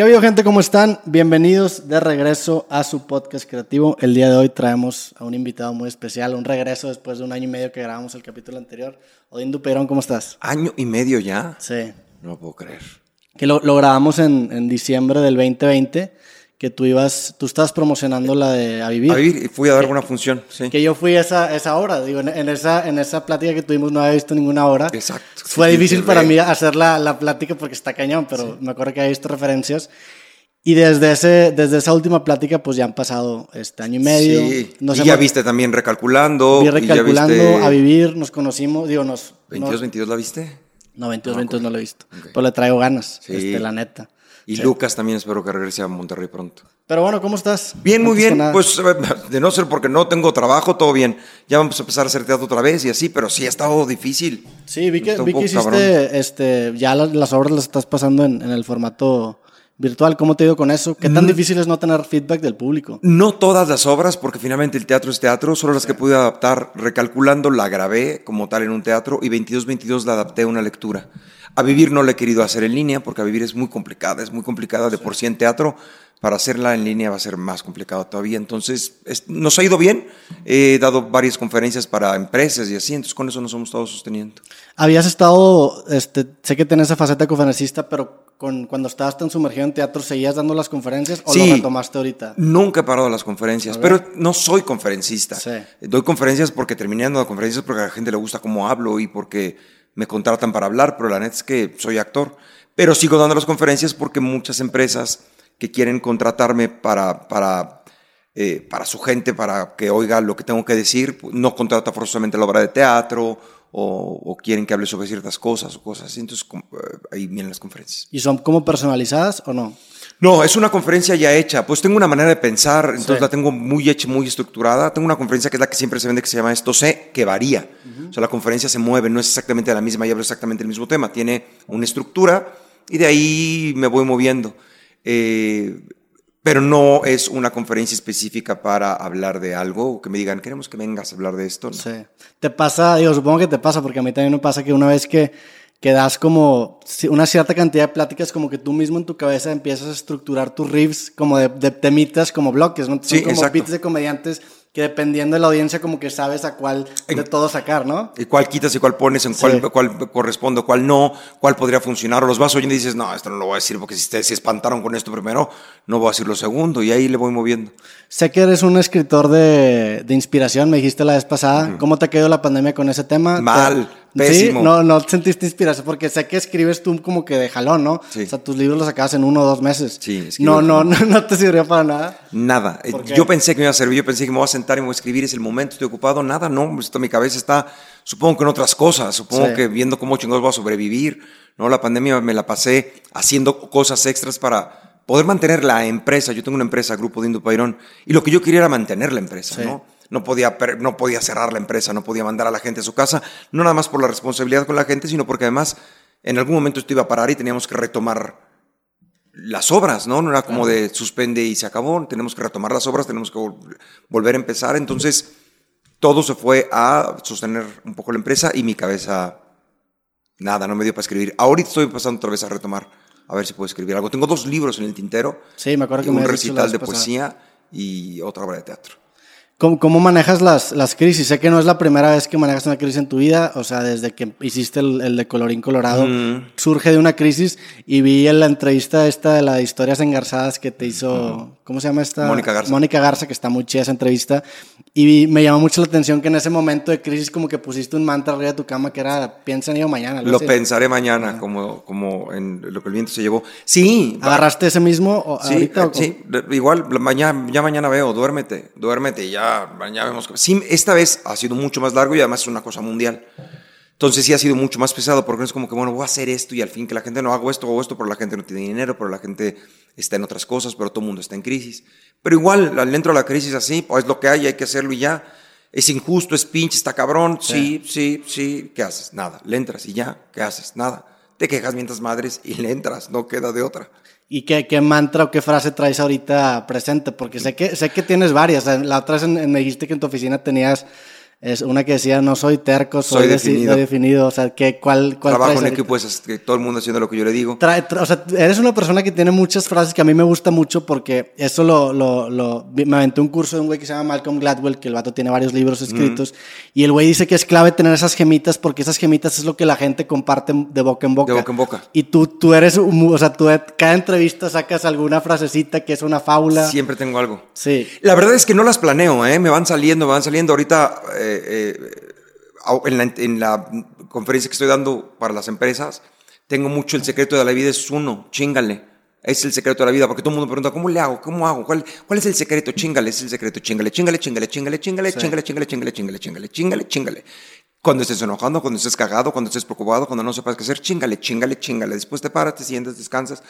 ¿Qué ha habido gente? ¿Cómo están? Bienvenidos de regreso a su podcast creativo. El día de hoy traemos a un invitado muy especial, un regreso después de un año y medio que grabamos el capítulo anterior. Odín Duperón, ¿cómo estás? ¿Año y medio ya? Sí. No puedo creer. Que lo, lo grabamos en, en diciembre del 2020, que tú ibas, tú estabas promocionando la de A Vivir. A vivir, y fui a dar una función, sí. Que yo fui esa, esa hora, digo, en, en esa, en esa plática que tuvimos no había visto ninguna hora. Exacto. Fue Sí, difícil sí, para mí hacer la, la plática porque está cañón, pero me acuerdo que había visto referencias. Y desde, ese, desde esa última plática, pues ya han pasado este año y medio. Sí, Nos y hemos- ya viste también recalculando. vi y ya recalculando viste- a vivir, nos conocimos, digo, nos... 22, nos- 22 la viste? no, 22, No, 22 no lo he visto. Ok. Pero le traigo ganas, Sí. este, la neta. Y Sí. Lucas también espero que regrese a Monterrey pronto. Pero bueno, ¿cómo estás? Bien, muy bien. Pues eh, de no ser porque no tengo trabajo, todo bien. Ya vamos a empezar a hacer teatro otra vez y así, pero sí ha estado difícil. Sí, vi que, vi que hiciste, cabrón. este, ya las, las obras las estás pasando en, en el formato virtual. ¿Cómo te ha ido con eso? ¿Qué Mm. tan difícil es no tener feedback del público? No todas las obras, porque finalmente el teatro es teatro, solo las que pude adaptar, recalculando, la grabé como tal en un teatro y 22-22 la adapté a una lectura. A Vivir no la he querido hacer en línea, porque a Vivir es muy complicada, es muy complicada de por sí en teatro. Para hacerla en línea va a ser más complicado todavía. Entonces, es- nos ha ido bien. He dado varias conferencias para empresas y así, entonces con eso nos hemos estado sosteniendo. Habías estado, este, sé que tenés esa faceta de conferencista, pero con, cuando estabas tan sumergido en teatro, ¿seguías dando las conferencias o Sí. lo retomaste ahorita? Nunca he parado las conferencias, pero no soy conferencista. Sí. Doy conferencias porque terminé dando conferencias porque a la gente le gusta cómo hablo y porque me contratan para hablar, pero la neta es que soy actor. Pero sigo dando las conferencias porque muchas empresas que quieren contratarme para, para, eh, para su gente, para que oiga lo que tengo que decir, pues, no contrata forzosamente la obra de teatro o, o quieren que hable sobre ciertas cosas o cosas así. Entonces, eh, ahí vienen las conferencias. ¿Y son como personalizadas o no? No, es una conferencia ya hecha. Pues tengo una manera de pensar, entonces Sí. la tengo muy hecha, muy estructurada. Tengo una conferencia que es la que siempre se vende, que se llama Esto sé, que varía. O sea, la conferencia se mueve, no es exactamente la misma y hablo exactamente el mismo tema. Tiene una estructura y de ahí me voy moviendo. Eh, pero no es una conferencia específica para hablar de algo o que me digan, queremos que vengas a hablar de esto. No. Sí. Te pasa, digo, supongo que te pasa, porque a mí también me pasa que una vez que, que das como una cierta cantidad de pláticas, como que tú mismo en tu cabeza empiezas a estructurar tus riffs como de, de temitas, como bloques, ¿no? Son Sí, como exacto. beats de comediantes que dependiendo de la audiencia como que sabes a cuál de todo sacar, ¿no? y cuál quitas y cuál pones, en Sí. cuál, cuál corresponde, cuál no, cuál podría funcionar, o los vas oyendo y dices, no, esto no lo voy a decir porque si ustedes se espantaron con esto primero, no voy a decir lo segundo, y ahí le voy moviendo. Sé que eres un escritor de, de inspiración, me dijiste la vez pasada. ¿Cómo te ha quedado la pandemia con ese tema? Mal, ¿Te- pésimo. ¿Sí? No, no sentiste inspiración porque sé que escribes tú como que de jalón, ¿no? Sí. O sea, tus libros los sacabas en uno o dos meses. Sí, No, no, no, no te sirvió para nada. Nada. Eh. Yo pensé que me iba a servir, yo pensé que me voy a sentar y me voy a escribir, es el momento, estoy ocupado, nada, no, esto, mi cabeza está, supongo que en otras cosas, supongo Sí. que viendo cómo chingados voy a sobrevivir, ¿no? La pandemia me la pasé haciendo cosas extras para poder mantener la empresa. Yo tengo una empresa, Grupo de Indopairón, y lo que yo quería era mantener la empresa, Sí. ¿no? No podía, no podía cerrar la empresa, no podía mandar a la gente a su casa, no nada más por la responsabilidad con la gente, sino porque además en algún momento esto iba a parar y teníamos que retomar las obras, ¿no? No era como de suspende y se acabó, tenemos que retomar las obras, tenemos que vol- volver a empezar. Entonces, todo se fue a sostener un poco la empresa y mi cabeza, nada, no me dio para escribir. Ahorita estoy pasando otra vez a retomar, a ver si puedo escribir algo. Tengo dos libros en el tintero, Sí, me acuerdo que un recital de pasada. poesía y otra obra de teatro. ¿Cómo, cómo manejas las, las crisis? Sé que no es la primera vez que manejas una crisis en tu vida, o sea, desde que hiciste el, el de Colorín Colorado, Mm. surge de una crisis y vi en la entrevista esta de la de historias engarzadas que te hizo, ¿cómo se llama esta? Mónica Garza. Mónica Garza, que está muy chida esa entrevista, y vi- me llamó mucho la atención que en ese momento de crisis como que pusiste un mantra arriba de tu cama que era, piensa en ello mañana. Lo así. pensaré mañana, como, como en lo que el viento se llevó. Sí, ¿Agarraste ese mismo Sí, ahorita? eh, o- sí, igual mañana, ya mañana veo, duérmete, duérmete, ya mañana vemos. que- Sí, esta vez ha sido mucho más largo y además es una cosa mundial. Entonces sí ha sido mucho más pesado porque no es como que, bueno, voy a hacer esto y al fin que la gente no hago esto o esto, pero la gente no tiene dinero, pero la gente está en otras cosas, pero todo el mundo está en crisis. Pero igual, al dentro de la crisis así, pues es lo que hay, hay que hacerlo y ya. Es injusto, es pinche, está cabrón, sí, sí, sí, ¿qué haces? Nada, le entras y ya, ¿qué haces? Nada. Te quejas mientras madres y le entras, no queda de otra. ¿Y qué, qué mantra o qué frase traes ahorita presente? Porque sé que, sé que tienes varias. La otra vez me dijiste que en tu oficina tenías Es una que decía, no soy terco, soy, Soy definido. definido. O sea, ¿qué, cuál, cuál Trabajo en equipo es que todo el mundo haciendo lo que yo le digo. Trae- tra- o sea, eres una persona que tiene muchas frases que a mí me gusta mucho porque eso lo, lo, lo- me aventé un curso de un güey que se llama Malcolm Gladwell, que el vato tiene varios libros escritos, y el güey dice que es clave tener esas gemitas porque esas gemitas es lo que la gente comparte de boca en boca. De boca en boca. Y tú, tú eres, o sea, tú cada entrevista sacas alguna frasecita que es una fábula. Siempre tengo algo. Sí. La verdad es que no las planeo, ¿eh? Me van saliendo, me van saliendo. Ahorita, eh, eh, en, la, en, la, conferencia que estoy dando para las empresas, tengo mucho el secreto de la vida es uno, chingale. Es el secreto de la vida, porque todo el mundo pregunta, ¿cómo le hago? ¿Cómo hago? ¿Cuál, cuál es el secreto? Chingale, es el secreto. Chingale, chingale, chingale, chingale, chingale, sí. chingale, chingale, chingale, chingale, chingale, chingale, chingale. Cuando estés enojando, cuando estés cagado, cuando estés preocupado, cuando no sepas qué hacer, chingale, chingale, chingale. Después te paras, te sientas, descansas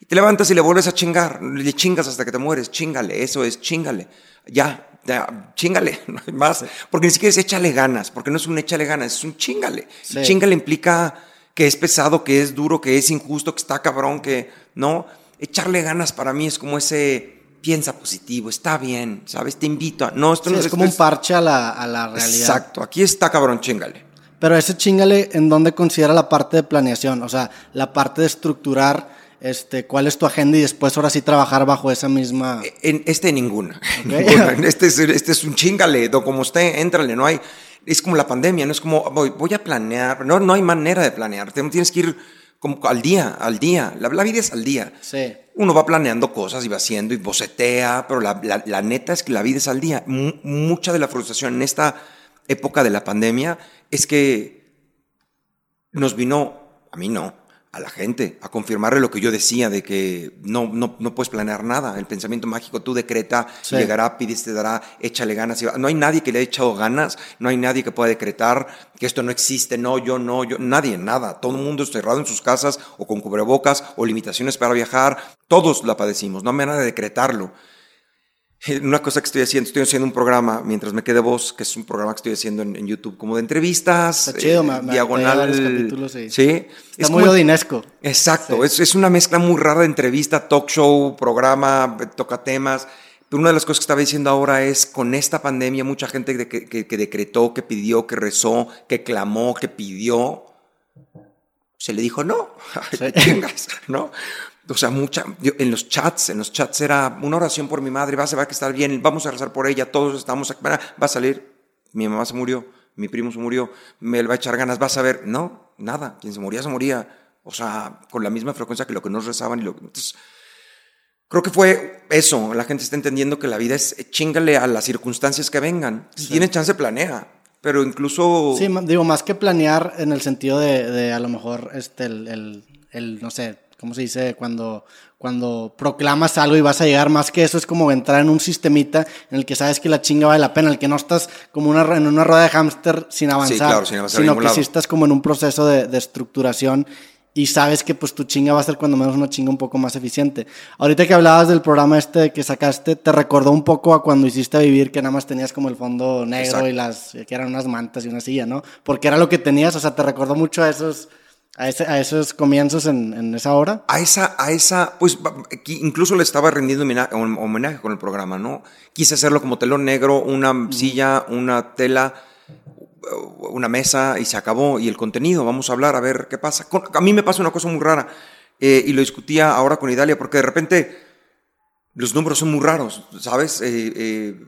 y te levantas y le vuelves a chingar. Le chingas hasta que te mueres, chingale. Eso es, chingale. Ya, ya, chingale, no hay más. Porque ni siquiera es échale ganas, porque no es un échale ganas, es un chingale. Sí. Chingale implica que es pesado, que es duro, que es injusto, que está cabrón, que no. Echarle ganas para mí es como ese piensa positivo, está bien, ¿sabes? Te invito a. No, esto Sí, no es como un parche a la, a la realidad. Exacto, aquí está cabrón, chingale. Pero ese chingale, ¿en dónde considera la parte de planeación? O sea, la parte de estructurar este, cuál es tu agenda y después ahora sí trabajar bajo esa misma... En este ninguna. Ninguna. Este, es, este es un chingale, como usted, éntrale, no hay. Es como la pandemia, no es como voy, voy a planear. No, no hay manera de planear. Tienes que ir como al día, al día. La, la vida es al día. Sí. Uno va planeando cosas y va haciendo y bocetea, pero la, la- la neta es que la vida es al día. Mu- mucha de la frustración en esta época de la pandemia es que nos vino, a mí no, a la gente, a confirmarle lo que yo decía de que no, no, no puedes planear nada. El pensamiento mágico, tú decreta, Sí. llegará, pides, te dará, échale ganas. No hay nadie que le haya echado ganas, no hay nadie que pueda decretar que esto no existe, no, yo no, yo, nadie, nada. Todo el mundo cerrado en sus casas o con cubrebocas o limitaciones para viajar. Todos la padecimos, no hay manera de decretarlo. Eh, Una cosa que estoy haciendo, estoy haciendo un programa mientras me quede voz, que es un programa que estoy haciendo en, en YouTube, como de entrevistas, Está chido, eh, me- diagonal, los capítulos, sí. sí, Está es muy como- odinesco. Exacto, Sí. es, es una mezcla muy rara de entrevista, talk show, programa, toca temas. Pero una de las cosas que estaba diciendo ahora es, con esta pandemia, mucha gente de que, que- que decretó, que pidió, que rezó, que clamó, que pidió, se le dijo no, Sí. ¿no? O sea, mucha, yo- en los chats, en los chats era una oración por mi madre, va, se va a estar bien, vamos a rezar por ella, todos estamos, aquí, va a salir, mi mamá se murió, mi primo se murió, me va a echar ganas, vas a ver, no, nada, quien se moría, se moría, o sea, con la misma frecuencia que lo que nos rezaban y lo que... Entonces, creo que fue eso, la gente está entendiendo que la vida es eh, chingale a las circunstancias que vengan, si tiene chance planea, pero incluso... Sí, digo, más que planear en el sentido de, de a lo mejor, este, el, el, el, no sé, ¿cómo se dice? Cuando, cuando proclamas algo y vas a llegar, más que eso es como entrar en un sistemita en el que sabes que la chinga vale la pena, en el que no estás como una, en una rueda de hámster sin avanzar, claro, sin avanzar a sino que lado. sí estás como en un proceso de, de estructuración y sabes que pues tu chinga va a ser cuando menos una chinga un poco más eficiente. Ahorita que hablabas del programa este que sacaste, te recordó un poco a cuando hiciste vivir que nada más tenías como el fondo negro Exacto. y las que eran unas mantas y una silla, ¿no? Porque era lo que tenías, o sea, te recordó mucho a esos a, ese- a esos comienzos en, en esa hora. a esa, a esa, pues incluso le estaba rindiendo homena- un homenaje con el programa, ¿no? Quise hacerlo como telón negro, una silla, una tela, una mesa y se acabó. Y el contenido, vamos a hablar a ver qué pasa. Con- a mí me pasa una cosa muy rara eh, y lo discutía ahora con Idalia porque de repente los números son muy raros, ¿sabes? Eh, eh,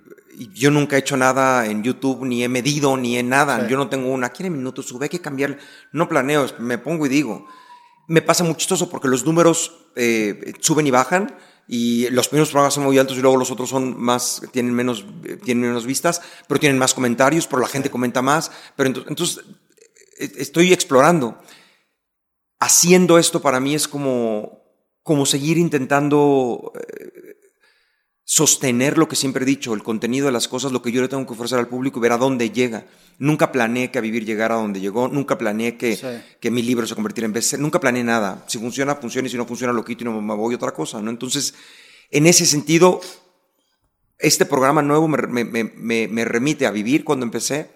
yo nunca he hecho nada en YouTube, ni he medido, ni he nada. Sí. Yo no tengo una, ¿quiere minutos? Sube, hay que cambiar. No planeo, me pongo y digo. Me pasa muy chistoso porque los números eh, suben y bajan y los primeros programas son muy altos y luego los otros son más, tienen menos, eh, tienen menos vistas, pero tienen más comentarios, pero la gente comenta más. Pero ento- entonces, eh, estoy explorando. Haciendo esto para mí es como, como seguir intentando eh, sostener lo que siempre he dicho, el contenido de las cosas, lo que yo le tengo que ofrecer al público y ver a dónde llega. Nunca planeé que a vivir llegara a donde llegó, nunca planeé que, Sí. que mi libro se convirtiera en bestseller, nunca planeé nada. Si funciona, funciona y si no funciona, lo quito y no me voy a otra cosa, ¿no? Entonces, en ese sentido, este programa nuevo me, me- me- me- remite a vivir cuando empecé,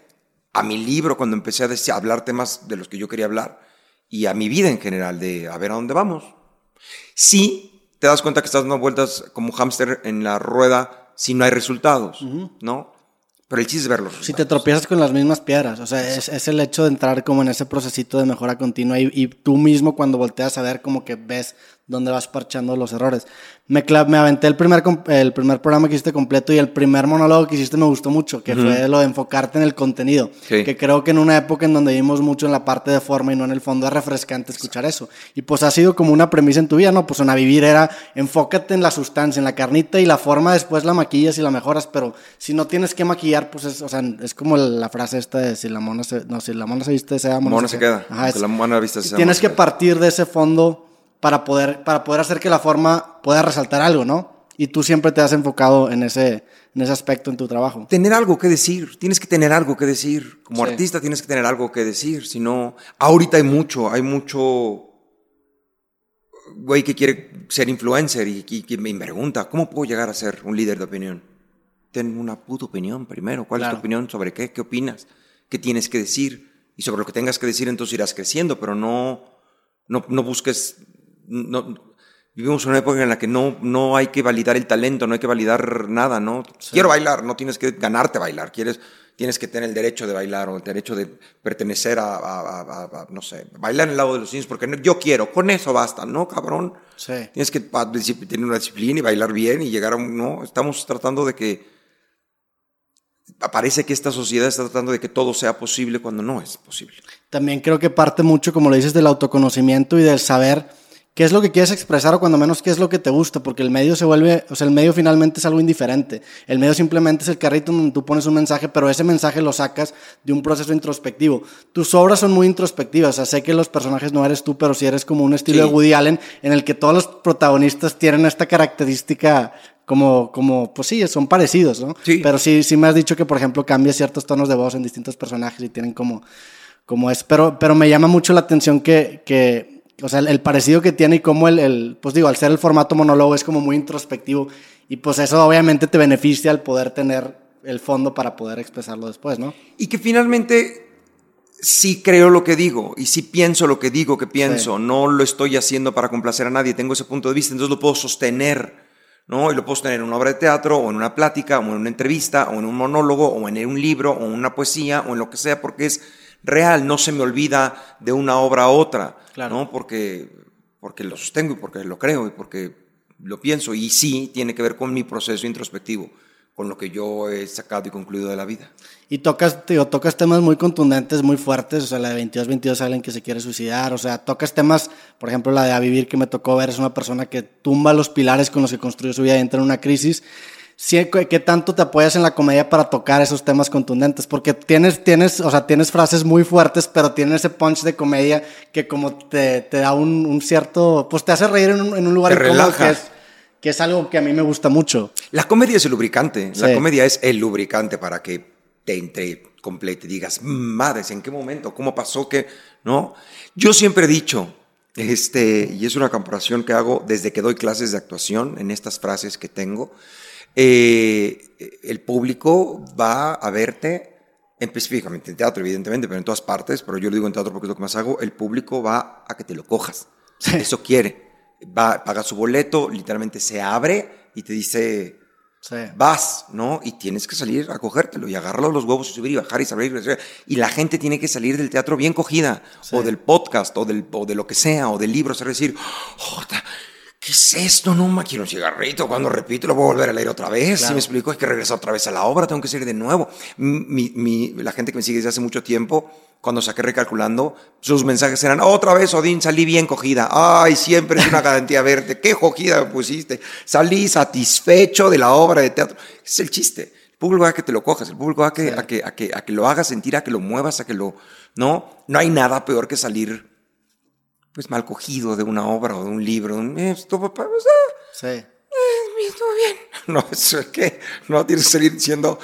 a mi libro cuando empecé a dec- a hablar temas de los que yo quería hablar y a mi vida en general, de a ver a dónde vamos. Sí, te das cuenta que estás dando vueltas como hámster en la rueda si no hay resultados, ¿no? Pero el chiste es verlos. Si te tropiezas con las mismas piedras, o sea, es, es, el hecho de entrar como en ese procesito de mejora continua y, y, tú mismo cuando volteas a ver como que ves dónde vas parchando los errores. Me, me aventé el primer, el primer programa que hiciste completo y el primer monólogo que hiciste me gustó mucho, que fue lo de enfocarte en el contenido. Que creo que en una época en donde vimos mucho en la parte de forma y no en el fondo es refrescante escuchar eso. Y pues ha sido como una premisa en tu vida, ¿no? Pues una vivir era enfócate en la sustancia, en la carnita y la forma después la maquillas y la mejoras, pero si no tienes que maquillar, pues es, o sea, es como la frase esta de si la mona se, no, si la mona se viste, se mona, mona se, queda. Ajá, la mona viste, se Tienes que partir de ese fondo para poder, para poder hacer que la forma pueda resaltar algo, ¿no? Y tú siempre te has enfocado en ese, en ese aspecto en tu trabajo. Tener algo que decir, tienes que tener algo que decir. Como artista tienes que tener algo que decir, si no, ahorita hay mucho, hay mucho güey que quiere ser influencer y, que me pregunta, ¿cómo puedo llegar a ser un líder de opinión? Ten una puta opinión primero. ¿Cuál es tu opinión sobre qué? ¿Qué opinas? ¿Qué tienes que decir? Y sobre lo que tengas que decir, entonces irás creciendo, pero no, no, no busques no, vivimos una época en la que no, no hay que validar el talento, no hay que validar nada, ¿no? Quiero bailar, no tienes que ganarte bailar, quieres, tienes que tener el derecho de bailar o el derecho de pertenecer a, no sé, bailar en el lado de los niños porque yo quiero, con eso basta, ¿no, cabrón? Sí. Tienes que tener una disciplina y bailar bien y llegar a un, ¿no? Estamos tratando de que parece que esta sociedad está tratando de que todo sea posible cuando no es posible. También creo que parte mucho, como lo dices, del autoconocimiento y del saber qué es lo que quieres expresar o cuando menos qué es lo que te gusta, porque el medio se vuelve, o sea, el medio finalmente es algo indiferente. El medio simplemente es el carrito donde tú pones un mensaje, pero ese mensaje lo sacas de un proceso introspectivo. Tus obras son muy introspectivas, o sea, sé que los personajes no eres tú, pero sí eres como un estilo de Woody Allen en el que todos los protagonistas tienen esta característica como, como, pues sí, son parecidos, ¿no? Sí. Pero sí, sí me has dicho que, por ejemplo, cambias ciertos tonos de voz en distintos personajes y tienen como, como es, pero, pero me llama mucho la atención que, que o sea, el, parecido que tiene y cómo el, el, pues digo, al ser el formato monólogo es como muy introspectivo y pues eso obviamente te beneficia al poder tener el fondo para poder expresarlo después, ¿no? Y que finalmente sí creo lo que digo y sí pienso lo que digo que pienso, no lo estoy haciendo para complacer a nadie, tengo ese punto de vista, entonces lo puedo sostener, ¿no? Y lo puedo sostener en una obra de teatro o en una plática o en una entrevista o en un monólogo o en un libro o en una poesía o en lo que sea porque es real, no se me olvida de una obra a otra, ¿no? Porque, porque lo sostengo y porque lo creo y porque lo pienso. Y sí, tiene que ver con mi proceso introspectivo, con lo que yo he sacado y concluido de la vida. Y tocas, tío, tocas temas muy contundentes, muy fuertes, o sea, la de 22, 22 alguien que se quiere suicidar, o sea, tocas temas, por ejemplo, la de A Vivir que me tocó ver, es una persona que tumba los pilares con los que construyó su vida y entra en una crisis ¿qué tanto te apoyas en la comedia para tocar esos temas contundentes? Porque tienes, tienes, o sea, tienes frases muy fuertes, pero tiene ese punch de comedia que como te, te da un, un, cierto, pues te hace reír en un, en un lugar incómodo que es, que es algo que a mí me gusta mucho. La comedia es el lubricante, la comedia es el lubricante para que te entre completo y digas, madres, ¿en qué momento? ¿Cómo pasó que, no? Yo siempre he dicho, este, y es una comparación que hago desde que doy clases de actuación en estas frases que tengo, eh, el público va a verte, específicamente en teatro, evidentemente, pero en todas partes, pero yo lo digo en teatro porque es lo que más hago, el público va a que te lo cojas. Eso quiere. Va, paga su boleto, literalmente se abre y te dice, vas, ¿no? Y tienes que salir a cogértelo y agarrarlo los huevos y subir y bajar y salir. Y la gente tiene que salir del teatro bien cogida, o del podcast, o, del, o de lo que sea, o del libro, o sea, decir, oh, ¿qué es esto? No, quiero un cigarrito. Cuando repito, lo voy a volver a leer otra vez. Si me explico, hay que regresar otra vez a la obra, tengo que seguir de nuevo. Mi, la gente que me sigue desde hace mucho tiempo, cuando saqué recalculando, sus mensajes eran, otra vez, Odín, salí bien cogida. Ay, siempre es una garantía verte. ¿Qué cogida me pusiste? Salí satisfecho de la obra de teatro. es el chiste. El público va a que te lo cojas, el público va a que, a que, a que, a que lo hagas sentir, a que lo muevas, a que lo... No, no hay nada peor que salir pues mal cogido de una obra o de un libro. Eh, estuvo, pues, ah, sí. Eh, estuvo bien. No, eso es que no tienes que salir diciendo,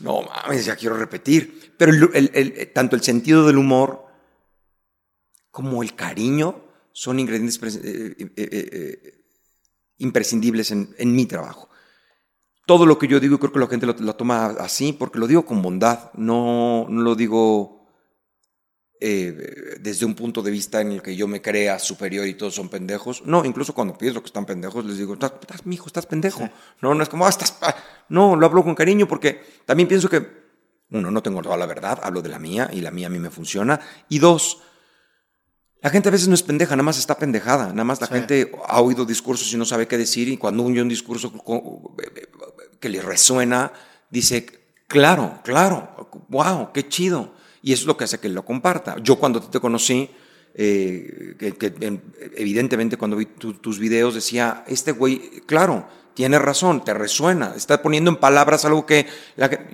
no mames, ya quiero repetir. Pero el, el, tanto el sentido del humor como el cariño son ingredientes eh, eh, imprescindibles en, en, mi trabajo. Todo lo que yo digo, creo que la gente lo, lo, toma así, porque lo digo con bondad, no, no lo digo eh, desde un punto de vista en el que yo me crea superior y todos son pendejos. No, incluso cuando pienso que están pendejos, les digo, estás, mi hijo, estás pendejo. No, no es como, ah, estás, No, lo hablo con cariño porque también pienso que, uno, no tengo toda la verdad, hablo de la mía y la mía a mí me funciona. Y dos, la gente a veces no es pendeja, nada más está pendejada. Nada más la gente ha oído discursos y no sabe qué decir. Y cuando oye un discurso que le resuena, dice, claro, claro, wow, qué chido. Y eso es lo que hace que lo comparta. Yo cuando te conocí, eh, que, evidentemente cuando vi tus videos decía, este güey, claro, tiene razón, te resuena, está poniendo en palabras algo que,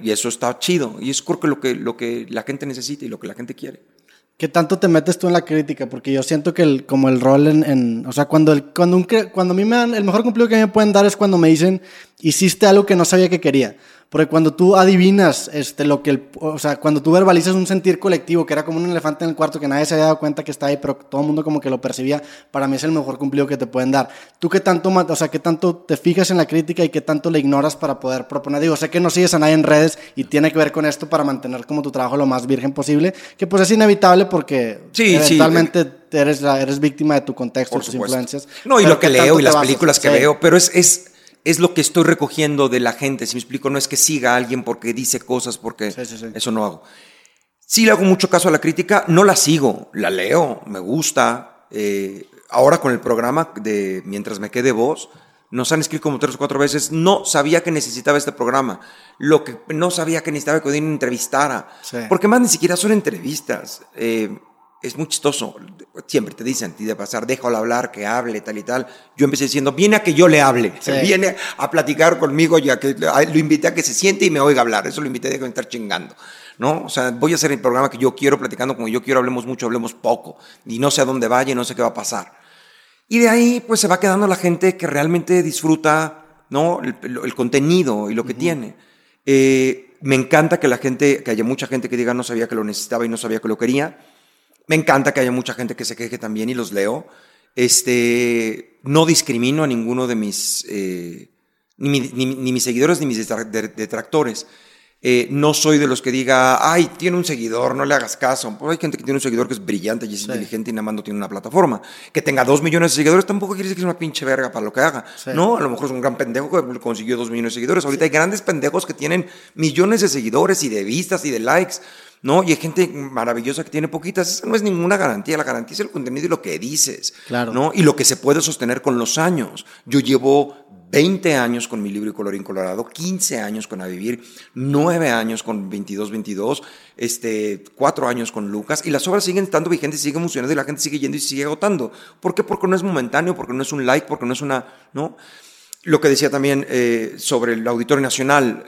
y eso está chido. Y es creo lo que, lo que la gente necesita y lo que la gente quiere. ¿Qué tanto te metes tú en la crítica? Porque yo siento que el, como el rol en, o sea, cuando, cuando, un, cuando a mí me dan, el mejor cumplido que me pueden dar es cuando me dicen, hiciste algo que no sabía que quería. Porque cuando tú adivinas este, lo que el, o sea, cuando tú verbalizas un sentir colectivo, que era como un elefante en el cuarto que nadie se había dado cuenta que está ahí, pero todo el mundo como que lo percibía, para mí es el mejor cumplido que te pueden dar. ¿Tú qué tanto, o sea, qué tanto te fijas en la crítica y qué tanto le ignoras para poder proponer? Digo, sé que no sigues a nadie en redes y tiene que ver con esto para mantener como tu trabajo lo más virgen posible, que pues es inevitable porque sí, eventualmente Eres, eres víctima de tu contexto, de tus influencias. No, y lo que leo y las películas que veo, pero es, es es lo que estoy recogiendo de la gente. Si me explico, no es que siga a alguien porque dice cosas, porque eso no hago. Sí le hago mucho caso a la crítica, no la sigo, la leo, me gusta. Eh, ahora con el programa de Mientras me quede voz, nos han escrito como tres o cuatro veces, no sabía que necesitaba este programa, lo que no sabía que necesitaba que alguien entrevistara, porque más ni siquiera son entrevistas. Eh, es muy chistoso. Siempre te dicen, ti de pasar, déjalo hablar, que hable, tal y tal. Yo empecé diciendo, viene a que yo le hable. Viene a platicar conmigo, ya que lo invité a que se siente y me oiga hablar. Eso lo invité a estar chingando. ¿no? O sea, voy a hacer el programa que yo quiero, platicando como yo quiero, hablemos mucho, hablemos poco. Y no sé a dónde vaya y no sé qué va a pasar. Y de ahí, pues se va quedando la gente que realmente disfruta, ¿no? El, contenido y lo que tiene. Eh, me encanta que la gente, que haya mucha gente que diga no sabía que lo necesitaba y no sabía que lo quería me encanta que haya mucha gente que se queje también y los leo. Este, no discrimino a ninguno de mis, eh, ni, mis seguidores ni mis detractores. Eh, no soy de los que diga, ay, tiene un seguidor, no le hagas caso. Pues hay gente que tiene un seguidor que es brillante y es inteligente y nada más no tiene una plataforma. Que tenga dos millones de seguidores tampoco quiere decir que es una pinche verga para lo que haga. No, a lo mejor es un gran pendejo que consiguió dos millones de seguidores. Ahorita hay grandes pendejos que tienen millones de seguidores y de vistas y de likes. ¿no? Y hay gente maravillosa que tiene poquitas. Esa no es ninguna garantía. La garantía es el contenido y lo que dices, claro. ¿no? Y lo que se puede sostener con los años. Yo llevo 20 años con mi libro y colorín colorado, 15 años con A Vivir, 9 años con 22-22, este, 4 años con Lucas, y las obras siguen estando vigentes, siguen funcionando y la gente sigue yendo y sigue agotando. ¿Por qué? Porque no es momentáneo, porque no es un like, porque no es una, ¿no? Lo que decía también eh, sobre el Auditorio Nacional,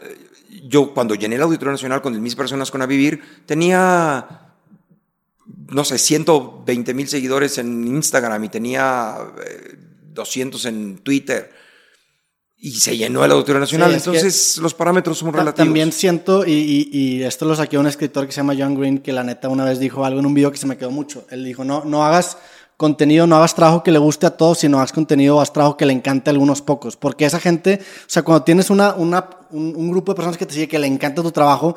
yo cuando llené el Auditorio Nacional con mis personas con A Vivir, tenía, no sé, 120 mil seguidores en Instagram y tenía 200 eh, en Twitter. Y se llenó el Auditorio Nacional, entonces los parámetros son relativos. También siento, y, y, esto lo saqué a un escritor que se llama John Green, que la neta una vez dijo algo en un video que se me quedó mucho. Él dijo, no, no hagas contenido, no hagas trabajo que le guste a todos, sino hagas contenido, hagas trabajo que le encante a algunos pocos. Porque esa gente, o sea, cuando tienes una, una, un, grupo de personas que te sigue que le encanta tu trabajo,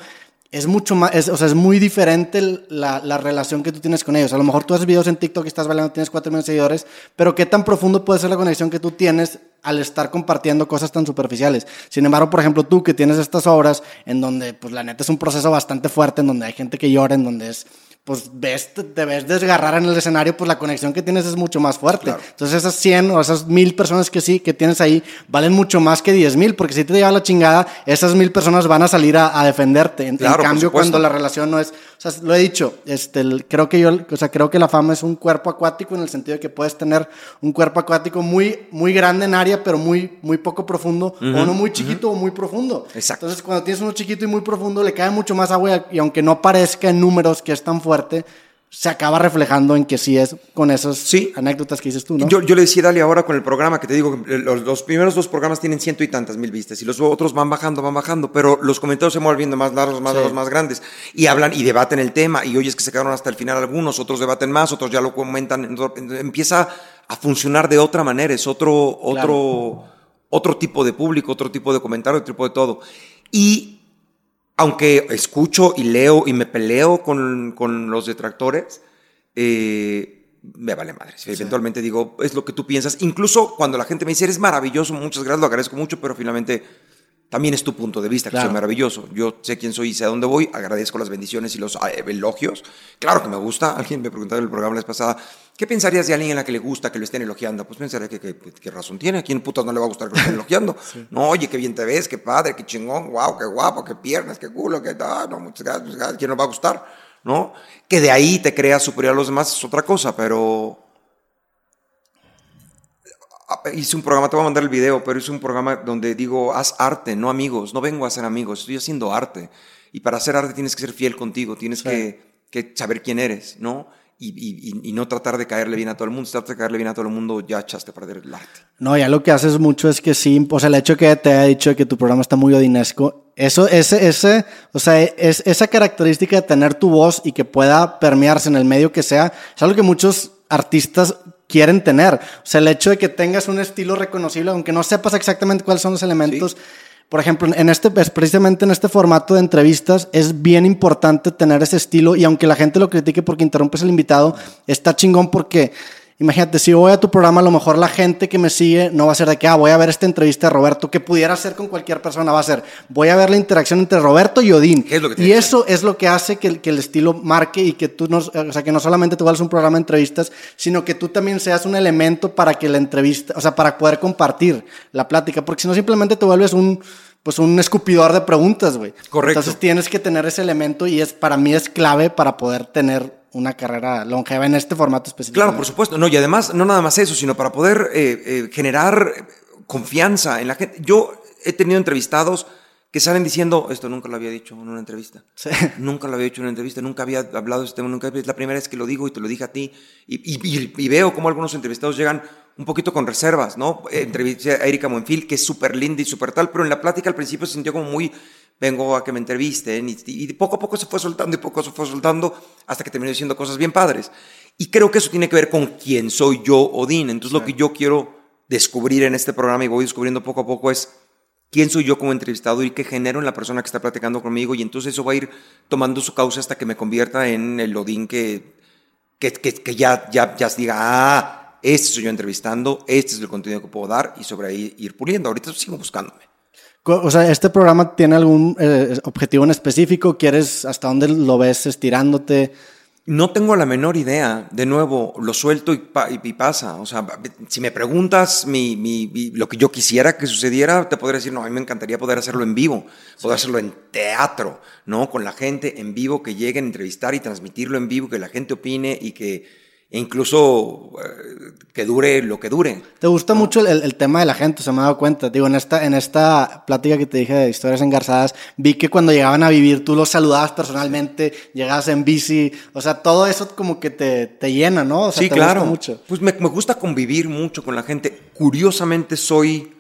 es mucho más, o sea, es muy diferente la, la, relación que tú tienes con ellos. A lo mejor tú haces videos en TikTok y estás bailando, tienes 4 millones de seguidores, pero qué tan profundo puede ser la conexión que tú tienes al estar compartiendo cosas tan superficiales. Sin embargo, por ejemplo, tú que tienes estas obras en donde, pues la neta es un proceso bastante fuerte, en donde hay gente que llora, en donde es pues ves, te ves desgarrar en el escenario, pues la conexión que tienes es mucho más fuerte. Entonces esas 100 o esas 1000 personas que sí, que tienes ahí, valen mucho más que 10 mil, porque si te lleva la chingada, esas 1000 personas van a salir a, defenderte. En, cambio, cuando la relación no es, sea, lo he dicho, este, creo que yo, o sea, creo que la fama es un cuerpo acuático en el sentido de que puedes tener un cuerpo acuático muy, muy grande en área, pero muy, muy poco profundo, o no muy chiquito o muy profundo. Exacto. Entonces cuando tienes uno chiquito y muy profundo, le cae mucho más agua y aunque no parezca en números que es tan fuerte, se acaba reflejando en que sí es con esas anécdotas que dices tú, ¿no? Yo, yo le decía, dale, ahora con el programa, que te digo, los, los, primeros dos programas tienen ciento y tantas mil vistas y los otros van bajando, van bajando, pero los comentarios se van volviendo más largos, más largos, más grandes y hablan y debaten el tema y es que se quedaron hasta el final algunos, otros debaten más, otros ya lo comentan, empieza a funcionar de otra manera, es otro, otro, otro tipo de público, otro tipo de comentario, otro tipo de todo. Y aunque escucho y leo y me peleo con, con los detractores, eh, me vale madre. Eventualmente digo, es lo que tú piensas. Incluso cuando la gente me dice, eres maravilloso, muchas gracias, lo agradezco mucho, pero finalmente También es tu punto de vista, que Claro. es maravilloso. Yo sé quién soy y sé a dónde voy, agradezco las bendiciones y los eh, elogios. Claro que me gusta. Alguien me preguntaba en el programa la vez pasada, ¿qué pensarías de alguien a la que le gusta que lo estén elogiando? Pues pensaría que, que- que- razón tiene. ¿A quién putas no le va a gustar que lo estén elogiando? No, oye, qué bien te ves, qué padre, qué chingón, wow, qué guapo, qué piernas, qué culo, qué tal. No, muchas gracias, muchas gracias. ¿Quién no va a gustar? ¿No? Que de ahí te creas superior a los demás es otra cosa, pero Ah, hice un programa, te voy a mandar el video, pero hice un programa donde digo, haz arte, no amigos, no vengo a hacer amigos, estoy haciendo arte. Y para hacer arte tienes que ser fiel contigo, tienes que, que saber quién eres, ¿no? Y, y- y- y no tratar de caerle bien a todo el mundo. Si tratas de caerle bien a todo el mundo, ya echaste a perder el arte. No, ya lo que haces mucho es que sí, o sea, el hecho que te haya dicho que tu programa está muy odinesco, eso, ese, ese, o sea, es, esa característica de tener tu voz y que pueda permearse en el medio que sea, es algo que muchos artistas quieren tener. O sea, el hecho de que tengas un estilo reconocible, aunque no sepas exactamente cuáles son los elementos. Por ejemplo, en este, precisamente en este formato de entrevistas, es bien importante tener ese estilo y aunque la gente lo critique porque interrumpes al invitado, está chingón porque Imagínate, si voy a tu programa, a lo mejor la gente que me sigue no va a ser de que, ah, voy a ver esta entrevista de Roberto, que pudiera ser con cualquier persona, va a ser, voy a ver la interacción entre Roberto y Odín. ¿Qué es lo que y eso es lo que hace que, el- que el estilo marque y que tú no, o sea, que no solamente tú vuelves un programa de entrevistas, sino que tú también seas un elemento para que la entrevista, o sea, para poder compartir la plática, porque si no simplemente te vuelves un, pues un escupidor de preguntas, güey. Correcto. Entonces tienes que tener ese elemento y es, para mí es clave para poder tener una carrera longeva en este formato específico. Claro, por supuesto. No, y además, no nada más eso, sino para poder eh, eh, generar confianza en la gente. Yo he tenido entrevistados que salen diciendo, esto nunca lo había dicho en una entrevista. Sí. Nunca lo había dicho en una entrevista, nunca había hablado de este tema, nunca es la primera vez que lo digo y te lo dije a ti. Y, y- y- veo cómo algunos entrevistados llegan un poquito con reservas, ¿no? Eh, Entrevisté a Erika Monfil, que es súper linda y súper tal, pero en la plática al principio se sintió como muy, vengo a que me entrevisten, y, y poco a poco se fue soltando y poco se fue soltando hasta que terminó diciendo cosas bien padres. Y creo que eso tiene que ver con quién soy yo, Odín. Entonces lo que yo quiero descubrir en este programa y voy descubriendo poco a poco es quién soy yo como entrevistado y qué genero en la persona que está platicando conmigo y entonces eso va a ir tomando su causa hasta que me convierta en el Odín que, que, que, que ya, ya, ya diga, ah, este soy yo entrevistando, este es el contenido que puedo dar y sobre ahí ir puliendo. Ahorita sigo buscándome. O sea, ¿este programa tiene algún eh, objetivo en específico? ¿Quieres hasta dónde lo ves estirándote? No tengo la menor idea. De nuevo, lo suelto y, pa- y- pasa. O sea, si me preguntas mi, mi- mi- lo que yo quisiera que sucediera, te podría decir, no, a mí me encantaría poder hacerlo en vivo, poder hacerlo en teatro, ¿no? Con la gente en vivo, que lleguen a entrevistar y transmitirlo en vivo, que la gente opine y que incluso eh, que dure lo que dure. ¿Te gusta mucho el, el- el tema de la gente? Se me ha dado cuenta. Digo, en esta, en esta plática que te dije de historias engarzadas, vi que cuando llegaban a vivir tú los saludabas personalmente, llegabas en bici. O sea, todo eso como que te, te llena, ¿no? O sea, sí, te claro. gusta mucho. Pues me, me gusta convivir mucho con la gente. Curiosamente soy,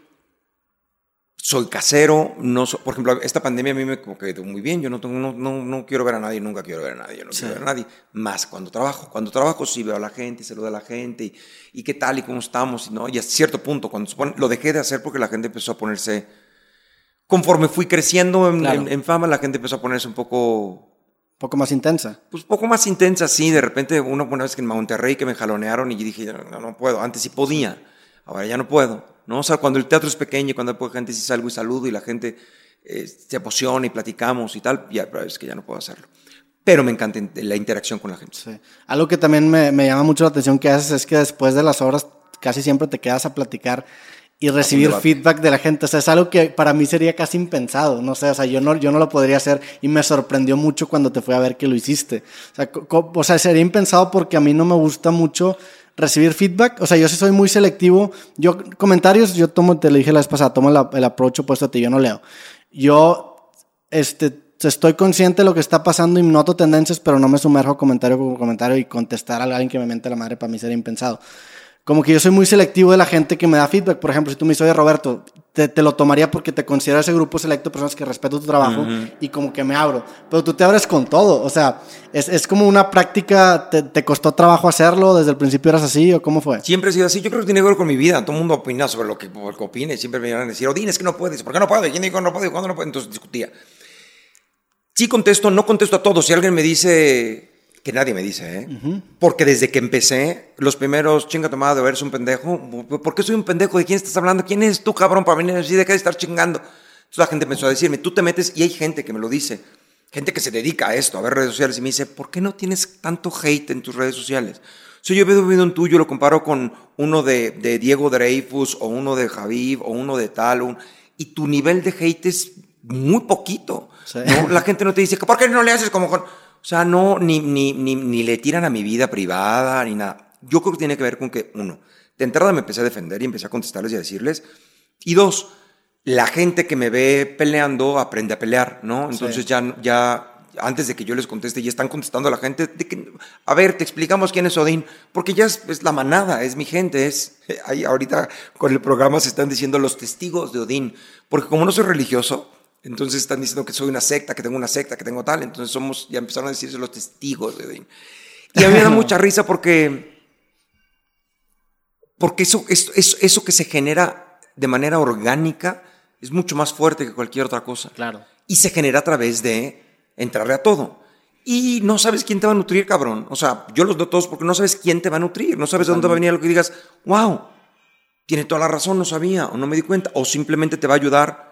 soy casero. No so- por ejemplo, esta pandemia a mí me como que quedó muy bien. Yo no, tengo, no, no, no quiero ver a nadie, nunca quiero ver a nadie. yo No quiero ver a nadie. Más cuando trabajo. Cuando trabajo sí veo a la gente, saludo a la gente y, y qué tal y cómo estamos. ¿no? Y a cierto punto, cuando pone- lo dejé de hacer porque la gente empezó a ponerse... Conforme fui creciendo en, Claro. en- en fama, la gente empezó a ponerse un poco poco más intensa. pues poco más intensa, sí. De repente, una buena vez que en Monterrey que me jalonearon y dije, no, no puedo. Antes sí podía, ahora ya no puedo. ¿no? O sea, cuando el teatro es pequeño y cuando hay poca gente sí salgo y saludo y la gente eh, se emociona y platicamos y tal, ya pero es que ya no puedo hacerlo. Pero me encanta la interacción con la gente. Sí. Algo que también me, me llama mucho la atención que haces es que después de las obras casi siempre te quedas a platicar y recibir feedback de la gente. O sea, es algo que para mí sería casi impensado. No sé, o sea, yo no, yo no lo podría hacer y me sorprendió mucho cuando te fui a ver que lo hiciste. O sea, o sea, sería impensado porque a mí no me gusta mucho recibir feedback. O sea, yo sí soy muy selectivo. Yo, comentarios, yo tomo, te lo dije la vez pasada, tomo la- el approach opuesto a ti, yo no leo. Yo, este, estoy consciente de lo que está pasando y noto tendencias, pero no me sumerjo comentario con comentario y contestar a alguien que me mente la madre para mí sería impensado. Como que yo soy muy selectivo de la gente que me da feedback. Por ejemplo, si tú me dices, oye, Roberto, te, te lo tomaría porque te considero ese grupo selecto de personas que respeto tu trabajo y como que me abro. Pero tú te abres con todo. O sea, es, es como una práctica, te, te costó trabajo hacerlo? ¿Desde el principio eras así o cómo fue? Siempre he sido así. Yo creo que tiene que ver con mi vida. Todo el mundo opina sobre lo que, lo que opine. Siempre me van a decir, Odín, es que no puedes. ¿Por qué no puedo? ¿Quién dijo no puedo? ¿Cuándo no puedo? Entonces discutía. Sí contesto, no contesto a todos. Si alguien me dice, que nadie me dice, ¿eh? Porque desde que empecé, los primeros, chinga tomada de verse un pendejo. ¿Por qué soy un pendejo? ¿De quién estás hablando? ¿Quién es tú, cabrón, para venir así? Deja de estar chingando. Entonces la gente empezó a decirme, tú te metes, y hay gente que me lo dice, gente que se dedica a esto, a ver redes sociales, y me dice, ¿por qué no tienes tanto hate en tus redes sociales? Si yo veo un video en tuyo, lo comparo con uno de, de Diego Dreyfus, o uno de Javib, o uno de tal, y tu nivel de hate es muy poquito. ¿no? La gente no te dice, ¿por qué no le haces como con... O sea, no, ni, ni, ni, ni le tiran a mi vida privada, ni nada. Yo creo que tiene que ver con que, uno, de entrada me empecé a defender y empecé a contestarles y a decirles. Y dos, la gente que me ve peleando aprende a pelear, ¿no? Entonces ya, ya, antes de que yo les conteste, ya están contestando a la gente de que, a ver, te explicamos quién es Odín, porque ya es, la manada, es mi gente, es, ahí ahorita con el programa se están diciendo los testigos de Odín, porque como no soy religioso, entonces están diciendo que soy una secta, que tengo una secta, que tengo tal. Entonces somos, ya empezaron a decirse los testigos de Odín. Y a mí me da mucha risa porque, porque eso, eso, eso, que se genera de manera orgánica es mucho más fuerte que cualquier otra cosa. Claro. Y se genera a través de entrarle a todo. Y no sabes quién te va a nutrir, cabrón. O sea, yo los doy todos porque no sabes quién te va a nutrir. No sabes de dónde va a venir lo que digas, wow, tiene toda la razón, no sabía, o no me di cuenta, o simplemente te va a ayudar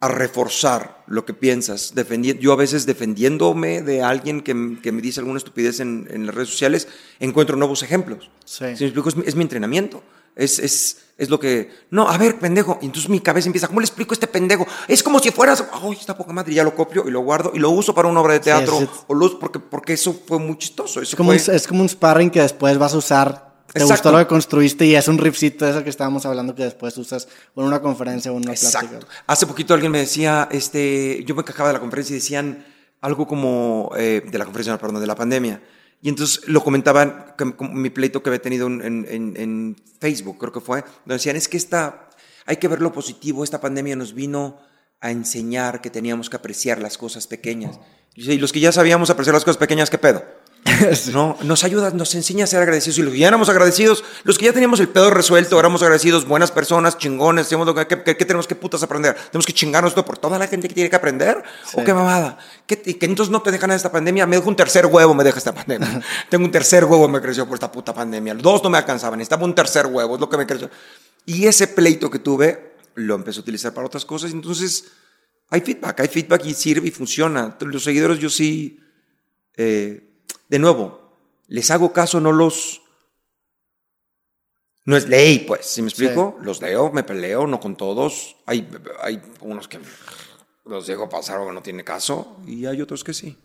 a reforzar lo que piensas. yo a veces defendiéndome de alguien que, que me dice alguna estupidez en, en, las redes sociales, encuentro nuevos ejemplos. Sí. me explico, es, mi entrenamiento. Es, es, es, lo que... No, a ver, pendejo. Y entonces mi cabeza empieza, ¿cómo le explico a este pendejo? Es como si fueras... ¡Ay, está poca madre! Ya lo copio y lo guardo y lo uso para una obra de teatro. o luz, porque, porque eso fue muy chistoso. Eso es, como un, es como un sparring que después vas a usar te gustó lo que construiste y es un riffcito eso que estábamos hablando que después usas en una conferencia o en una Exacto. Hace poquito alguien me decía, este, yo me quejaba de la conferencia y decían algo como, eh, de la conferencia, perdón, de la pandemia. Y entonces lo comentaban, con mi pleito que había tenido en, en, en, Facebook, creo que fue, donde decían, es que esta, hay que ver lo positivo, esta pandemia nos vino a enseñar que teníamos que apreciar las cosas pequeñas. Y los que ya sabíamos apreciar las cosas pequeñas, ¿qué pedo? no, nos ayuda, nos enseña a ser agradecidos. Y los que ya éramos agradecidos, los que ya teníamos el pedo resuelto, éramos agradecidos, buenas personas, chingones, ¿qué, qué, tenemos que putas aprender? ¿Tenemos que chingarnos esto por toda la gente que tiene que aprender? ¿O qué mamada? ¿Qué, que entonces no te dejan esta pandemia? Me dejo un tercer huevo, me deja esta pandemia. Tengo un tercer huevo, me creció por esta puta pandemia. Dos no me alcanzaban, estaba un tercer huevo, es lo que me creció. Y ese pleito que tuve, lo empecé a utilizar para otras cosas. Entonces, hay feedback, hay feedback y sirve y funciona. Los seguidores yo sí... Eh, de nuevo, les hago caso, no los... No es ley, pues, ¿sí me explico? Los leo, me peleo, no con todos. Hay, hay unos que los dejo pasar o no tiene caso y hay otros que sí.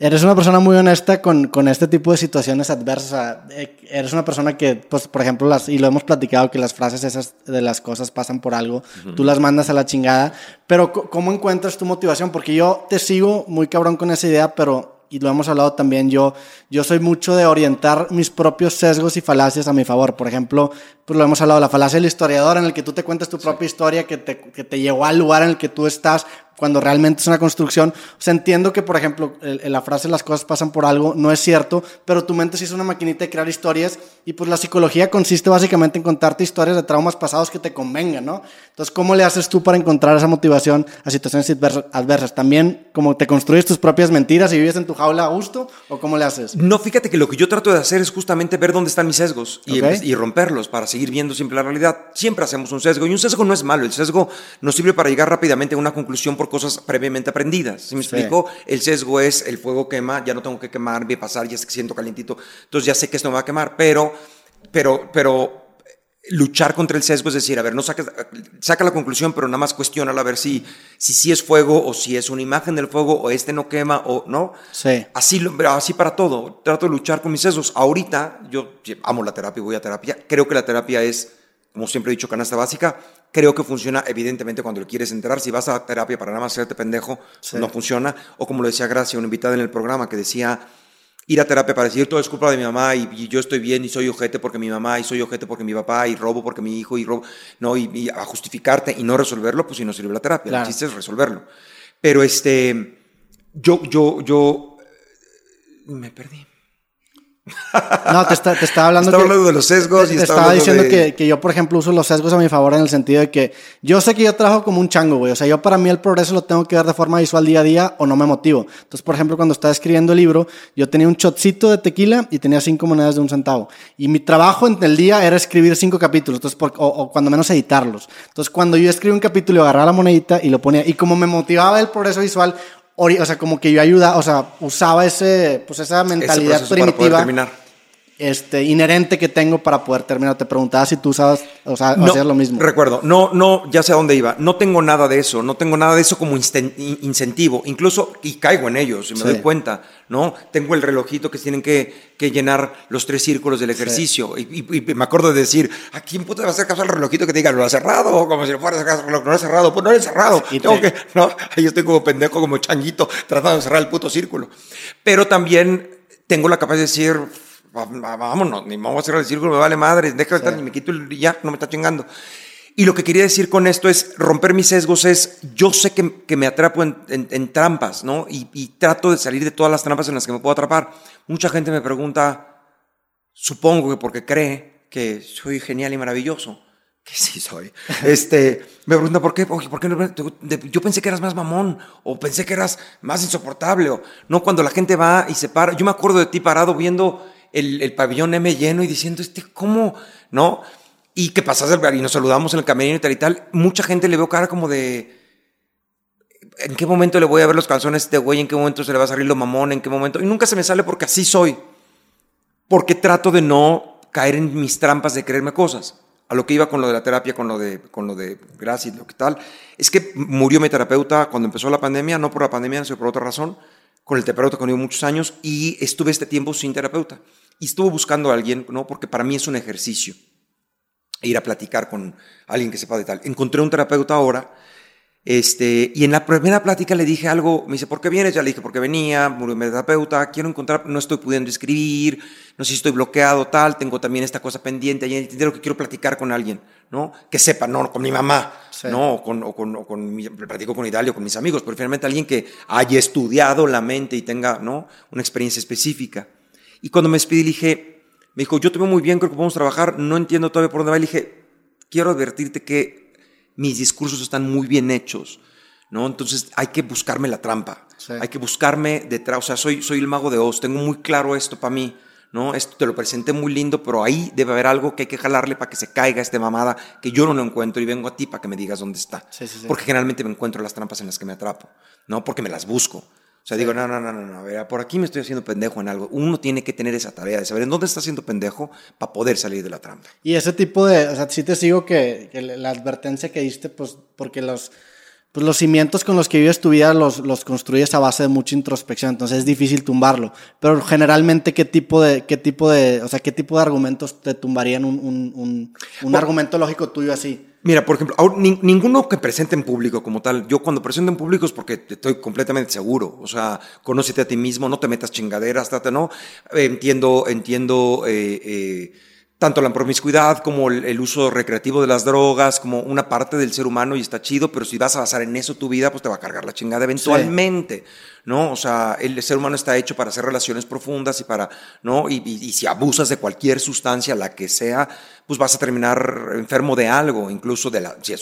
Eres una persona muy honesta con, con este tipo de situaciones adversas. Eh, eres una persona que, pues, por ejemplo, las, y lo hemos platicado, que las frases esas de las cosas pasan por algo, tú las mandas a la chingada, pero ¿cómo encuentras tu motivación? Porque yo te sigo muy cabrón con esa idea, pero y lo hemos hablado también, yo, yo soy mucho de orientar mis propios sesgos y falacias a mi favor. Por ejemplo, pues lo hemos hablado, la falacia del historiador, en el que tú te cuentas tu propia historia que te, que te llevó al lugar en el que tú estás, cuando realmente es una construcción. O sea, entiendo que, por ejemplo, la frase las cosas pasan por algo no es cierto, pero tu mente sí es una maquinita de crear historias y pues la psicología consiste básicamente en contarte historias de traumas pasados que te convengan, ¿no? Entonces, ¿cómo le haces tú para encontrar esa motivación a situaciones adversas? ¿También como te construyes tus propias mentiras y vives en tu jaula a gusto o cómo le haces? No, fíjate que lo que yo trato de hacer es justamente ver dónde están mis sesgos y, y romperlos para seguir viendo siempre la realidad. Siempre hacemos un sesgo y un sesgo no es malo, el sesgo nos sirve para llegar rápidamente a una conclusión cosas previamente aprendidas. ¿Sí me explico? El sesgo es el fuego quema, ya no tengo que quemar, voy a pasar, ya siento calientito, entonces ya sé que esto me va a quemar, pero, pero, pero luchar contra el sesgo es decir, a ver, no saca, saca la conclusión, pero nada más cuestiona a ver si, si sí es fuego o si es una imagen del fuego o este no quema o no. Sí. Así, así para todo. Trato de luchar con mis sesgos. Ahorita yo amo la terapia, voy a terapia. Creo que la terapia es, como siempre he dicho, canasta básica. Creo que funciona evidentemente cuando lo quieres enterar. Si vas a terapia para nada más hacerte pendejo, no funciona. O como lo decía Gracia, una invitada en el programa que decía ir a terapia para decir todo es culpa de mi mamá y, yo estoy bien y soy ojete porque mi mamá y soy ojete porque mi papá y robo porque mi hijo y robo, no, y, a justificarte y no resolverlo, pues si no sirve la terapia. El chiste es resolverlo. Pero este, yo, yo, yo, me perdí. No, te, está, te estaba hablando. estaba hablando de los sesgos. Te, estaba, diciendo que, que, yo, por ejemplo, uso los sesgos a mi favor en el sentido de que yo sé que yo trabajo como un chango, güey. O sea, yo para mí el progreso lo tengo que ver de forma visual día a día o no me motivo. Entonces, por ejemplo, cuando estaba escribiendo el libro, yo tenía un chotcito de tequila y tenía cinco monedas de un centavo. Y mi trabajo en el día era escribir cinco capítulos, entonces, o, o, cuando menos editarlos. Entonces, cuando yo escribí un capítulo, agarraba la monedita y lo ponía. Y como me motivaba el progreso visual, o sea, como que yo ayudaba, o sea, usaba ese, pues esa mentalidad ese primitiva este, inherente que tengo para poder terminar. Te preguntaba si tú usabas, o sea, no, hacías lo mismo. Recuerdo, no, no, ya sé a dónde iba. No tengo nada de eso, no tengo nada de eso como incentivo. Incluso, y caigo en ellos, y me doy cuenta, ¿no? Tengo el relojito que tienen que, que llenar los tres círculos del ejercicio. Y, me acuerdo de decir, ¿a quién puto va a hacer caso al relojito que te diga, lo ha cerrado? Como si lo fuera a hacer no lo ha cerrado. Pues no lo he cerrado. Y tengo que, no, yo estoy como pendejo, como changuito, tratando de cerrar el puto círculo. Pero también tengo la capacidad de decir, vámonos, ni vamos a cerrar el círculo, me vale madre, deja de estar, ni me quito el ya, no me está chingando. Y lo que quería decir con esto es romper mis sesgos, es yo sé que, que me atrapo en, en, trampas, ¿no? Y, y, trato de salir de todas las trampas en las que me puedo atrapar. Mucha gente me pregunta, supongo que porque cree que soy genial y maravilloso, que sí soy, este, me pregunta por qué, ¿por qué no? yo pensé que eras más mamón, o pensé que eras más insoportable, o no, cuando la gente va y se para, yo me acuerdo de ti parado viendo el, pabellón M lleno y diciendo, este, ¿cómo? ¿No? Y que pasas el y nos saludamos en el camerino y tal y tal. Mucha gente le veo cara como de. ¿En qué momento le voy a ver los calzones a este güey? ¿En qué momento se le va a salir lo mamón? ¿En qué momento? Y nunca se me sale porque así soy. Porque trato de no caer en mis trampas de creerme cosas. A lo que iba con lo de la terapia, con lo de, con lo de gracias, lo que tal. Es que murió mi terapeuta cuando empezó la pandemia, no por la pandemia, sino por otra razón con el terapeuta conmigo muchos años y estuve este tiempo sin terapeuta. Y estuve buscando a alguien, ¿no? Porque para mí es un ejercicio ir a platicar con alguien que sepa de tal. Encontré un terapeuta ahora, este, y en la primera plática le dije algo, me dice, ¿por qué vienes? Ya le dije, porque venía, murió mi terapeuta, quiero encontrar, no estoy pudiendo escribir, no sé si estoy bloqueado, tal, tengo también esta cosa pendiente, y lo que quiero platicar con alguien, ¿no? Que sepa, no con mi mamá, ¿no? O con, o con, o con mi, platico con Italia o con mis amigos, pero finalmente alguien que haya estudiado la mente y tenga, ¿no? Una experiencia específica. Y cuando me despedí, le dije, me dijo, yo te veo muy bien, creo que podemos trabajar, no entiendo todavía por dónde va. Le dije, quiero advertirte que mis discursos están muy bien hechos, ¿no? Entonces hay que buscarme la trampa, hay que buscarme detrás, o sea, soy, soy el mago de Oz, tengo muy claro esto para mí, ¿no? Esto te lo presenté muy lindo, pero ahí debe haber algo que hay que jalarle para que se caiga este mamada que yo no lo encuentro y vengo a ti para que me digas dónde está. Porque generalmente me encuentro las trampas en las que me atrapo, ¿no? Porque me las busco. O sea, digo, no, no, no, no, no, a ver, por aquí me estoy haciendo pendejo en algo. Uno tiene que tener esa tarea de saber en dónde está haciendo pendejo para poder salir de la trampa. Y ese tipo de, o sea, sí te sigo que, que la advertencia que diste, pues, porque los, pues los cimientos con los que vives tu vida los, los construyes a base de mucha introspección, entonces es difícil tumbarlo. Pero generalmente, ¿qué tipo de, qué tipo de, o sea, qué tipo de argumentos te tumbarían un, un, un, un argumento lógico tuyo así? Mira, por ejemplo, ninguno que presente en público como tal. Yo cuando presento en público es porque estoy completamente seguro. O sea, conócete a ti mismo, no te metas chingaderas, trata, ¿no? entiendo, entiendo. Eh, eh, tanto la promiscuidad como el, uso recreativo de las drogas, como una parte del ser humano y está chido, pero si vas a basar en eso tu vida, pues te va a cargar la chingada eventualmente, ¿no? O sea, el ser humano está hecho para hacer relaciones profundas y para, ¿no? Y, y, si abusas de cualquier sustancia, la que sea, pues vas a terminar enfermo de algo, incluso de la, si,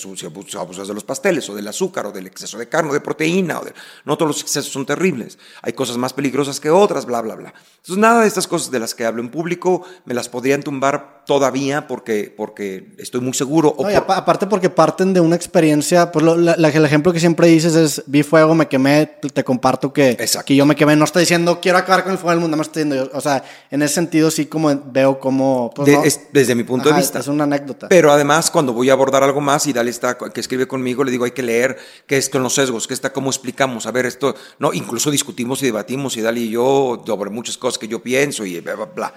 abusas de los pasteles o del azúcar o del exceso de carne o de proteína, o de, no todos los excesos son terribles, hay cosas más peligrosas que otras, bla, bla, bla. Entonces, nada de estas cosas de las que hablo en público me las podrían tumbar todavía porque, porque estoy muy seguro. aparte porque parten de una experiencia, pues el ejemplo que siempre dices es, vi fuego, me quemé, te comparto que, que yo me quemé, no estoy diciendo quiero acabar con el fuego del mundo, me estoy diciendo, o sea, en ese sentido sí como veo como... Pues, desde mi punto de vista. Es una anécdota. Pero además cuando voy a abordar algo más y Dale está, que escribe conmigo, le digo hay que leer qué es con los sesgos, qué está, cómo explicamos, a ver esto, no, incluso discutimos y debatimos y Dale y yo sobre muchas cosas que yo pienso y bla, bla, bla.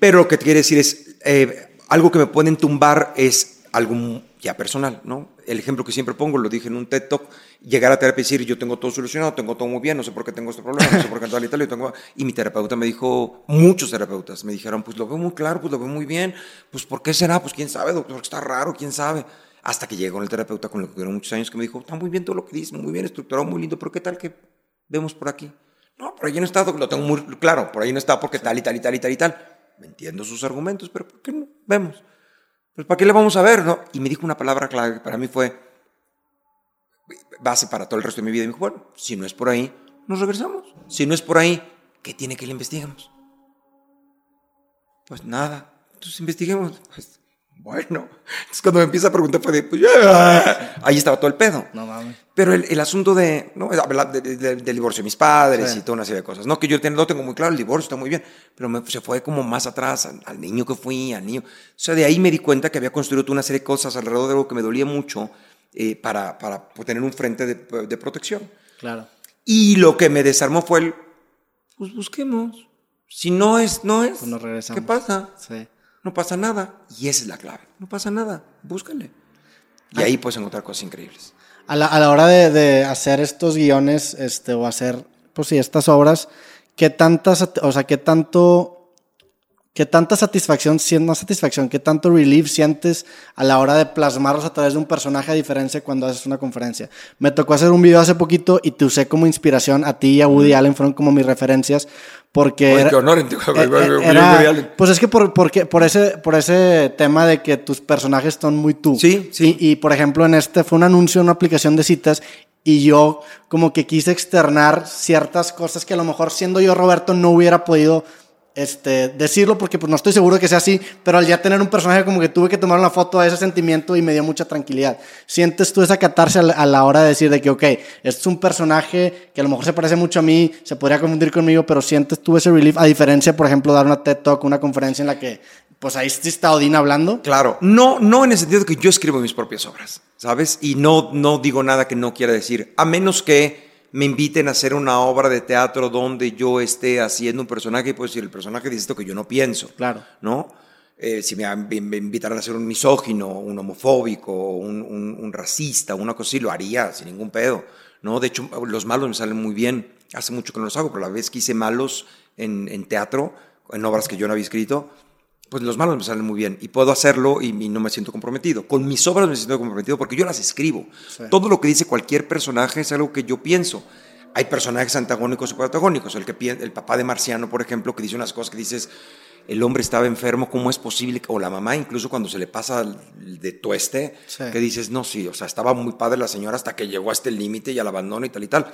Pero lo que quiere decir es, eh, algo que me pueden tumbar es algo ya personal, ¿no? El ejemplo que siempre pongo, lo dije en un TED Talk, llegar a terapia y decir, yo tengo todo solucionado, tengo todo muy bien, no sé por qué tengo este problema, no sé por qué tal y tal, tengo... Y mi terapeuta me dijo, muchos terapeutas me dijeron, pues lo veo muy claro, pues lo veo muy bien, pues ¿por qué será? Pues quién sabe, doctor, está raro, quién sabe. Hasta que llegó el terapeuta con el que tuvieron muchos años que me dijo, está muy bien todo lo que dices, muy bien estructurado, muy lindo, pero ¿qué tal que vemos por aquí? No, por ahí no está, lo tengo muy claro, por ahí no está porque tal y tal y tal y tal y tal. Me entiendo sus argumentos, pero ¿por qué no? Vemos. Pues ¿para qué le vamos a ver, no? Y me dijo una palabra clave que para mí fue base para todo el resto de mi vida. Y me dijo, bueno, si no es por ahí, nos regresamos. Si no es por ahí, ¿qué tiene que le investiguemos? Pues nada, entonces investiguemos. Pues, bueno, entonces cuando me empieza a preguntar fue de, pues ya, ahí estaba todo el pedo. No mames. Pero el, el asunto de, ¿no? Hablar de- de- del divorcio de mis padres Sí. y toda una serie de cosas. No, que yo ten- lo tengo muy claro, el divorcio está muy bien, pero me- se fue como más atrás, al, al niño que fui, al niño. O sea, de ahí me di cuenta que había construido toda una serie de cosas alrededor de algo que me dolía mucho eh, para, para tener un frente de, de protección. Claro. Y lo que me desarmó fue el, pues busquemos. Si no es, no es. Pues nos regresamos. ¿Qué pasa? Sí. No pasa nada. Y esa es la clave. No pasa nada. Búscale. Y ahí puedes encontrar cosas increíbles. A la, a la hora de, de hacer estos guiones, este, o hacer, pues sí, estas obras, ¿qué tantas, o sea, qué tanto, qué tanta satisfacción, no satisfacción, qué tanto relief sientes a la hora de plasmarlos a través de un personaje a diferencia cuando haces una conferencia? Me tocó hacer un video hace poquito y te usé como inspiración, a ti y a Woody Allen fueron como mis referencias, porque... Oye, era- qué honor en era- pues es que por, porque- por, ese, por ese tema de que tus personajes son muy tú. Sí, sí. Y, y, por ejemplo, en este fue un anuncio una aplicación de citas y yo como que quise externar ciertas cosas que a lo mejor siendo yo Roberto no hubiera podido este, decirlo porque pues no estoy seguro que sea así, pero al ya tener un personaje como que tuve que tomar una foto de ese sentimiento y me dio mucha tranquilidad. ¿Sientes tú esa catarse a la, hora de decir de que, ok, este es un personaje que a lo mejor se parece mucho a mí, se podría confundir conmigo, pero sientes tú ese relief a diferencia, por ejemplo, dar una TED Talk, una conferencia en la que pues ahí sí está Odín hablando? Claro, no, no en el sentido que yo escribo mis propias obras, ¿sabes? Y no, no digo nada que no quiera decir, a menos que me inviten a hacer una obra de teatro donde yo esté haciendo un personaje y puedo decir, el personaje dice esto que yo no pienso, Claro. ¿no? Eh, si me, invitaran a ser un misógino, un homofóbico, un, un- un racista, una cosa así, lo haría sin ningún pedo, ¿no? De hecho, los malos me salen muy bien. Hace mucho que no los hago, pero la vez que hice malos en, en teatro, en obras que yo no había escrito, pues los malos me salen muy bien y puedo hacerlo y, y no me siento comprometido. Con mis obras me siento comprometido porque yo las escribo. Sí. Todo lo que dice cualquier personaje es algo que yo pienso. Hay personajes antagónicos y protagónicos. El, que, el papá de Marciano, por ejemplo, que dice unas cosas que dices, el hombre estaba enfermo, ¿cómo es posible? que-?" O la mamá, incluso cuando se le pasa de tueste, Sí. que dices, no, sí, o sea, estaba muy padre la señora hasta que llegó a este límite y al abandono y tal y tal.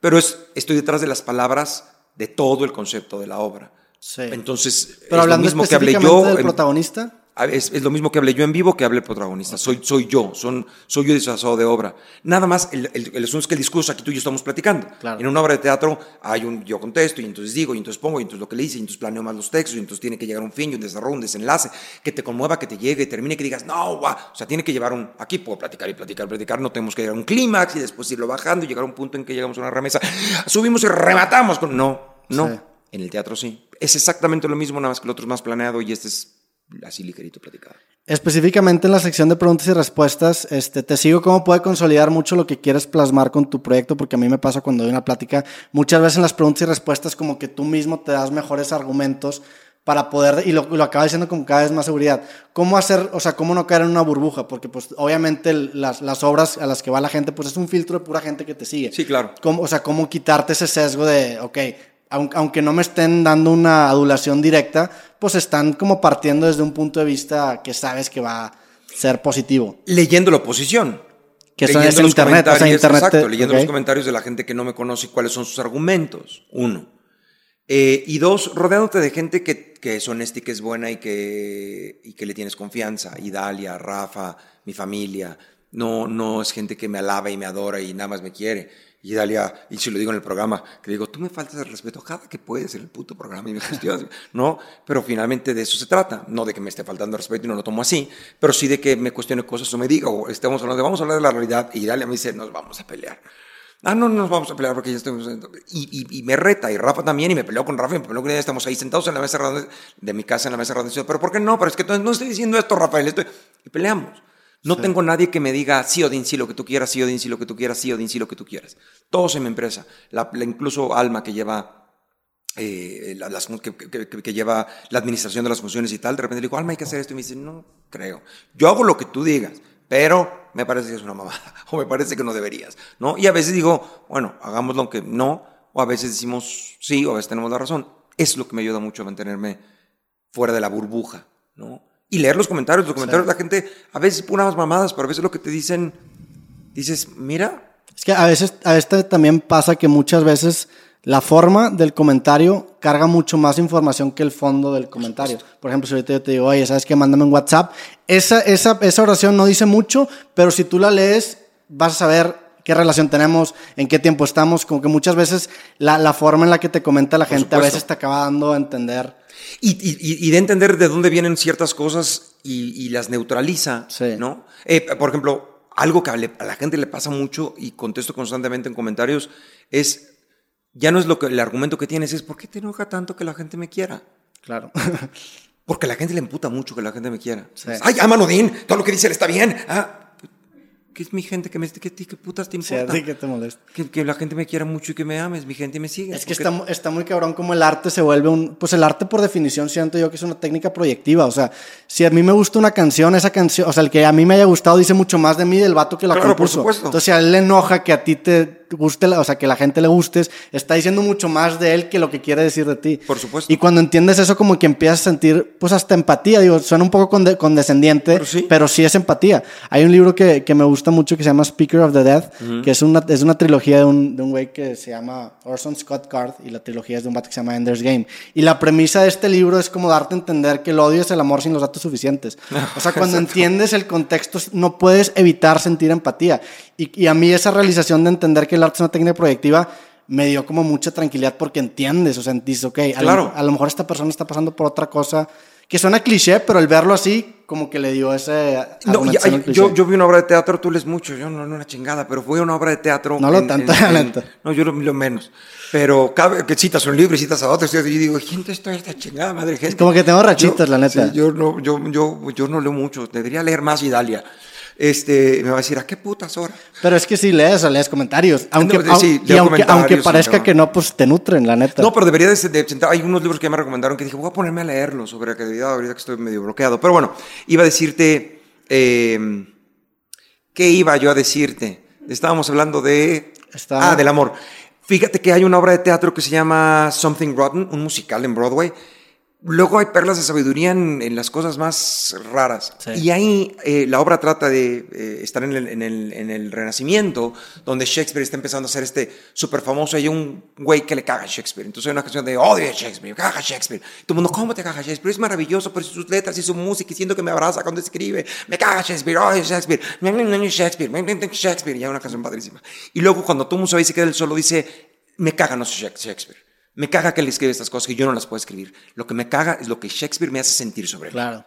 Pero es, estoy detrás de las palabras de todo el concepto de la obra. Sí. Entonces, Pero es lo mismo que hablé yo. del protagonista, a- Es, es lo mismo que hablé yo en vivo que hable el protagonista. Soy, soy yo, son, soy yo disfrazado de obra. Nada más, el, el, el asunto es que el discurso aquí tú y yo estamos platicando. Claro. En una obra de teatro hay un yo contesto y entonces digo y entonces pongo y entonces lo que le hice y entonces planeo más los textos y entonces tiene que llegar un fin y un desarrollo, un desenlace que te conmueva, que te llegue, y termine, que digas, no, guau. O sea, tiene que llevar un, aquí puedo platicar y platicar, platicar, no tenemos que llegar a un clímax y después irlo bajando y llegar a un punto en que llegamos a una remesa, subimos y rematamos con, no, no. Sí. En el teatro sí. Es exactamente lo mismo, nada más que el otro es más planeado y este es así ligerito platicado. específicamente en la sección de preguntas y respuestas, este, te sigo cómo puede consolidar mucho lo que quieres plasmar con tu proyecto, porque a mí me pasa cuando doy una plática, muchas veces en las preguntas y respuestas como que tú mismo te das mejores argumentos para poder, y lo, lo acaba diciendo con cada vez más seguridad, cómo hacer, o sea, cómo no caer en una burbuja, porque pues obviamente el- las, las obras a las que va la gente, pues es un filtro de pura gente que te sigue. Sí, claro. Cómo- o sea, cómo quitarte ese sesgo de, ok, aunque no me estén dando una adulación directa, pues están como partiendo desde un punto de vista que sabes que va a ser positivo. Leyendo la oposición. Que leyendo los internet, o sea, comentarios, internet te- Exacto, leyendo los comentarios de la gente que no me conoce y cuáles son sus argumentos. Uno. Eh, y dos, rodeándote de gente que, que es honesta y que es buena y que, y que le tienes confianza. Idalia, Rafa, mi familia. No, no es gente que me alaba y me adora y nada más me quiere. Y Dalia, y si lo digo en el programa, que digo, tú me faltas el respeto cada que puedes en el puto programa y me cuestionas, ¿no? Pero finalmente de eso se trata, no de que me esté faltando el respeto y no lo tomo así, pero sí de que me cuestione cosas o me diga, o estemos hablando de, vamos a hablar de la realidad, y Dalia me dice, nos vamos a pelear. Ah, no, no nos vamos a pelear porque ya estamos... Y, y, y me reta, y Rafa también, y me peleó con Rafa, y me peleó con ella, estamos ahí sentados en la mesa de mi casa, en la mesa yo, pero ¿por qué no? Pero es que no estoy diciendo esto, Rafael, estoy... Y peleamos. No tengo nadie que me diga, sí, Odín, sí, lo que tú quieras, sí, Odín, sí, lo que tú quieras, sí, Odín, sí, lo que tú quieras. Todos en mi empresa. La, la- incluso Alma, que lleva, eh, la- las, que, que- que- que lleva la administración de las funciones y tal, de repente le digo, Alma, hay que hacer esto. Y me dice, no creo. Yo hago lo que tú digas, pero me parece que es una mamada, o me parece que no deberías, ¿no? Y a veces digo, bueno, hagámoslo aunque no, o a veces decimos sí, o a veces tenemos la razón. Es lo que me ayuda mucho a mantenerme fuera de la burbuja, ¿no? Y leer los comentarios, los comentarios de la gente, a veces unas mamadas, pero a veces lo que te dicen, dices, mira. Es que a veces, a este también pasa que muchas veces la forma del comentario carga mucho más información que el fondo del comentario. Por ejemplo, si ahorita yo te digo, oye, ¿sabes qué? Mándame un WhatsApp. Esa, esa, esa oración no dice mucho, pero si tú la lees, vas a saber qué relación tenemos, en qué tiempo estamos, como que muchas veces la, la forma en la que te comenta la gente a veces te acaba dando a entender. Y, y, y, de entender de dónde vienen ciertas cosas y, las neutraliza, sí. ¿no? Eh, por ejemplo, algo que a la gente le pasa mucho y contesto constantemente en comentarios es, ya no es lo que el argumento que tienes, es ¿por qué te enoja tanto que la gente me quiera? Claro. Porque la gente le emputa mucho que la gente me quiera. Sí. Ay, ama Nodín, todo lo que dice él está bien. Ah, que es mi gente que me que, que putas te importa. Sí, que te molesta. Que, que, la gente me quiera mucho y que me ames, mi gente me sigue. Es que está, está, muy cabrón como el arte se vuelve un... Pues el arte por definición siento yo que es una técnica proyectiva. O sea, si a mí me gusta una canción, esa canción, o sea, el que a mí me haya gustado dice mucho más de mí del vato que la claro, compuso. Por supuesto. Entonces, a él le enoja que a ti te guste, o sea, que la gente le gustes, está diciendo mucho más de él que lo que quiere decir de ti. Por supuesto. Y cuando entiendes eso, como que empiezas a sentir, pues hasta empatía. Digo, suena un poco conde condescendiente, pero sí. pero sí es empatía. Hay un libro que, que me gusta mucho que se llama Speaker of the Dead, uh -huh. que es una, es una trilogía de un, de un güey que se llama Orson Scott Card, y la trilogía es de un vato que se llama Ender's Game. Y la premisa de este libro es como darte a entender que el odio es el amor sin los datos suficientes. O sea, cuando entiendes el contexto, no puedes evitar sentir empatía. Y, y, a mí esa realización de entender que el arte es una técnica proyectiva me dio como mucha tranquilidad porque entiendes, o sea, dices, ok, a, claro. lo, a lo mejor esta persona está pasando por otra cosa que suena cliché, pero el verlo así, como que le dio ese... No, ya, yo, yo, vi una obra de teatro, tú lees mucho, yo no, no una chingada, pero fue una obra de teatro... No lo en, tanto, en, en, No, yo lo, lo, menos. Pero cada que citas un libro y citas a otro, yo digo, ¿quién te está esta chingada, madre gente? Es como que tengo rachitas, yo, la neta. Sí, yo, no, yo, yo, yo no leo mucho, debería leer más Idalia este, me va a decir, ¿a qué putas hora? Pero es que si lees lees comentarios, aunque, no, sí, y aunque, aunque parezca que no, pues te nutren, la neta. No, pero debería de, hay unos libros que me recomendaron que dije, voy a ponerme a leerlos sobre creatividad ahorita que estoy medio bloqueado. Pero bueno, iba a decirte, eh, ¿qué iba yo a decirte? Estábamos hablando de... Está... Ah, del amor. Fíjate que hay una obra de teatro que se llama Something Rotten, un musical en Broadway, Luego hay perlas de sabiduría en, en las cosas más raras. Sí. Y ahí eh, la obra trata de eh, estar en el, en, el, en el, Renacimiento, donde Shakespeare está empezando a ser este súper famoso. Hay un güey que le caga a Shakespeare. Entonces hay una canción de odio a Shakespeare, caga a Shakespeare. Y todo el mundo, ¿cómo te caga Shakespeare? Es maravilloso por sus letras y su música, y siento que me abraza cuando escribe. Me caga Shakespeare, odio Shakespeare, Shakespeare, Shakespeare. Y hay una canción padrísima. Y luego cuando todo el mundo se queda él solo, dice, me caga no Shakespeare. Me caga que él escribe estas cosas que yo no las puedo escribir. Lo que me caga es lo que Shakespeare me hace sentir sobre él. Claro.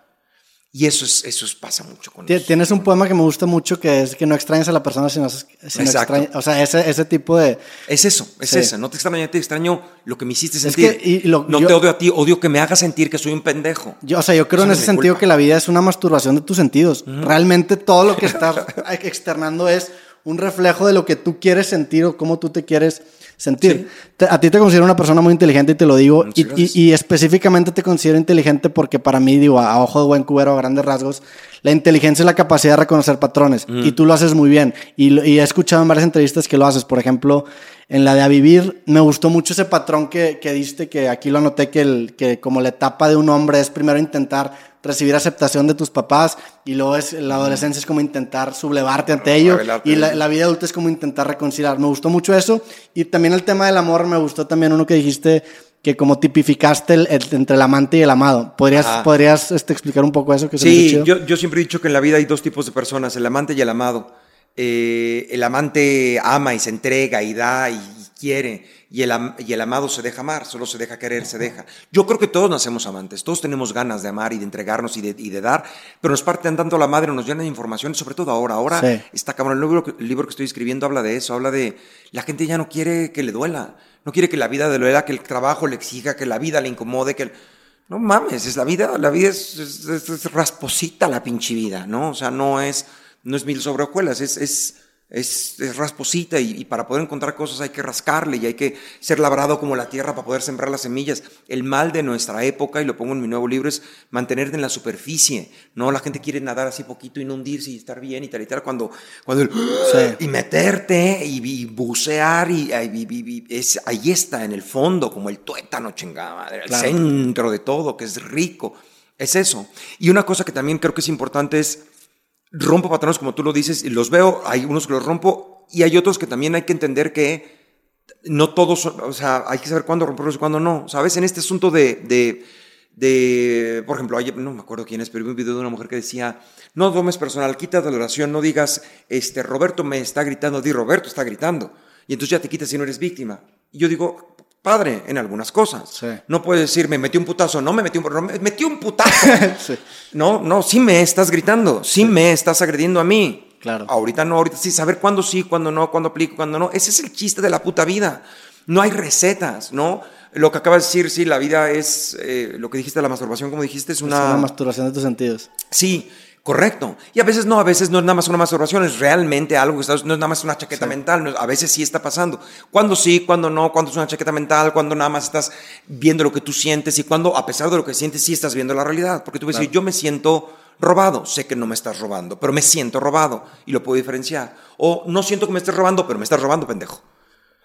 Y eso, es, eso es, pasa mucho con Tienes los, un poema que me gusta mucho que es que no extrañas a la persona, sino, sino extrañas. O sea, ese, ese tipo de. Es eso, es Sí. esa. No te extraño, te extraño lo que me hiciste Es sentir. que, y lo- no yo- te odio a ti, odio que me hagas sentir que soy un pendejo. Yo, o sea, yo creo Eso en ese es sentido culpa. que la vida es una masturbación de tus sentidos. Realmente todo lo que estás externando es un reflejo de lo que tú quieres sentir o cómo tú te quieres sentir. A ti te considero una persona muy inteligente y te lo digo. Y, y- y específicamente te considero inteligente porque para mí, digo, a, a ojo de buen cubero, a grandes rasgos, la inteligencia es la capacidad de reconocer patrones. Y tú lo haces muy bien. Y, y he escuchado en varias entrevistas que lo haces. Por ejemplo, en la de A Vivir, me gustó mucho ese patrón que, que diste, que aquí lo anoté, que, el, que como la etapa de un hombre es primero intentar recibir aceptación de tus papás y luego es, la adolescencia es como intentar sublevarte ante ello y la, la vida adulta es como intentar reconciliar. Me gustó mucho eso y también el tema del amor, me gustó también uno que dijiste que como tipificaste el, el- entre el amante y el amado. ¿Podrías, Ajá. podrías este, explicar un poco eso? Que Sí, yo, yo siempre he dicho que en la vida hay dos tipos de personas, el amante y el amado. Eh, el amante ama y se entrega y da y, y quiere, y el, am- y el amado se deja amar, solo se deja querer, se deja. Yo creo que todos nacemos amantes, todos tenemos ganas de amar y de entregarnos y de, y de dar, pero nos parten tanto la madre, nos llenan de información, sobre todo ahora. Ahora Sí. está cabrón. El libro, que- el libro que estoy escribiendo habla de eso, habla de la gente ya no quiere que le duela, no quiere que la vida le duela, que el trabajo le exija, que la vida le incomode, que el- no mames, es la vida, la vida es, es- es- es rasposita la pinche vida, ¿no? O sea, no es, no es mil sobre hojuelas, es, es es, rasposita y, y, para poder encontrar cosas hay que rascarle y hay que ser labrado como la tierra para poder sembrar las semillas. El mal de nuestra época, y lo pongo en mi nuevo libro, es mantenerte en la superficie. No, la gente quiere nadar así poquito y no hundirse y estar bien y tal y tal. Cuando, cuando el, sí. y meterte y, y bucear y, y, es, ahí está en el fondo, como el tuétano, chingada madre, claro. el centro de todo, que es rico. Es eso. Y una cosa que también creo que es importante es rompo patrones como tú lo dices y los veo, hay unos que los rompo y hay otros que también hay que entender que no todos, o sea, hay que saber cuándo romperlos y cuándo no, ¿sabes? En este asunto de, de, de, por ejemplo, ayer, no me acuerdo quién es, pero vi un video de una mujer que decía, no tomes personal, quita de la oración, no digas, este, Roberto me está gritando, di, Roberto está gritando, y entonces ya te quitas si no eres víctima. Y yo digo, padre en algunas cosas. Sí. No puedes decir, me metí un putazo, no me metí un, no, me metí un putazo. sí. No, no, sí me estás gritando, sí, sí, me estás agrediendo a mí. Claro. Ahorita no, ahorita sí, saber cuándo sí, cuándo no, cuándo aplico, cuándo no. Ese es el chiste de la puta vida. No hay recetas, ¿no? Lo que acabas de decir, sí, la vida es, eh, lo que dijiste la masturbación, como dijiste, es una... Es una masturbación de tus sentidos. Sí, Correcto. Y a veces no, a veces no es nada más una masturbación, es realmente algo que está, no es nada más una chaqueta sí. mental, no, a veces sí está pasando. Cuando sí, cuando no, cuando es una chaqueta mental, cuando nada más estás viendo lo que tú sientes y cuando a pesar de lo que sientes sí estás viendo la realidad. Porque tú puedes claro. decir, yo me siento robado, sé que no me estás robando, pero me siento robado y lo puedo diferenciar. O no siento que me estés robando, pero me estás robando, pendejo.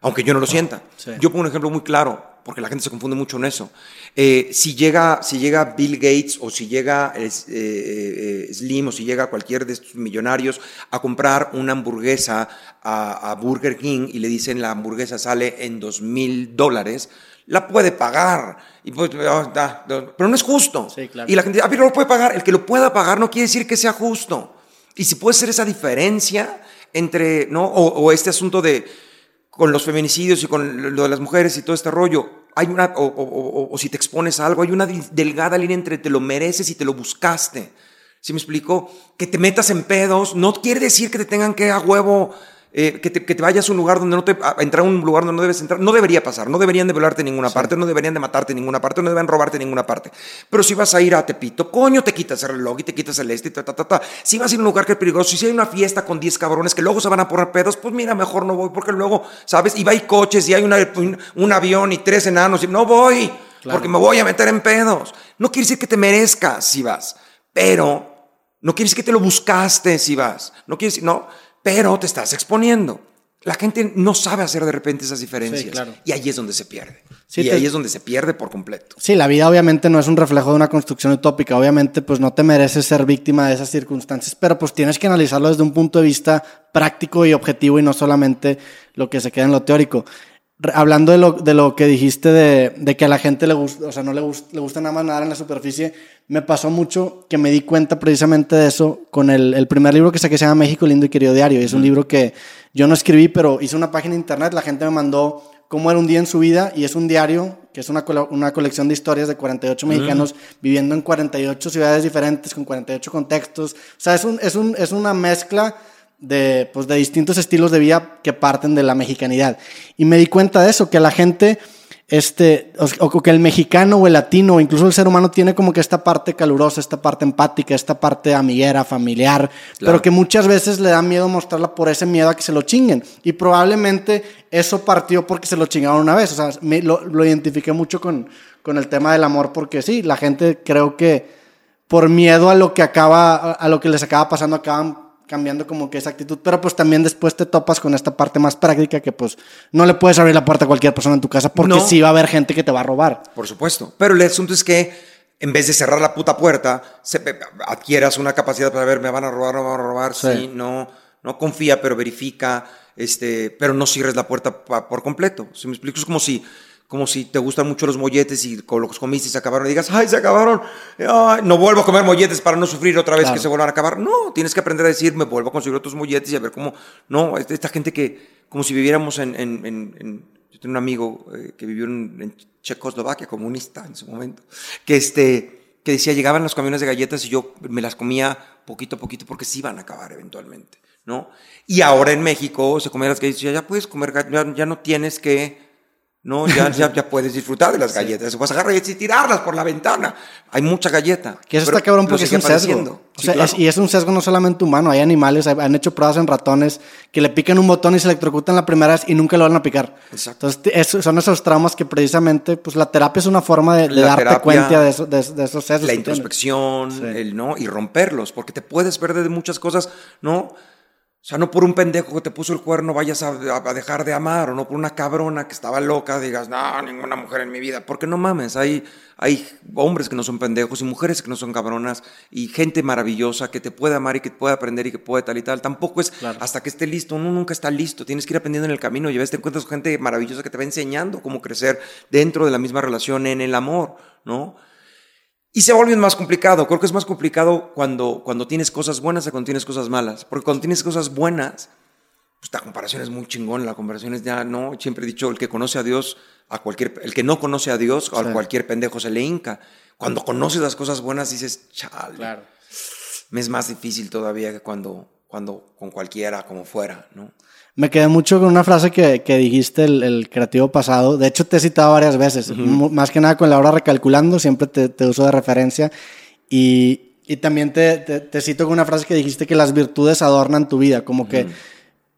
Aunque yo no lo sienta. Sí. Yo pongo un ejemplo muy claro porque la gente se confunde mucho en eso. Eh, si, llega, si llega Bill Gates o si llega eh, eh, Slim o si llega cualquier de estos millonarios a comprar una hamburguesa a, a, Burger King y le dicen la hamburguesa sale en dos mil dólares, la puede pagar. Y pues, oh, da, da, pero no es justo. Sí, claro. Y la gente dice, ah, pero lo puede pagar. El que lo pueda pagar no quiere decir que sea justo. Y si puede ser esa diferencia entre, ¿no? O, o este asunto de con los feminicidios y con lo de las mujeres y todo este rollo, hay una, o, o, o, o, si te expones a algo, hay una delgada línea entre te lo mereces y te lo buscaste. ¿Sí me explico? Que te metas en pedos no quiere decir que te tengan que a huevo eh, que, te, que, te, vayas a un lugar donde no te, a entrar a un lugar donde no debes entrar, no debería pasar, no deberían de violarte en ninguna sí. parte, no deberían de matarte en ninguna parte, no deberían robarte en ninguna parte. Pero si vas a ir a Tepito, coño, te quitas el reloj y te quitas el este y ta, ta, ta, ta. Si vas a ir a un lugar que es peligroso, y si hay una fiesta con 10 cabrones que luego se van a poner pedos, pues mira, mejor no voy, porque luego, ¿sabes? Y va hay coches y hay una, un, un, avión y tres enanos y no voy, claro. porque me voy a meter en pedos. No quiere decir que te merezcas si vas, pero no quiere decir que te lo buscaste si vas, no quiere decir, no, pero te estás exponiendo. La gente no sabe hacer de repente esas diferencias. Sí, claro. Y ahí es donde se pierde. Sí, y te... ahí es donde se pierde por completo. Sí, la vida obviamente no es un reflejo de una construcción utópica. Obviamente, pues no te mereces ser víctima de esas circunstancias, pero pues tienes que analizarlo desde un punto de vista práctico y objetivo y no solamente lo que se queda en lo teórico. Hablando de lo, de lo que dijiste de, de, que a la gente le gusta, o sea, no le, gusta, le gusta nada más nadar en la superficie, me pasó mucho que me di cuenta precisamente de eso con el, el primer libro que saqué, se llama México Lindo y Querido Diario. Y es un mm. libro que yo no escribí, pero hice una página de internet, la gente me mandó cómo era un día en su vida y es un diario que es una, una colección de historias de 48 mexicanos mm. viviendo en 48 ciudades diferentes con 48 contextos. O sea, es, un, es, un, es una mezcla de, pues, de distintos estilos de vida que parten de la mexicanidad. Y me di cuenta de eso, que la gente, este, o, o, que el mexicano o el latino, o incluso el ser humano tiene como que esta parte calurosa, esta parte empática, esta parte amiguera, familiar, claro. pero que muchas veces le da miedo mostrarla por ese miedo a que se lo chinguen. Y probablemente eso partió porque se lo chingaron una vez. O sea, me, lo, lo identifiqué mucho con, con el tema del amor, porque sí, la gente creo que por miedo a lo que acaba, a lo que les acaba pasando, acaban cambiando como que esa actitud, pero pues también después te topas con esta parte más práctica que pues no le puedes abrir la puerta a cualquier persona en tu casa porque no. sí va a haber gente que te va a robar. Por supuesto, pero el asunto es que en vez de cerrar la puta puerta, se, adquieras una capacidad para ver, me van a robar, no me van a robar, sí, sí no, no confía, pero verifica, este, pero no cierres la puerta por completo. Si me explico, es como si como si te gustan mucho los molletes y con los comiste y se acabaron y digas, ay, se acabaron, ay, no vuelvo a comer molletes para no sufrir otra vez claro. que se vuelvan a acabar. No, tienes que aprender a decir, me vuelvo a conseguir otros molletes y a ver cómo, no, esta gente que, como si viviéramos en, en, en, en yo tengo un amigo eh, que vivió en, en, Checoslovaquia, comunista en su momento, que este, que decía, llegaban los camiones de galletas y yo me las comía poquito a poquito porque se iban a acabar eventualmente, ¿no? Y ahora en México se comían las galletas y ya, ya puedes comer, ya, ya no tienes que No, ya, ya, ya puedes disfrutar de las galletas. Puedes agarrar y tirarlas por la ventana. Hay mucha galleta. Que eso está cabrón porque es un sesgo. O sea, y es un sesgo no solamente humano. Hay animales, han hecho pruebas en ratones que le pican un botón y se electrocutan la primera vez y nunca lo van a picar. Exacto. Entonces, son esos traumas que precisamente, pues la terapia es una forma de, darte cuenta de, eso, de, esos sesgos. La introspección, el no, y romperlos, porque te puedes perder de muchas cosas, ¿no? O sea, no por un pendejo que te puso el cuerno vayas a, dejar de amar, o no por una cabrona que estaba loca digas, no, ninguna mujer en mi vida. Porque no mames, hay, hay hombres que no son pendejos y mujeres que no son cabronas y gente maravillosa que te puede amar y que puede aprender y que puede tal y tal. Tampoco es hasta que esté listo, uno nunca está listo. Tienes que ir aprendiendo en el camino y a veces te encuentras gente maravillosa que te va enseñando cómo crecer dentro de la misma relación en el amor, ¿no? Y se vuelve más complicado. Creo que es más complicado cuando, cuando tienes cosas buenas a cuando tienes cosas malas. Porque cuando tienes cosas buenas, pues la comparación es muy chingón. La comparación es ya, no, siempre he dicho, el que conoce a Dios, a cualquier, el que no conoce a Dios, a cualquier pendejo se le hinca. Cuando conoces las cosas buenas dices, chale. Claro. Me es más difícil todavía que cuando, cuando con cualquiera, como fuera, ¿no? Me quedé mucho con una frase que, que dijiste el, el, creativo pasado. De hecho, te he citado varias veces. Más que nada con la hora recalculando, siempre te, te uso de referencia. Y, y también te, te, cito con una frase que dijiste que las virtudes adornan tu vida. Como que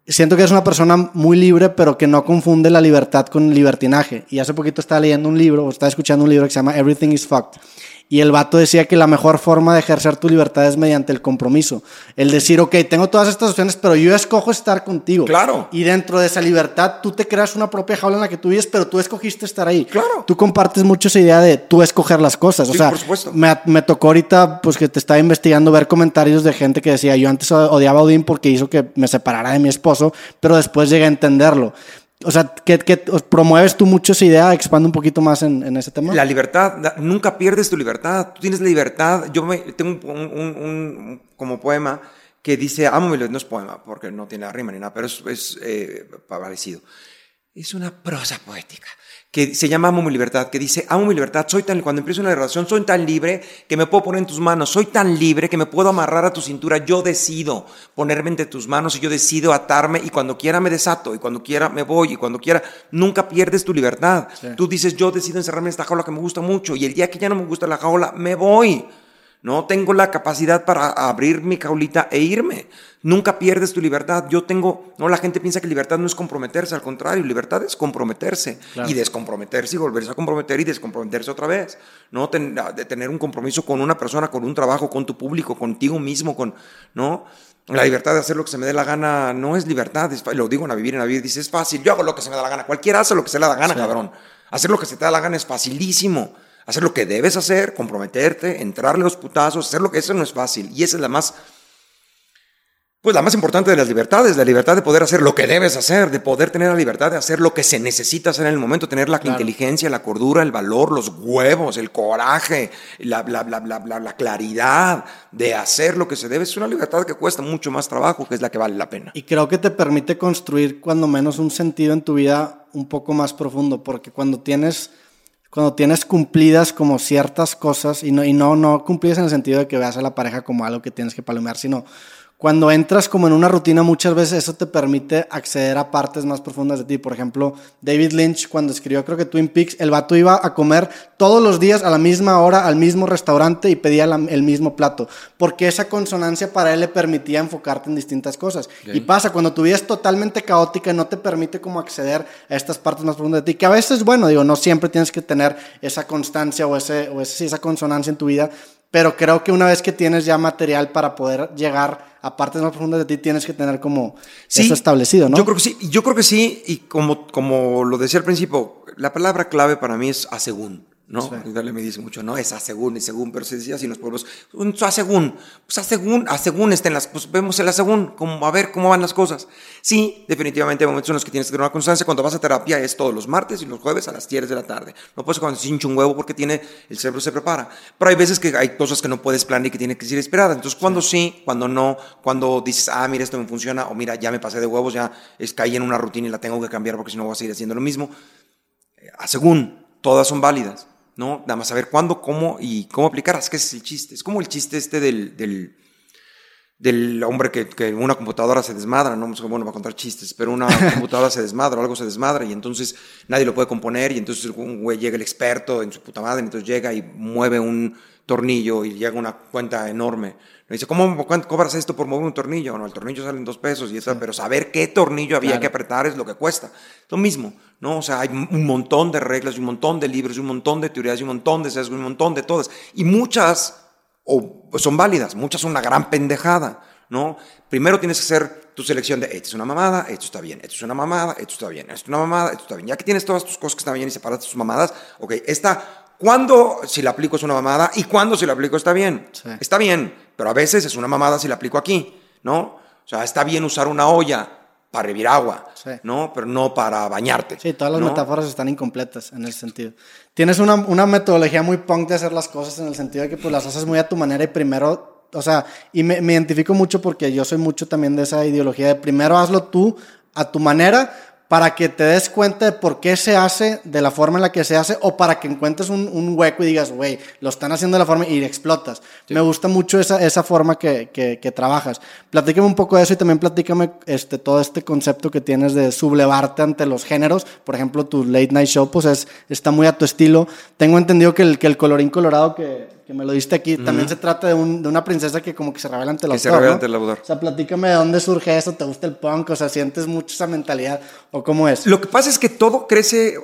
siento que es una persona muy libre, pero que no confunde la libertad con libertinaje. Y hace poquito estaba leyendo un libro, o estaba escuchando un libro que se llama Everything is Fucked. Y el vato decía que la mejor forma de ejercer tu libertad es mediante el compromiso. El decir, ok, tengo todas estas opciones, pero yo escojo estar contigo. Claro. Y dentro de esa libertad, tú te creas una propia jaula en la que tú vives, pero tú escogiste estar ahí. Claro. Tú compartes mucho esa idea de tú escoger las cosas. Sí, o sea, por supuesto. Me, me, tocó ahorita, pues que te estaba investigando, ver comentarios de gente que decía, yo antes odiaba a Odín porque hizo que me separara de mi esposo, pero después llegué a entenderlo. O sea, ¿qué, promueves tú mucho esa idea? Expande un poquito más en, ese tema. La libertad, nunca pierdes tu libertad. Tú tienes la libertad. Yo me, tengo un, un, como poema que dice, amo mi no es poema, porque no tiene rima ni nada, pero es, es eh, parecido. Es una prosa poética que se llama Amo mi libertad, que dice, amo mi libertad, soy tan, cuando empiezo una relación, soy tan libre que me puedo poner en tus manos, soy tan libre que me puedo amarrar a tu cintura, yo decido ponerme entre tus manos y yo decido atarme y cuando quiera me desato y cuando quiera me voy y cuando quiera, nunca pierdes tu libertad. Tú dices, yo decido encerrarme en esta jaula que me gusta mucho y el día que ya no me gusta la jaula, me voy. No tengo la capacidad para abrir mi caulita e irme. Nunca pierdes tu libertad. Yo tengo, no, la gente piensa que libertad no es comprometerse, al contrario, libertad es comprometerse y descomprometerse y volverse a comprometer y descomprometerse otra vez. No de tener un compromiso con una persona, con un trabajo, con tu público, contigo mismo, con, ¿no? La libertad de hacer lo que se me dé la gana no es libertad, lo digo en la vivir en la vida, dice, es fácil, yo hago lo que se me da la gana, cualquiera hace lo que se le da la gana, cabrón. Hacer lo que se te da la gana es facilísimo hacer lo que debes hacer, comprometerte, entrarle los putazos, hacer lo que eso no es fácil. Y esa es la más, pues la más importante de las libertades, la libertad de poder hacer lo que debes hacer, de poder tener la libertad de hacer lo que se necesita hacer en el momento, tener la inteligencia, la cordura, el valor, los huevos, el coraje, la, la, claridad de hacer lo que se debe. Es una libertad que cuesta mucho más trabajo, que es la que vale la pena. Y creo que te permite construir cuando menos un sentido en tu vida un poco más profundo, porque cuando tienes cuando tienes cumplidas como ciertas cosas y no, y no, no cumplidas en el sentido de que veas a la pareja como algo que tienes que palomear, sino cuando entras como en una rutina, muchas veces eso te permite acceder a partes más profundas de ti. Por ejemplo, David Lynch, cuando escribió creo que Twin Peaks, el vato iba a comer todos los días a la misma hora al mismo restaurante y pedía el mismo plato, porque esa consonancia para él le permitía enfocarte en distintas cosas. Y pasa, cuando tu vida es totalmente caótica, no te permite como acceder a estas partes más profundas de ti, que a veces, bueno, digo, no siempre tienes que tener esa constancia o, ese, o esa consonancia en tu vida, pero creo que una vez que tienes ya material para poder llegar a partes más profundas de ti, tienes que tener como eso establecido, ¿no? Yo creo que sí, yo creo que sí, y como, como lo decía al principio, la palabra clave para mí es a según. ¿No? Dale me dice mucho, no, es a según, y según, pero se decía así en los pueblos, a según, pues a según, a según estén las, pues vemos el a según, como a ver cómo van las cosas. Sí, definitivamente hay momentos en los que tienes que tener una constancia, cuando vas a terapia es todos los martes y los jueves a las 10 de la tarde. No puedes cuando se hincha un huevo porque tiene, el cerebro se prepara. Pero hay veces que hay cosas que no puedes planear y que tiene que ser esperada. Entonces, cuando sí. cuando no, cuando dices, ah, mira, esto me funciona, o mira, ya me pasé de huevos, ya es, caí en una rutina y la tengo que cambiar porque si no voy a seguir haciendo lo mismo. Eh, a según, todas son válidas. ¿No? Nada más saber cuándo, cómo y cómo aplicar. Es que ese es el chiste. Es como el chiste este del, del del hombre que, que una computadora se desmadra, no bueno, va a contar chistes, pero una computadora se desmadra o algo se desmadra y entonces nadie lo puede componer y entonces un güey llega el experto en su puta madre, entonces llega y mueve un tornillo y llega una cuenta enorme. Me dice, ¿cómo cobras esto por mover un tornillo? No, el tornillo sale en dos pesos y eso, pero saber qué tornillo había que apretar es lo que cuesta. Lo mismo, ¿no? O sea, hay un montón de reglas, y un montón de libros, y un montón de teorías, y un montón de sesgos, un montón de todas. Y muchas o son válidas, muchas son una gran pendejada, ¿no? Primero tienes que hacer tu selección de, esto es una mamada, esto está bien, esto es una mamada, esto está bien, esto es una mamada, esto está bien. Ya que tienes todas tus cosas que están bien y separas tus mamadas, ok, esta, ¿cuándo si la aplico es una mamada y cuándo si la aplico está bien? Está bien, pero a veces es una mamada si la aplico aquí, ¿no? O sea, está bien usar una olla para hervir agua, ¿no? Pero no para bañarte. Sí, todas las metáforas están incompletas en ese sentido. Tienes una, una, metodología muy punk de hacer las cosas en el sentido de que pues las haces muy a tu manera y primero, o sea, y me, me identifico mucho porque yo soy mucho también de esa ideología de primero hazlo tú a tu manera para que te des cuenta de por qué se hace de la forma en la que se hace o para que encuentres un, un hueco y digas, güey, lo están haciendo de la forma y explotas. Me gusta mucho esa, esa forma que, que, que, trabajas. Platícame un poco de eso y también platícame este, todo este concepto que tienes de sublevarte ante los géneros. Por ejemplo, tu late night show pues es, está muy a tu estilo. Tengo entendido que el, que el colorín colorado que, que me lo diste aquí, también se trata de, un, de, una princesa que como que se revela ante el que se revela ante el O sea, platícame de dónde surge eso, ¿te gusta el punk? O sea, ¿sientes mucho esa mentalidad o cómo es? Lo que pasa es que todo crece,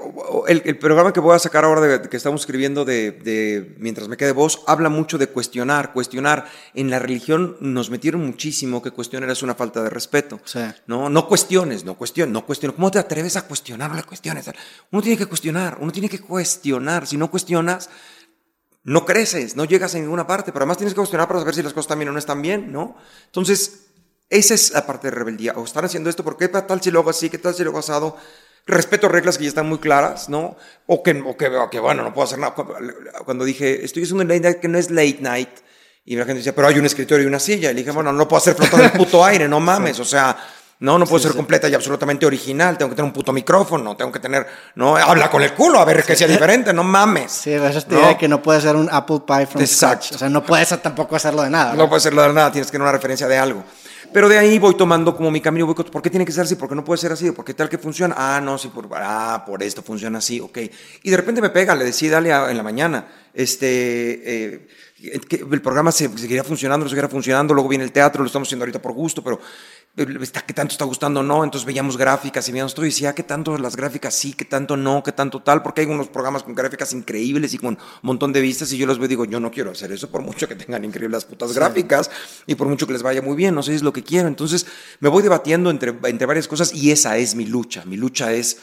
el, el programa que voy a sacar ahora de, que estamos escribiendo de, de, Mientras me quede voz, habla mucho de cuestionar, cuestionar. En la religión nos metieron muchísimo que cuestionar es una falta de respeto. Sí. No, no cuestiones, no cuestiones, no cuestiones. ¿Cómo te atreves a cuestionar? No le cuestiones. Uno tiene que cuestionar, uno tiene que cuestionar. Si no cuestionas no creces, no llegas a ninguna parte, pero además tienes que cuestionar para saber si las cosas están bien o no están bien, ¿no? Entonces, esa es la parte de rebeldía. O están haciendo esto, ¿por qué tal si lo hago así? ¿Qué tal si lo hago asado? Respeto reglas que ya están muy claras, ¿no? O que, o que, bueno, no puedo hacer nada. Cuando dije, estoy haciendo un late night que no es late night, y la gente decía, pero hay un escritorio y una silla. Y le dije, bueno, no puedo hacer flotar el puto aire, no mames, o sea no, no puedo ser completa y absolutamente original. Tengo que tener un puto micrófono, tengo que tener, no, habla con el culo a ver que sea diferente, no mames. Sí, esa es idea de que no puede ser un apple pie from Exacto. scratch. O sea, no puedes tampoco hacerlo de nada. No, puedes hacerlo de nada, tienes que tener una referencia de algo. Pero de ahí voy tomando como mi camino, voy, ¿por qué tiene que ser así? ¿Por qué no puede ser así? ¿Por qué tal que funciona? Ah, no, sí, por, ah, por esto funciona así, ok. Y de repente me pega, le decía, dale en la mañana, este, eh, que el programa se, seguirá funcionando, no seguirá funcionando, luego viene el teatro, lo estamos haciendo ahorita por gusto, pero ¿qué tanto está gustando o no? Entonces veíamos gráficas y veíamos todo y decía, ¿qué tanto las gráficas sí? ¿Qué tanto no? ¿Qué tanto tal? Porque hay unos programas con gráficas increíbles y con un montón de vistas y yo los veo y digo, yo no quiero hacer eso por mucho que tengan increíbles las putas gráficas y por mucho que les vaya muy bien, no sé si es lo que quiero. Entonces me voy debatiendo entre, entre varias cosas y esa es mi lucha. Mi lucha es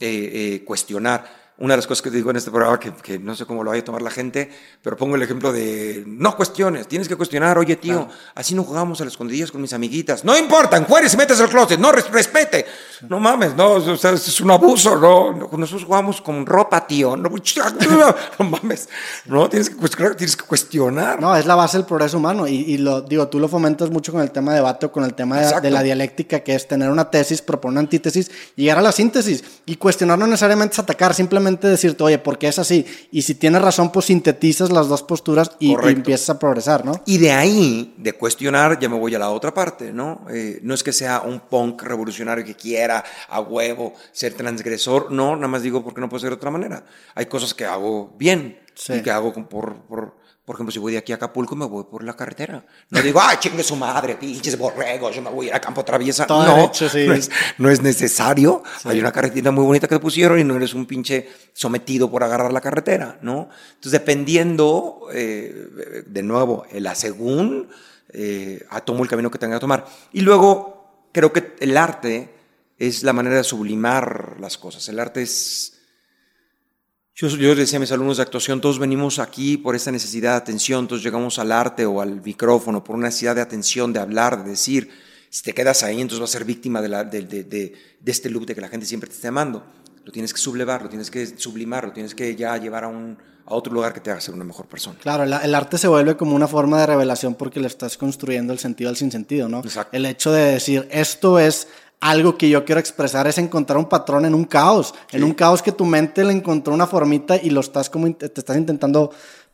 eh, eh, cuestionar una de las cosas que digo en este programa, que, que, no sé cómo lo vaya a tomar la gente, pero pongo el ejemplo de, no cuestiones, tienes que cuestionar, oye tío, así no jugamos a las escondidillas con mis amiguitas, no importa, encueres y metes el closet, no respete, no mames, no, o sea, es un abuso, no, nosotros jugamos con ropa, tío, no, no mames, no, tienes que, cuestionar, tienes que cuestionar. No, es la base del progreso humano y, y, lo digo, tú lo fomentas mucho con el tema de debate o con el tema de, de, la dialéctica, que es tener una tesis, proponer una antítesis, llegar a la síntesis y cuestionar no necesariamente es atacar, simplemente decirte, oye, ¿por qué es así? Y si tienes razón, pues sintetizas las dos posturas y, y, empiezas a progresar, ¿no? Y de ahí, de cuestionar, ya me voy a la otra parte, ¿no? Eh, no es que sea un punk revolucionario que quiera a huevo ser transgresor, no, nada más digo porque no puede ser de otra manera. Hay cosas que hago bien sí. y que hago por, por por ejemplo, si voy de aquí a Acapulco, me voy por la carretera. No digo, ay, chingue su madre, pinches borregos, yo me voy a ir a campo traviesa. Todo no, derecho, sí. no, es, no, es, necesario. Sí. Hay una carretera muy bonita que te pusieron y no eres un pinche sometido por agarrar la carretera, ¿no? Entonces, dependiendo, eh, de nuevo, el asegún, eh, tomo el camino que tenga que tomar. Y luego, creo que el arte es la manera de sublimar las cosas. El arte es yo, yo decía a mis alumnos de actuación, todos venimos aquí por esta necesidad de atención, todos llegamos al arte o al micrófono por una necesidad de atención, de hablar, de decir. Si te quedas ahí, entonces vas a ser víctima de, la, de, de, de, este loop de que la gente siempre te esté amando. Lo tienes que sublevar, lo tienes que sublimar, lo tienes que ya llevar a, un, a otro lugar que te haga ser una mejor persona. Claro, el, el, arte se vuelve como una forma de revelación porque le estás construyendo el sentido al sinsentido, ¿no? Exacto. El hecho de decir, esto es algo que yo quiero expresar es encontrar un patrón en un caos, sí. en un caos que tu mente le encontró una formita y lo estás como te estás intentando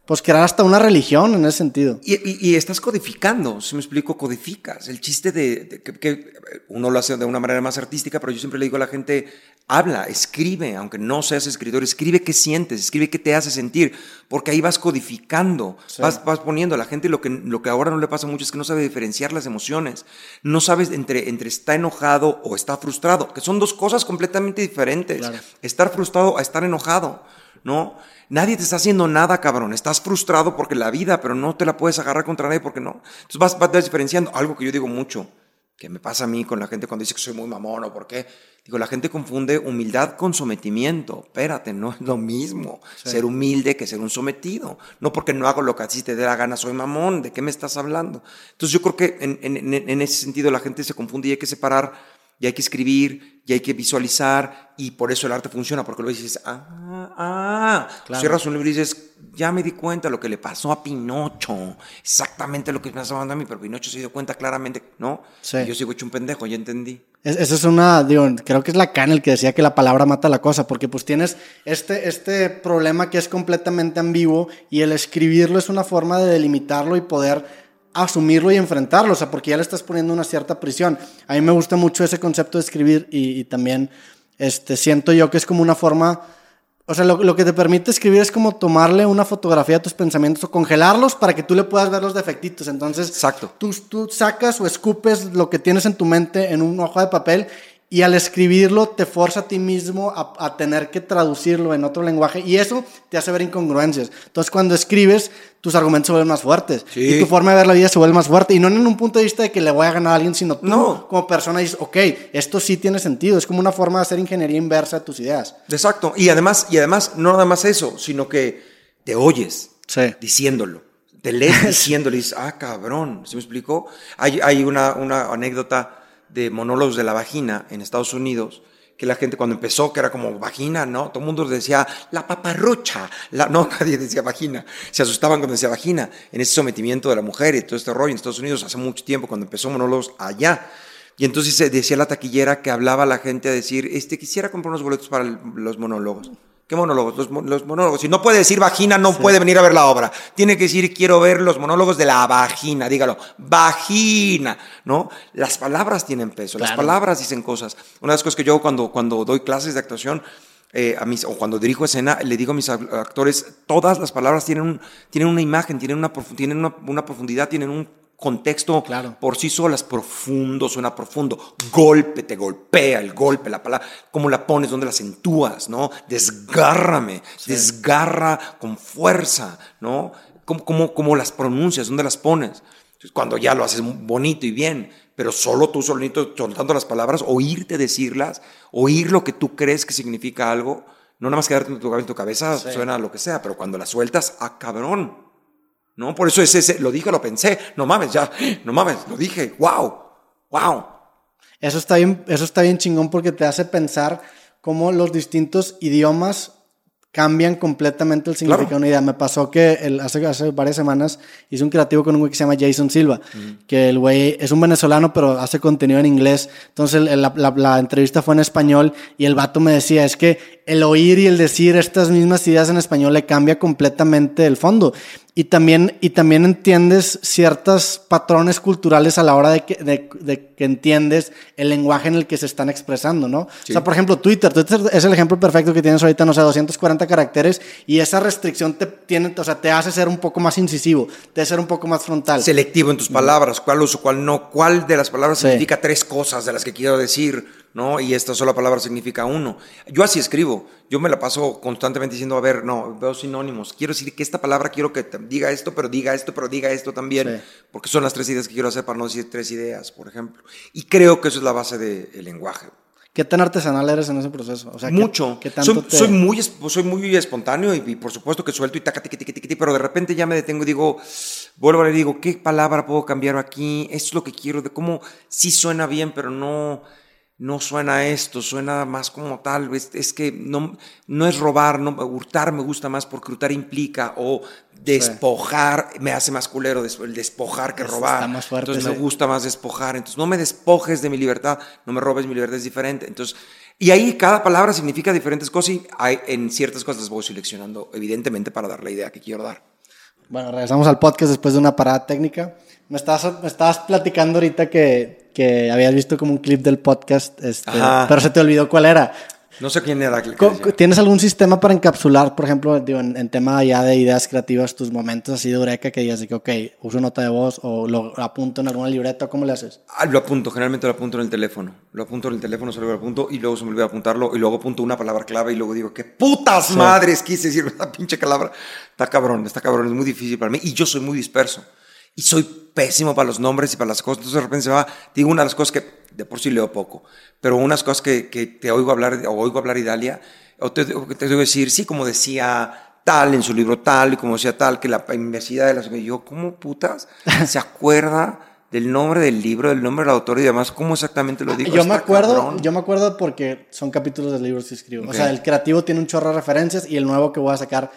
pues crear hasta una religión en ese sentido. Y, estás codificando, si me explico, codificas. El chiste de, que, uno lo hace de una manera más artística, pero yo siempre le digo a la gente, habla, escribe, aunque no seas escritor, escribe qué sientes, escribe qué te hace sentir, porque ahí vas codificando, vas, vas, poniendo a la gente lo que, lo que ahora no le pasa mucho es que no sabe diferenciar las emociones, no sabes entre, entre está enojado o está frustrado, que son dos cosas completamente diferentes. Estar frustrado a estar enojado, ¿no? Nadie te está haciendo nada, cabrón. Estás frustrado porque la vida, pero no te la puedes agarrar contra nadie porque no. Entonces vas, vas diferenciando. Algo que yo digo mucho, que me pasa a mí con la gente cuando dice que soy muy mamón o por qué. Digo, la gente confunde humildad con sometimiento. Espérate, no es lo mismo ser humilde que ser un sometido. No porque no hago lo que a ti te dé la gana, soy mamón. ¿De qué me estás hablando? Entonces yo creo que en, en, en ese sentido la gente se confunde y hay que separar y hay que escribir, y hay que visualizar, y por eso el arte funciona, porque luego dices, ah, ah, claro. cierras un libro y dices, ya me di cuenta lo que le pasó a Pinocho, exactamente lo que me pasó a mí, pero Pinocho se dio cuenta claramente, ¿no? Sí. yo sigo hecho un pendejo, ya entendí. Esa es una, digo, creo que es la el que decía que la palabra mata la cosa, porque pues tienes este, este problema que es completamente ambiguo, y el escribirlo es una forma de delimitarlo y poder asumirlo y enfrentarlo, o sea, porque ya le estás poniendo una cierta prisión. A mí me gusta mucho ese concepto de escribir y, también este, siento yo que es como una forma, o sea, lo, que te permite escribir es como tomarle una fotografía a tus pensamientos o congelarlos para que tú le puedas ver los defectitos. Entonces, Exacto. Tú, tú sacas o escupes lo que tienes en tu mente en un hoja de papel y al escribirlo te forza a ti mismo a, tener que traducirlo en otro lenguaje y eso te hace ver incongruencias. Entonces cuando escribes, tus argumentos se vuelven más fuertes y tu forma de ver la vida se vuelve más fuerte y no en un punto de vista de que le voy a ganar a alguien, sino tú no. como persona dices, ok, esto sí tiene sentido, es como una forma de hacer ingeniería inversa de tus ideas. Exacto, y además, y además no nada más eso, sino que te oyes diciéndolo. Te lees diciéndolo y dices, ah, cabrón, ¿se me explicó? Hay, hay una, una anécdota de monólogos de la vagina en Estados Unidos, que la gente cuando empezó, que era como vagina, ¿no? Todo el mundo decía la paparrucha, la, no, nadie decía vagina, se asustaban cuando decía vagina, en ese sometimiento de la mujer y todo este rollo en Estados Unidos hace mucho tiempo, cuando empezó monólogos allá. Y entonces decía la taquillera que hablaba la gente a decir, este, quisiera comprar unos boletos para los monólogos. ¿Qué monólogos? Los, monólogos. Si no puede decir vagina, no puede venir a ver la obra. Tiene que decir, quiero ver los monólogos de la vagina. Dígalo, vagina, ¿no? Las palabras tienen peso, las palabras dicen cosas. Una de las cosas que yo cuando, cuando doy clases de actuación, eh, a mis, o cuando dirijo escena, le digo a mis actores, todas las palabras tienen, un, tienen una imagen, tienen una, tienen una profundidad, tienen un contexto por sí solas, profundo, suena profundo, golpe, te golpea el golpe, la palabra, cómo la pones, dónde la acentúas, ¿no? Desgárrame, desgarra con fuerza, ¿no? ¿Cómo, cómo, las pronuncias, dónde las pones? Cuando ya lo haces bonito y bien, pero solo tú solito soltando las palabras, oírte decirlas, oír lo que tú crees que significa algo, no nada más quedarte en tu, en tu cabeza, suena lo que sea, pero cuando las sueltas, ¡ah, cabrón! ¿No? Por eso es ese, lo dije, lo pensé, no mames, ya, no mames, lo dije, wow, wow. Eso está bien, eso está bien chingón porque te hace pensar cómo los distintos idiomas cambian completamente el significado de una idea. Me pasó que el, hace, hace varias semanas hice un creativo con un güey que se llama Jason Silva, que el güey es un venezolano, pero hace contenido en inglés. Entonces la, la, la, entrevista fue en español y el vato me decía, es que el oír y el decir estas mismas ideas en español le cambia completamente el fondo. Y también, y también entiendes ciertos patrones culturales a la hora de que, de, que, entiendes el lenguaje en el que se están expresando, ¿no? O sea, por ejemplo, Twitter. Twitter es el ejemplo perfecto que tienes ahorita, no sé, 240 caracteres y esa restricción te, tiene, o sea, te hace ser un poco más incisivo, te hace ser un poco más frontal. Selectivo en tus palabras, cuál uso, cuál no, cuál de las palabras significa tres cosas de las que quiero decir ¿no? Y esta sola palabra significa uno. Yo así escribo, yo me la paso constantemente diciendo, a ver, no, veo sinónimos, quiero decir que esta palabra quiero que diga esto, pero diga esto, pero diga esto también, porque son las tres ideas que quiero hacer para no decir tres ideas, por ejemplo. Y creo que eso es la base del lenguaje. ¿Qué tan artesanal eres en ese proceso? O sea, Mucho. soy, muy, soy muy espontáneo y, por supuesto que suelto y taca, tiqui, tiqui, tiqui, pero de repente ya me detengo y digo, vuelvo a le digo, ¿qué palabra puedo cambiar aquí? Esto es lo que quiero, de cómo sí suena bien, pero no no suena esto, suena más como tal, es, que no, no es robar, no, hurtar me gusta más porque hurtar implica, o despojar me hace más culero el despojar que robar. Más fuerte, entonces me gusta más despojar, entonces no me despojes de mi libertad, no me robes mi libertad, es diferente. Entonces, y ahí cada palabra significa diferentes cosas y hay, en ciertas cosas las voy seleccionando, evidentemente, para dar la idea que quiero dar. Bueno, regresamos al podcast después de una parada técnica. Me estabas, me estabas platicando ahorita que, que habías visto como un clip del podcast, este, pero se te olvidó cuál era. No sé quién era. ¿Tienes algún sistema para encapsular, por ejemplo, digo, en, en tema ya de ideas creativas, tus momentos así de eureka que digas de que, ok, uso nota de voz o lo apunto en alguna libreta, ¿cómo le haces? Ah, lo apunto, generalmente lo apunto en el teléfono. Lo apunto en el teléfono, solo lo apunto y luego se me olvida apuntarlo y luego apunto una palabra clave y luego digo, ¿qué putas madres quise decir esa pinche palabra? Está cabrón, está cabrón, es muy difícil para mí y yo soy muy disperso y soy pésimo para los nombres y para las cosas. Entonces de repente se va, digo una de las cosas que de por sí leo poco, pero unas cosas que, que te oigo hablar o oigo hablar Idalia, o te, que te debo decir, sí, como decía tal en su libro tal y como decía tal, que la inmensidad de las... Yo, ¿cómo putas se acuerda del nombre del libro, del nombre del autor y demás? ¿Cómo exactamente lo digo? Yo me Está acuerdo, cabrón. yo me acuerdo porque son capítulos de libros que escribo. Ok. O sea, el creativo tiene un chorro de referencias y el nuevo que voy a sacar,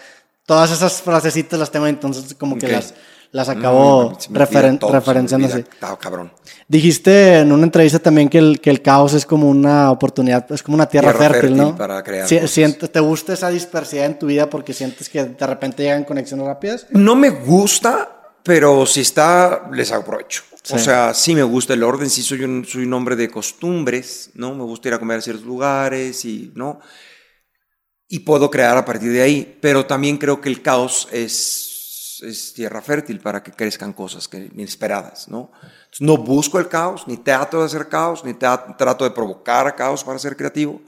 todas esas frasecitas las tengo, entonces como que Ok. las, las No, acabo olvida referen- todo, referenciando así. Está cabrón. Dijiste en una entrevista también que el, que el caos es como una oportunidad, es como una tierra, Tierra fértil, fértil ¿no? para crear Si- sientes- ¿Te gusta esa dispersidad en tu vida porque sientes que de repente llegan conexiones rápidas? No me gusta, pero si está, les aprovecho. O Sí. sea, sí me gusta el orden, sí soy un, soy un hombre de costumbres, ¿no? Me gusta ir a comer a ciertos lugares y, ¿no? Y puedo crear a partir de ahí, pero también creo que el caos es, es tierra fértil para que crezcan cosas que, inesperadas, ¿no? Entonces, no busco el caos, ni trato de hacer caos, ni tra- trato de provocar caos para ser creativo,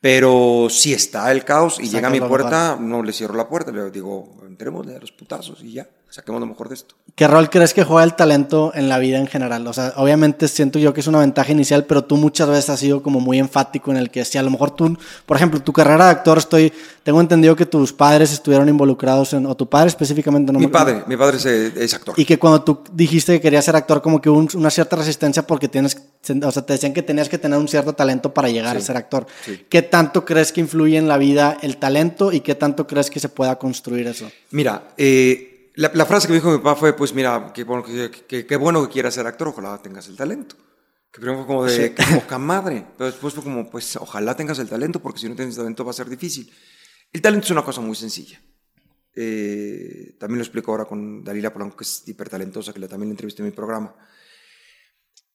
pero si está el caos y Sacas llega a mi puerta, no le cierro la puerta, le digo, entrémosle a los putazos y ya, saquemos lo mejor de esto. ¿Qué rol crees que juega el talento en la vida en general? O sea, obviamente siento yo que es una ventaja inicial, pero tú muchas veces has sido como muy enfático en el que si a lo mejor tú, por ejemplo, tu carrera de actor, estoy, tengo entendido que tus padres estuvieron involucrados en, o tu padre específicamente, no mi me- padre, mi padre es, es actor. Y que cuando tú dijiste que querías ser actor, como que hubo un- una cierta resistencia porque tienes, o sea, te decían que tenías que tener un cierto talento para llegar a Sí, ser actor. sí. ¿Qué tanto crees que influye en la vida el talento y qué tanto crees que se pueda construir eso? Mira, eh, la, la frase que me dijo mi papá fue, pues mira, qué bueno que, que- qué bueno que quieras ser actor, ojalá tengas el talento. Que primero fue como de, Sí. poca madre. Pero después fue como, pues ojalá tengas el talento, porque si no tienes talento va a ser difícil. El talento es una cosa muy sencilla. Eh, también lo explico ahora con Dalila Polanco, que es hipertalentosa, que la- también la entrevisté en mi programa.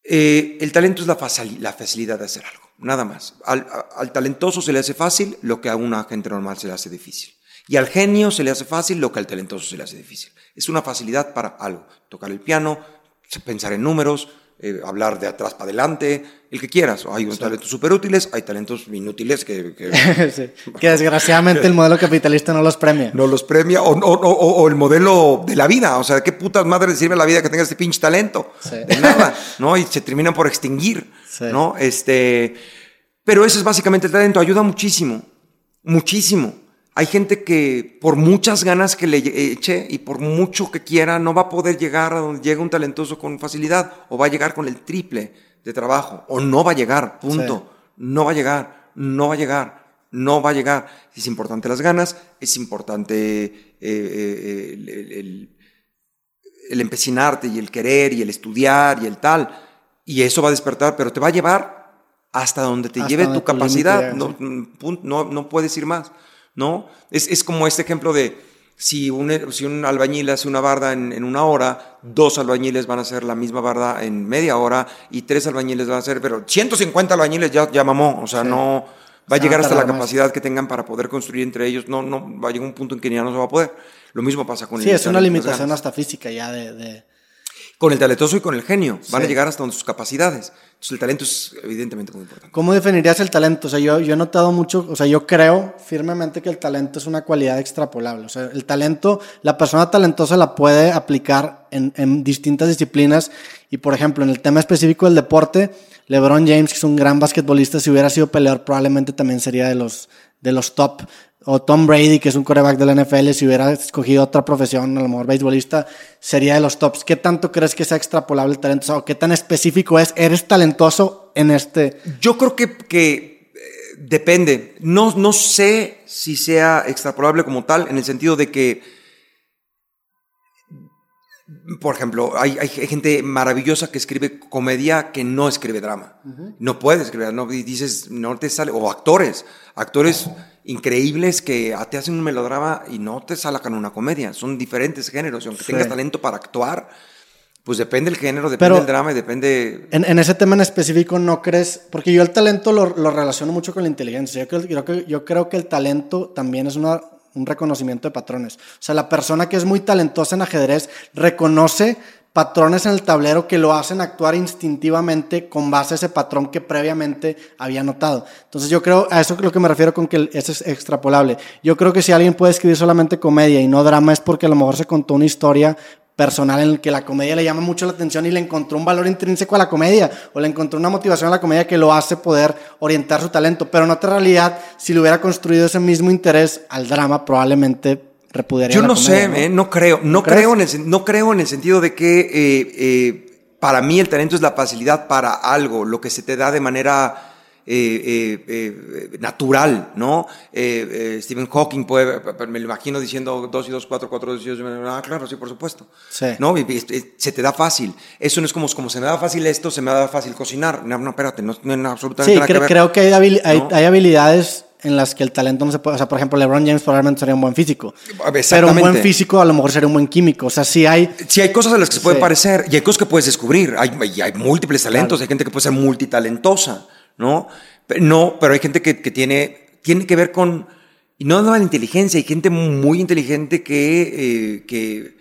Eh, el talento es la, facil- la facilidad de hacer algo, nada más. Al, al talentoso se le hace fácil lo que a una gente normal se le hace difícil. Y al genio se le hace fácil lo que al talentoso se le hace difícil. Es una facilidad para algo. Tocar el piano, pensar en números, eh, hablar de atrás para adelante, el que quieras. Hay unos talentos súper útiles, hay talentos inútiles que, que Sí. Que desgraciadamente el modelo capitalista no los premia. no los premia, o, o- o- o el modelo de la vida. O sea, ¿de qué putas madre le sirve la vida que tenga este pinche talento? Sí. De nada, ¿no? Y se terminan por extinguir, Sí. ¿no? Este, pero ese es básicamente el talento, ayuda muchísimo, muchísimo. Hay gente que por muchas ganas que le eche y por mucho que quiera no va a poder llegar a donde llega un talentoso con facilidad o va a llegar con el triple de trabajo o no va a llegar, punto. No va a llegar, no va a llegar, no va a llegar. Es importante las ganas, es importante eh, eh, el, el- el- el empecinarte y el querer y el estudiar y el tal. Y eso va a despertar, pero te va a llevar hasta donde te Hasta lleve tu capacidad. No, mm, no, no puedes ir más. ¿No? Es, es como este ejemplo de si un, si un albañil hace una barda en, en una hora, dos albañiles van a hacer la misma barda en media hora y tres albañiles van a hacer, pero 150 albañiles ya, ya mamó, o sea, Sí. no va a llegar hasta la más. capacidad que tengan para poder construir entre ellos, no, no, va a llegar un punto en que ya no se va a poder. Lo mismo pasa con Sí, es una limitación hasta física ya de... de- Con el talentoso y con el genio, van a llegar hasta donde sus capacidades. Entonces el talento es evidentemente muy importante. ¿Cómo definirías el talento? O sea, yo, yo he notado mucho, o sea, yo creo firmemente que el talento es una cualidad extrapolable. O sea, el talento, la persona talentosa la puede aplicar en, en distintas disciplinas. Y, por ejemplo, en el tema específico del deporte, LeBron James, que es un gran basquetbolista, si hubiera sido peleador, probablemente también sería de los, de los top. O Tom Brady, que es un coreback de la NFL, si hubiera escogido otra profesión, a lo mejor beisbolista, sería de los tops. ¿Qué tanto crees que sea extrapolable el talento? O sea, ¿o qué tan específico es? ¿Eres talentoso en este? Yo creo que, que, eh, depende. No, no sé si sea extrapolable como tal, en el sentido de que por ejemplo, hay, hay gente maravillosa que escribe comedia que no escribe drama. No puede escribir, no dices, no te sale. O actores, actores increíbles que te hacen un melodrama y no te sacan una comedia. Son diferentes géneros. Y aunque tengas talento para actuar, pues depende del género, depende del drama y depende... En, en, ese tema en específico, ¿no crees? Porque yo el talento lo, lo relaciono mucho con la inteligencia. Yo creo, yo, yo creo que el talento también es una un reconocimiento de patrones. O sea, la persona que es muy talentosa en ajedrez reconoce patrones en el tablero que lo hacen actuar instintivamente con base a ese patrón que previamente había notado. Entonces yo creo, a eso es lo que me refiero con que eso es extrapolable. Yo creo que si alguien puede escribir solamente comedia y no drama es porque a lo mejor se contó una historia personal en el que la comedia le llama mucho la atención y le encontró un valor intrínseco a la comedia o le encontró una motivación a la comedia que lo hace poder orientar su talento. Pero en otra realidad, si le hubiera construido ese mismo interés al drama, probablemente repudiaría Yo no sé, ¿no? no creo, no creo, en el, no creo en el sentido de que eh, eh, para mí el talento es la facilidad para algo, lo que se te da de manera eh, eh, natural, ¿no? Eh, Stephen Hawking puede, me lo imagino diciendo 2 y 2, 4, 4, 2 y 2, ah, claro, sí, por supuesto. Sí. ¿No? se te da fácil. Eso no es como, como se me da fácil esto, se me da fácil cocinar. No, no espérate, no, no absolutamente sí, nada que ver. creo que hay, hay, hay habilidades en las que el talento no se puede. O sea, por ejemplo, LeBron James probablemente sería un buen físico. Pero un buen físico a lo mejor sería un buen químico. O sea, sí hay. Sí hay cosas a las que se pueden parecer y hay cosas que puedes descubrir. Hay, hay múltiples talentos, hay gente que puede ser multitalentosa. ¿no? No, pero hay gente que, tiene, tiene que ver con, y no nada la inteligencia, hay gente muy inteligente que, eh, que,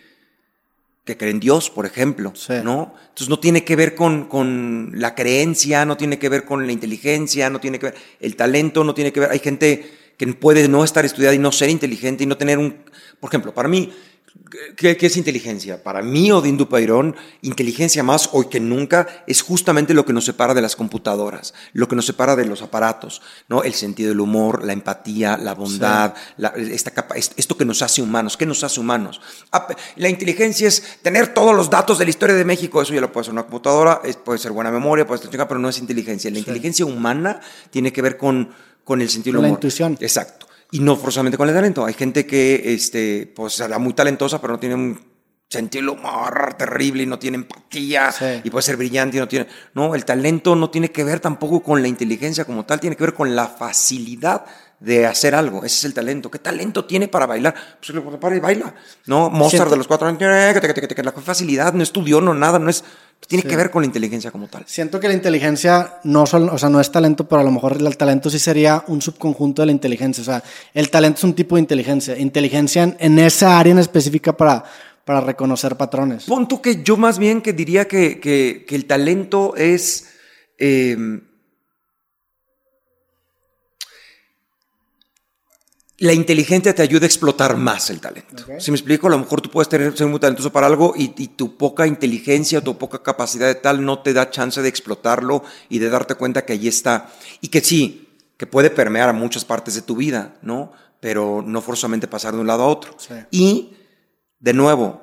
que, cree en Dios, por ejemplo, ¿no? Entonces no tiene que ver con, con la creencia, no tiene que ver con la inteligencia, no tiene que ver, el talento no tiene que ver, hay gente que puede no estar estudiada y no ser inteligente y no tener un, por ejemplo, para mí, ¿Qué, es inteligencia? Para mí, Odín Dupairón, inteligencia más hoy que nunca es justamente lo que nos separa de las computadoras, lo que nos separa de los aparatos, ¿no? El sentido del humor, la empatía, la bondad, esta capa, esto que nos hace humanos. ¿Qué nos hace humanos? Ah, la inteligencia es tener todos los datos de la historia de México, eso ya lo puede hacer una computadora, puede ser buena memoria, puede ser pero no es inteligencia. La inteligencia humana tiene que ver con, con el sentido del humor. La intuición. Exacto y no forzosamente con el talento. Hay gente que este, pues, será muy talentosa, pero no tiene un sentido humor terrible y no tiene empatía y puede ser brillante y no tiene... No, el talento no tiene que ver tampoco con la inteligencia como tal, tiene que ver con la facilidad de hacer algo. Ese es el talento. ¿Qué talento tiene para bailar? Pues lo para y baila. No, Mozart de los cuatro años, la facilidad, no estudió, no nada, no es tiene que ver con la inteligencia como tal. Siento que la inteligencia no, solo, o sea, no es talento, pero a lo mejor el talento sí sería un subconjunto de la inteligencia. O sea, el talento es un tipo de inteligencia. Inteligencia en, esa área en específica para, para reconocer patrones. Punto que yo más bien que diría que, que, el talento es... Eh, la inteligencia te ayuda a explotar más el talento. Si me explico, a lo mejor tú puedes tener, ser muy talentoso para algo y, tu poca inteligencia tu poca capacidad de tal no te da chance de explotarlo y de darte cuenta que ahí está. Y que sí, que puede permear a muchas partes de tu vida, ¿no? Pero no forzosamente pasar de un lado a otro. Y, de nuevo,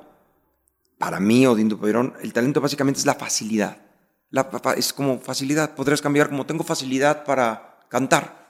para mí, Odindo Pedrón, el talento básicamente es la facilidad. La, es como facilidad. Podrías cambiar como tengo facilidad para cantar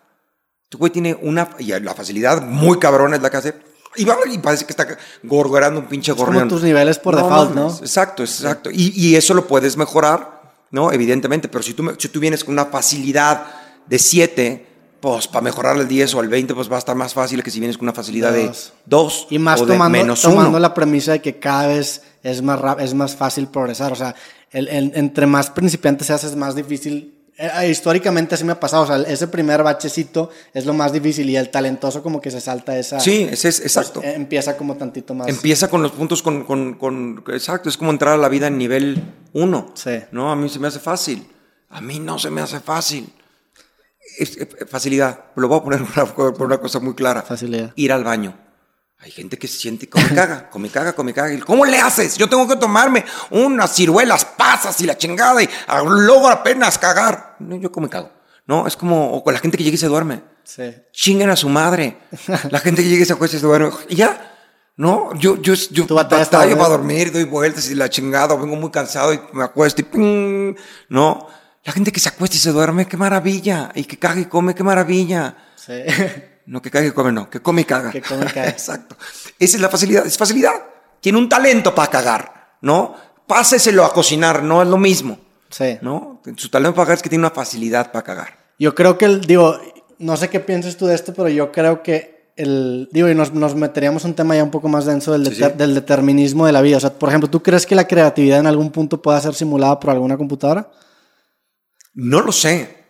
este güey tiene una, y la facilidad muy cabrona es la que hace, y, va, y parece que está gorgorando un pinche gorrión. Como tus niveles por default, ¿no? Exacto, exacto. Y, y, eso lo puedes mejorar, ¿no? Evidentemente, pero si tú, si tú vienes con una facilidad de 7, pues para mejorar el 10 o el 20, pues va a estar más fácil que si vienes con una facilidad de 2 y más o tomando, de menos tomando la premisa de que cada vez es más, es más fácil progresar. O sea, el, el, entre más principiantes seas, es más difícil históricamente así me ha pasado, o sea, ese primer bachecito es lo más difícil y el talentoso como que se salta esa... Sí, es, es exacto. Pues, empieza como tantito más... Empieza con los puntos con, con, con, Exacto, es como entrar a la vida en nivel 1. Sí. No, a mí se me hace fácil. A mí no se me hace fácil. Es, facilidad, lo voy a poner por una cosa muy clara. Facilidad. Ir al baño. Hay gente que se siente come caga, come caga, come caga. ¿Cómo le haces? Yo tengo que tomarme unas ciruelas, pasas y la chingada y luego apenas cagar. No, yo come cago. No, es como o con la gente que llega y se duerme. Sí. Chinguen a su madre. La gente que llega y se acuesta y se duerme. Y ya. No, yo, yo, yo batallo para dormir, doy vueltas y la chingada, vengo muy cansado y me acuesto y ¡pum! No. La gente que se acuesta y se duerme, qué maravilla. Y que caga y come, qué maravilla. Sí. No que cague y come, no, que come y caga. Que come y caga. Exacto. Esa es la facilidad, es facilidad. Tiene un talento para cagar. ¿no? Páseselo a cocinar, no es lo mismo. Sí. ¿No? Su talento para cagar es que tiene una facilidad para cagar. Yo creo que, el, digo, no sé qué piensas tú de esto, pero yo creo que el, digo, y nos, nos meteríamos un tema ya un poco más denso del, Sí, deter- sí. del determinismo de la vida. O sea, por ejemplo, ¿tú crees que la creatividad en algún punto pueda ser simulada por alguna computadora? No lo sé.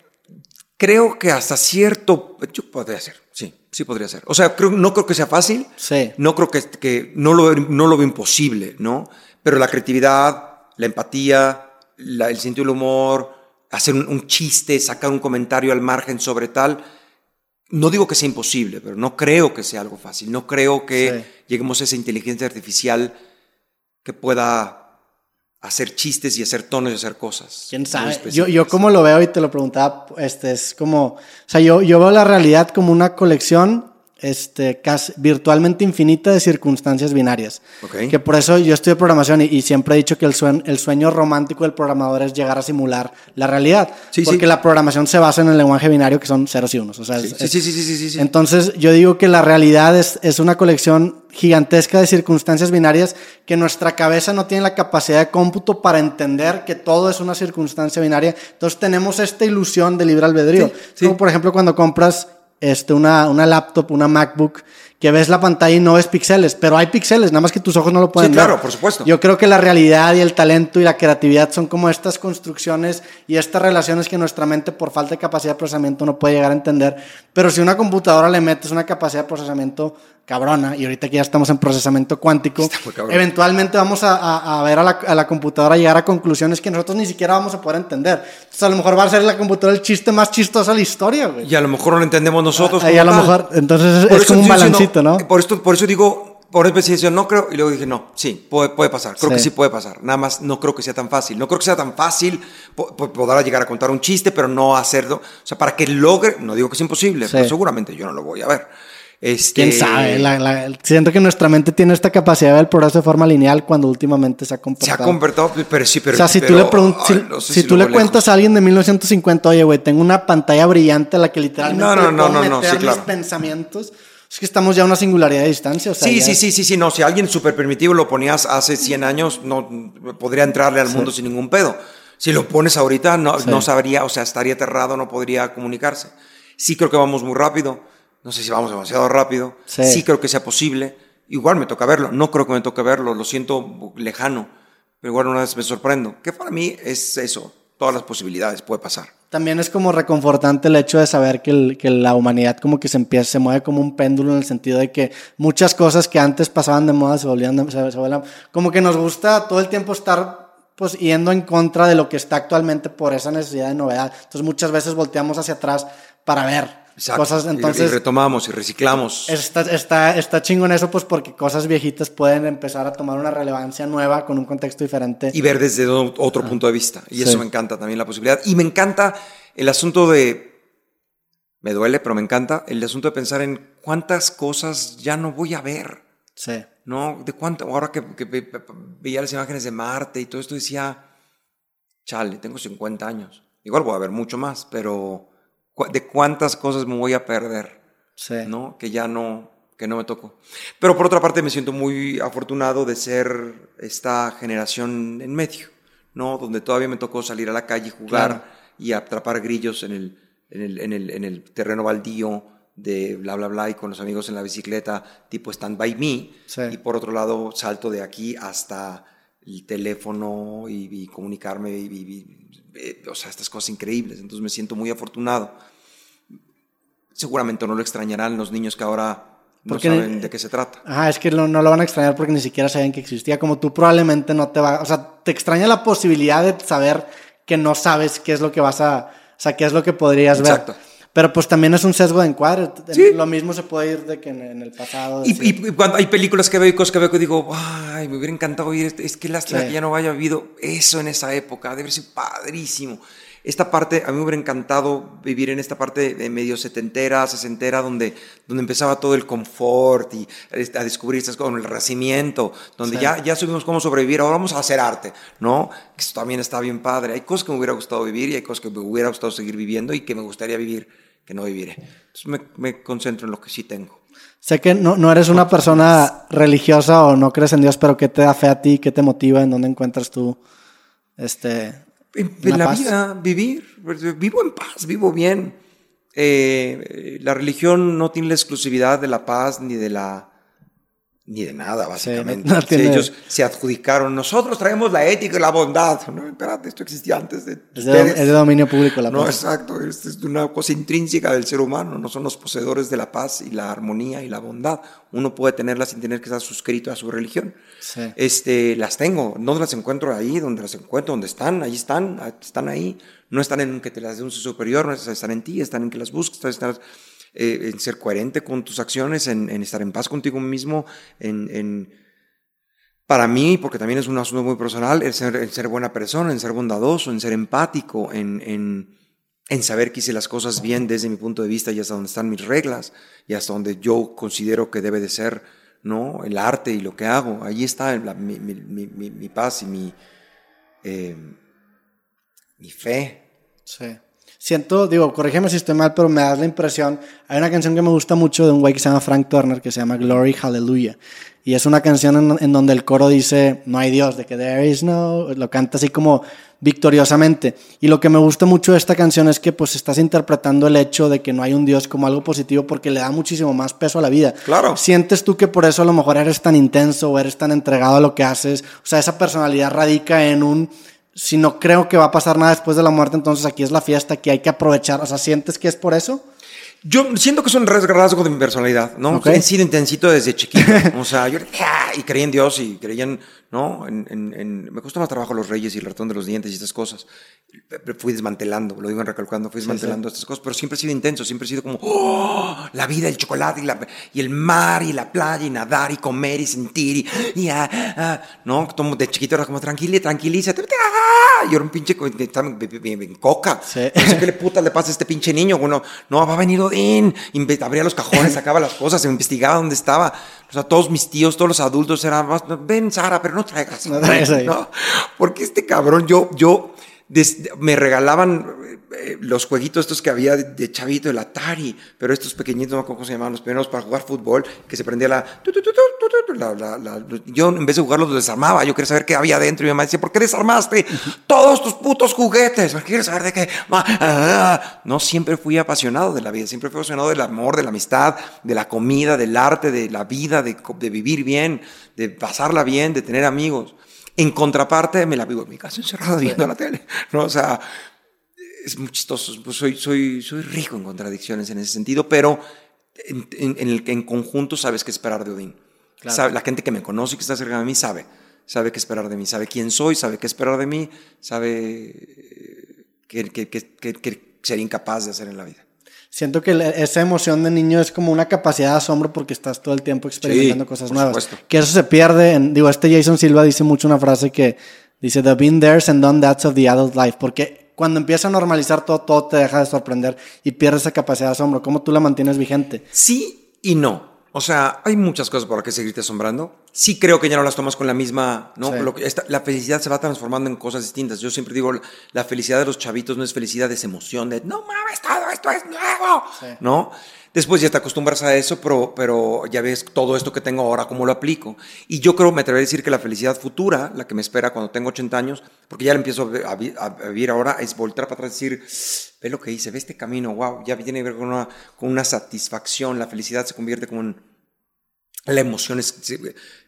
Creo que hasta cierto... Yo podría ser, sí, podría ser. O sea, creo, no creo que sea fácil. Sí. No creo que, que no, lo, no lo veo imposible, ¿no? Pero la creatividad, la empatía, la- el sentido del humor, hacer un, un chiste, sacar un comentario al margen sobre tal, no digo que sea imposible, pero no creo que sea algo fácil. No creo que Sí. lleguemos a esa inteligencia artificial que pueda hacer chistes y hacer tonos y hacer cosas. ¿Quién sabe? Yo, yo como lo veo y te lo preguntaba, este, es como, o sea, yo, yo veo la realidad como una colección este, casi virtualmente infinita de circunstancias binarias. Ok. Que por eso yo estudio programación y, y siempre he dicho que el sueño, el sueño romántico del programador es llegar a simular la realidad. Sí, porque sí. la programación se basa en el lenguaje binario que son ceros y unos. O sea, Sí, es- sí, es- entonces, yo digo que la realidad es, es una colección gigantesca de circunstancias binarias que nuestra cabeza no tiene la capacidad de cómputo para entender que todo es una circunstancia binaria. Entonces, tenemos esta ilusión de libre albedrío. Sí, sí. Como, por ejemplo, cuando compras este, una, una laptop, una MacBook, que ves la pantalla y no ves píxeles, pero hay píxeles, nada más que tus ojos no lo pueden ver. claro, por supuesto. Yo creo que la realidad y el talento y la creatividad son como estas construcciones y estas relaciones que nuestra mente por falta de capacidad de procesamiento no puede llegar a entender. Pero si una computadora le metes una capacidad de procesamiento cabrona, y ahorita que ya estamos en procesamiento cuántico, eventualmente vamos a, a- a ver a la, a la computadora llegar a conclusiones que nosotros ni siquiera vamos a poder entender. Entonces a lo mejor va a ser la computadora el chiste más chistoso de la historia, güey. Y a lo mejor no lo entendemos nosotros. Como a lo tal. mejor, entonces es, Por es como un balancito, ¿no? Por esto, por eso digo, por eso decía, no creo, y luego dije, no, sí, puede, puede pasar, creo Sí. que sí puede pasar, nada más no creo que sea tan fácil, no creo que sea tan fácil po- po- poder llegar a contar un chiste, pero no hacerlo, o sea, para que logre, no digo que es imposible, Sí. pero seguramente yo no lo voy a ver. Este, ¿Quién sabe? La- la- siento que nuestra mente tiene esta capacidad de ver el progreso de forma lineal cuando últimamente se ha Se comportado. ha convertido, pero sí, pero... o sea, si tú pero, le, pregun- si, no sé si tú lo le cuentas a alguien de 1950, oye, güey, tengo una pantalla brillante a la que literalmente No, no, no, puedo no, no, meter sí, mis claro. pensamientos, es que estamos ya a una singularidad de distancia. O sea, Sí, ya sí, sí, sí, sí, no, si alguien súper primitivo lo ponías hace 100 años, no podría entrarle al mundo sin ningún pedo. Si lo pones ahorita, no, Sí. no sabría, o sea, estaría aterrado, no podría comunicarse. Sí creo que vamos muy rápido, no sé si vamos demasiado rápido, Sí. sí, creo que sea posible. Igual me toca verlo, no creo que me toque verlo, lo siento lejano, pero igual una vez me sorprendo, que para mí es eso, todas las posibilidades, puede pasar. También es como reconfortante el hecho de saber que, el- que la humanidad como que se empieza, se mueve como un péndulo en el sentido de que muchas cosas que antes pasaban de moda se volvían, de- se, se vuelven- como que nos gusta todo el tiempo estar pues yendo en contra de lo que está actualmente por esa necesidad de novedad. Entonces muchas veces volteamos hacia atrás para ver Exacto. cosas. Y- y, Entonces retomamos y reciclamos. está, está, está chingón eso pues porque cosas viejitas pueden empezar a tomar una relevancia nueva con un contexto diferente. y ver desde otro punto de vista. Y Sí. eso me encanta también la posibilidad. Y me encanta el asunto de, me duele, pero me encanta el asunto de pensar en cuántas cosas ya no voy a ver. sí. ¿No? De cuánto, ahora que, que ve- veía las imágenes de Marte y todo esto decía, chale, tengo 50 años. Igual voy a ver mucho más, pero de cuántas cosas me voy a perder. Sí. ¿no? Que ya no, que no me tocó. Pero por otra parte me siento muy afortunado de ser esta generación en medio, ¿no? Donde todavía me tocó salir a la calle, jugar Claro. y atrapar grillos en el, en el, en el, en el terreno baldío de bla, bla, bla, y con los amigos en la bicicleta, tipo Stand By Me. Sí. Y por otro lado, salto de aquí hasta el teléfono y, y comunicarme, y, y- y- eh, o sea, estas cosas increíbles. Entonces me siento muy afortunado seguramente no lo extrañarán los niños que ahora no Porque- saben de qué se trata. Ajá, es que no, no lo van a extrañar porque ni siquiera sabían que existía. Como tú probablemente no te va, o sea, te extraña la posibilidad de saber que no sabes qué es lo que vas a, o sea, qué es lo que podrías Exacto. ver. Pero pues también es un sesgo de encuadre. Sí. Lo mismo se puede ir de que en, en el pasado. Y, y- cuando hay películas que veo y cosas que veo que digo, ay, me hubiera encantado oír esto. Es que lástima Sí. que ya no haya habido eso en esa época. Debe sido padrísimo. Esta parte, a mí me hubiera encantado vivir en esta parte de medio setentera, sesentera, donde, donde empezaba todo el confort y a descubrir estas cosas, el renacimiento, donde Sí. ya, ya supimos cómo sobrevivir, ahora vamos a hacer arte, ¿no? Eso también está bien padre. Hay cosas que me hubiera gustado vivir y hay cosas que me hubiera gustado seguir viviendo y que me gustaría vivir que no viviré. Entonces me, me concentro en lo que sí tengo. Sé que no, no eres una persona religiosa o no crees en Dios, pero ¿qué te da fe a ti? ¿Qué te motiva? ¿En dónde encuentras tú este, En, la vida, vivir. Vivo en paz, vivo bien. Eh, la religión no tiene la exclusividad de la paz ni de la ni de nada, básicamente. no- no Sí, tiene- ellos se adjudicaron, nosotros traemos la ética y la bondad. No, espérate, esto existía antes de es de, es de dominio público la No, paz. exacto, es, es una cosa intrínseca del ser humano, no son los poseedores de la paz y la armonía y la bondad. Uno puede tenerlas sin tener que estar suscrito a su religión. Sí. Este, las tengo, no las encuentro ahí, donde las encuentro, donde están, ahí están, están ahí. No están en que te las dé un superior, no están en ti, están en que las busques, están eh, en ser coherente con tus acciones, en, en estar en paz contigo mismo, en, en- para mí, porque también es un asunto muy personal, el ser, el ser buena persona, en ser bondadoso, en ser empático, en, en, en saber que hice las cosas bien desde mi punto de vista y hasta donde están mis reglas y hasta donde yo considero que debe de ser ¿no? el arte y lo que hago. Ahí está mi paz y mi, eh, mi fe. Sí. Siento, digo, corrígeme si estoy mal, pero me das la impresión. Hay una canción que me gusta mucho de un güey que se llama Frank Turner, que se llama Glory Hallelujah. Y es una canción en, en donde el coro dice, no hay Dios, de que there is no, lo canta así como victoriosamente. Y lo que me gusta mucho de esta canción es que pues estás interpretando el hecho de que no hay un Dios como algo positivo porque le da muchísimo más peso a la vida. Claro. ¿Sientes tú que por eso a lo mejor eres tan intenso o eres tan entregado a lo que haces? O sea, esa personalidad radica en un, si no creo que va a pasar nada después de la muerte, entonces aquí es la fiesta que hay que aprovechar. O sea, ¿sientes que es por eso? Yo siento que es un ras- rasgo de mi personalidad, ¿no? He sido intensito desde chiquito. O sea, yo y creía en Dios y creía en, ¿no? En, en- en- me costó más trabajo los reyes y el ratón de los dientes y estas cosas. Fui desmantelando, lo digo recalcando, fui desmantelando estas cosas, pero siempre he sido intenso, siempre he sido como, ¡oh! La vida, el chocolate y, la- y el mar y la playa y nadar y comer y sentir y, y, ah, ah, ¿no? Como de chiquito era como, tranquila, tranquilízate. ¡ah! Yo era un pinche en, en- en coca. Sí. No sé qué le puta le pasa a este pinche niño. Bueno, no, va a venir Inve- Abría los cajones, sacaba las cosas, se investigaba dónde estaba. O sea, todos mis tíos, todos los adultos eran, "Vas- ven Sara, pero no traigas. No traigas ahí. ¿no? Porque este cabrón, yo, yo, me regalaban eh, los jueguitos estos que había de, chavito, el Atari, pero estos pequeñitos, no cómo se llamaban, los primeros para jugar fútbol, que se prendía la... yo en vez de jugarlos los desarmaba, yo quería saber qué había dentro y mi mamá decía, ¿por qué desarmaste todos tus putos juguetes? ¿Por qué quieres saber de qué? Ma- ah". No, siempre fui apasionado de la vida, siempre fui apasionado del amor, de la amistad, de la comida, del arte, de la vida, de, de vivir bien, de pasarla bien, de tener amigos. En contraparte, me la vivo en mi casa encerrada viendo la tele. ¿no? O sea, es muy chistoso. Pues soy, soy, soy rico en contradicciones en ese sentido, pero en, el que en conjunto sabes qué esperar de Odín. Claro. Sabe- la gente que me conoce y que está cerca de mí sabe, sabe qué esperar de mí, sabe quién soy, sabe qué esperar de mí, sabe eh, qué sería incapaz de hacer en la vida. Siento que esa emoción de niño es como una capacidad de asombro porque estás todo el tiempo experimentando Sí, cosas nuevas. supuesto. Que eso se pierde. En, digo, este Jason Silva dice mucho una frase que dice, The been there's and done that's of the adult life. Porque cuando empieza a normalizar todo, todo te deja de sorprender y pierdes esa capacidad de asombro. ¿Cómo tú la mantienes vigente? Sí y no. O sea, hay muchas cosas por las que seguirte asombrando. Sí creo que ya no las tomas con la misma, ¿no? Sí. Lo que- esta- la felicidad se va transformando en cosas distintas. Yo siempre digo, la felicidad de los chavitos no es felicidad, es emoción de, no mames, todo esto es nuevo, Sí. ¿no? Después ya te acostumbras a eso, pero, pero ya ves todo esto que tengo ahora, cómo lo aplico. Y yo creo, me atrevería a decir que la felicidad futura, la que me espera cuando tengo 80 años, porque ya la empiezo a, vi- a vi- a vivir ahora, es voltar para atrás y decir, ve lo que hice, ve este camino, wow, ya tiene que ver con una, con una satisfacción. La felicidad se convierte como en... La emoción es, es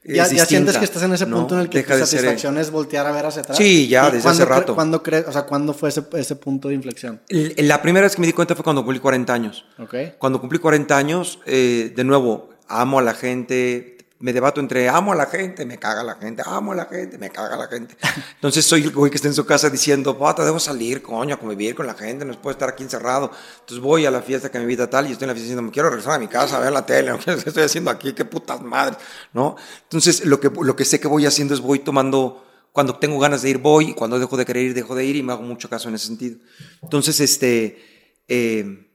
Ya, ya sientes que estás en ese ¿no? punto en el que Deja tu de ser- satisfacción es voltear a ver hacia atrás. Sí, ya, ¿Y desde hace rato. ¿Cuándo crees, o sea, cuándo fue ese, ese punto de inflexión? La primera vez que me di cuenta fue cuando cumplí 40 años. ¿Ok? Cuando cumplí 40 años, eh, de nuevo, amo a la gente, me debato entre amo a la gente, me caga la gente, amo a la gente, me caga la gente. Entonces soy el güey que está en su casa diciendo, pata, debo salir, coño, a convivir con la gente, no puedo estar aquí encerrado. Entonces voy a la fiesta que me invita tal y estoy en la fiesta diciendo, me quiero regresar a mi casa a ver la tele, ¿qué estoy haciendo aquí? ¿Qué putas madres? ¿No? Entonces lo que, lo que sé que voy haciendo es voy tomando cuando tengo ganas de ir voy y cuando dejo de querer ir dejo de ir y me hago mucho caso en ese sentido. Entonces, este, eh,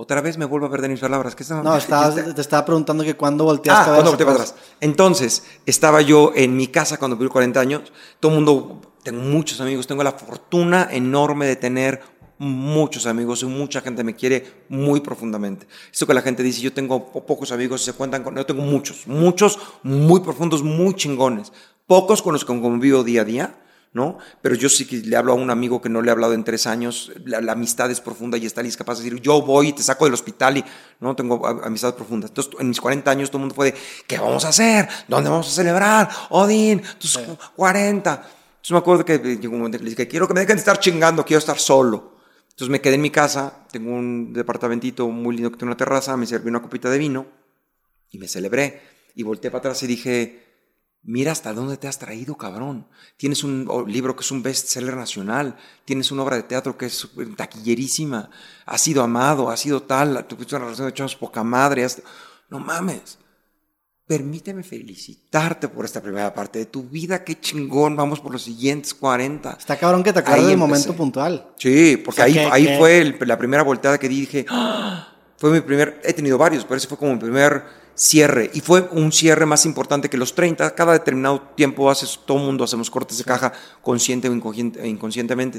otra vez me vuelvo a perder mis palabras. ¿Qué estaba? No, estabas- te estaba preguntando que cuándo volteaste Ah, a ver cuando volteé para atrás. Entonces, estaba yo en mi casa cuando cumplí 40 años. Todo el mundo, tengo muchos amigos, tengo la fortuna enorme de tener muchos amigos y mucha gente me quiere muy profundamente. Esto que la gente dice, yo tengo pocos amigos y se cuentan con... Yo tengo muchos, muchos muy profundos, muy chingones. Pocos con los que convivo día a día, ¿no? Pero yo sí que le hablo a un amigo que no le he hablado en tres años, la, amistad es profunda y está es capaz de decir, yo voy y te saco del hospital y no tengo amistades profundas. Entonces, en mis 40 años todo el mundo fue de, ¿qué vamos a hacer? ¿Dónde vamos a celebrar? Odín, tus 40. Entonces me acuerdo que llegó un momento que le dije, quiero que me dejen de estar chingando, quiero estar solo. Entonces me quedé en mi casa, tengo un departamentito muy lindo que tiene una terraza, me serví una copita de vino y me celebré. Y volteé para atrás y dije, Mira hasta dónde te has traído, cabrón. Tienes un libro que es un bestseller nacional, tienes una obra de teatro que es taquillerísima, has sido amado, has sido tal, tuviste una relación de chavos poca madre. No mames. Permíteme felicitarte por esta primera parte de tu vida. Qué chingón. Vamos por los siguientes 40. Está cabrón que te acuerdes del momento puntual. Sí, porque ahí, ahí fue la primera volteada que dije. ¡Ah! Fue mi primer. He tenido varios, pero ese fue como mi primer cierre. Y fue un cierre más importante que los 30. Cada determinado tiempo haces, todo el mundo hacemos cortes de caja consciente o inconscientemente.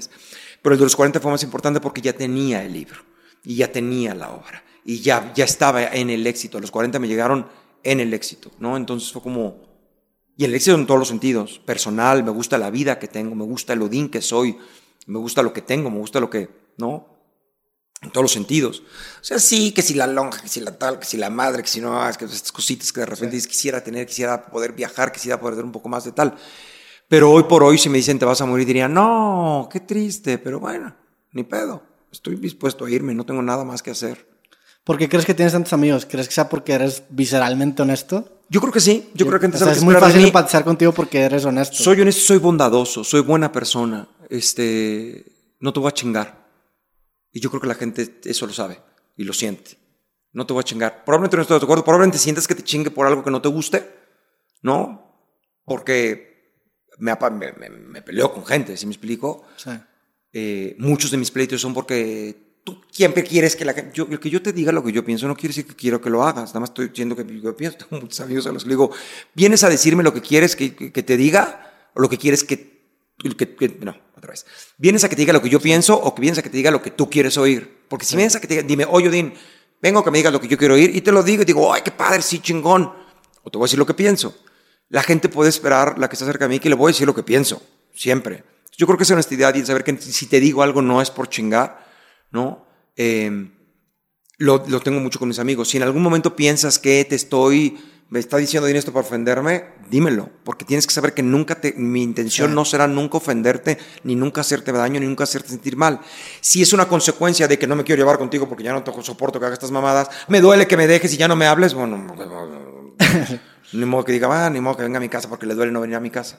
Pero el de los 40 fue más importante porque ya tenía el libro y ya tenía la obra y ya, ya estaba en el éxito. Los 40 me llegaron en el éxito, ¿no? Entonces fue como... Y el éxito en todos los sentidos. Personal, me gusta la vida que tengo, me gusta el Odín que soy, me gusta lo que tengo, me gusta lo que, ¿no? En todos los sentidos. O sea, sí, que si la lonja, que si la tal, que si la madre, que si no, es que estas cositas que de repente quisiera tener, quisiera poder viajar, quisiera poder tener un poco más de tal. Pero hoy por hoy, si me dicen te vas a morir, diría, no, qué triste, pero bueno, ni pedo. Estoy dispuesto a irme, no tengo nada más que hacer. ¿Por qué crees que tienes tantos amigos? ¿Crees que sea porque eres visceralmente honesto? Yo creo que sí. Yo, creo que, o sea, es muy fácil empatizar contigo porque eres honesto. Soy honesto, soy bondadoso, soy buena persona. Este, no te voy a chingar. Y yo creo que la gente eso lo sabe y lo siente. No te voy a chingar. Probablemente no estoy de acuerdo. Probablemente sientas que te chingue por algo que no te guste, ¿no? Porque me, me, me, peleo con gente, ¿sí me explico? Sí. Eh, muchos de mis pleitos son porque tú siempre quieres que la gente, yo, que yo te diga lo que yo pienso no quiere decir que quiero que lo hagas, nada más estoy diciendo que yo pienso, tengo muchos amigos a los que digo, vienes a decirme lo que quieres que, que, te diga o lo que quieres que, que, no, otra vez. ¿Vienes a que te diga lo que yo pienso o que vienes a que te diga lo que tú quieres oír? Porque si vienes a que te diga, dime, oye, Odín, vengo a que me digas lo que yo quiero oír y te lo digo y digo, ay, qué padre, sí, chingón. O te voy a decir lo que pienso. La gente puede esperar, la que está cerca de mí, que le voy a decir lo que pienso, siempre. Yo creo que es honestidad y saber que si te digo algo no es por chingar, ¿no? Em, lo, lo tengo mucho con mis amigos. Si en algún momento piensas que te estoy me está diciendo Odín esto para ofenderme, dímelo, porque tienes que saber que nunca te, mi intención no será nunca ofenderte, ni nunca hacerte daño, ni nunca hacerte sentir mal. Si es una consecuencia de que no me quiero llevar contigo porque ya no te soporto que hagas estas mamadas, me duele que me dejes y ya no me hables, bueno, ni modo que diga, ah, ni modo que venga a mi casa porque le duele no venir a mi casa.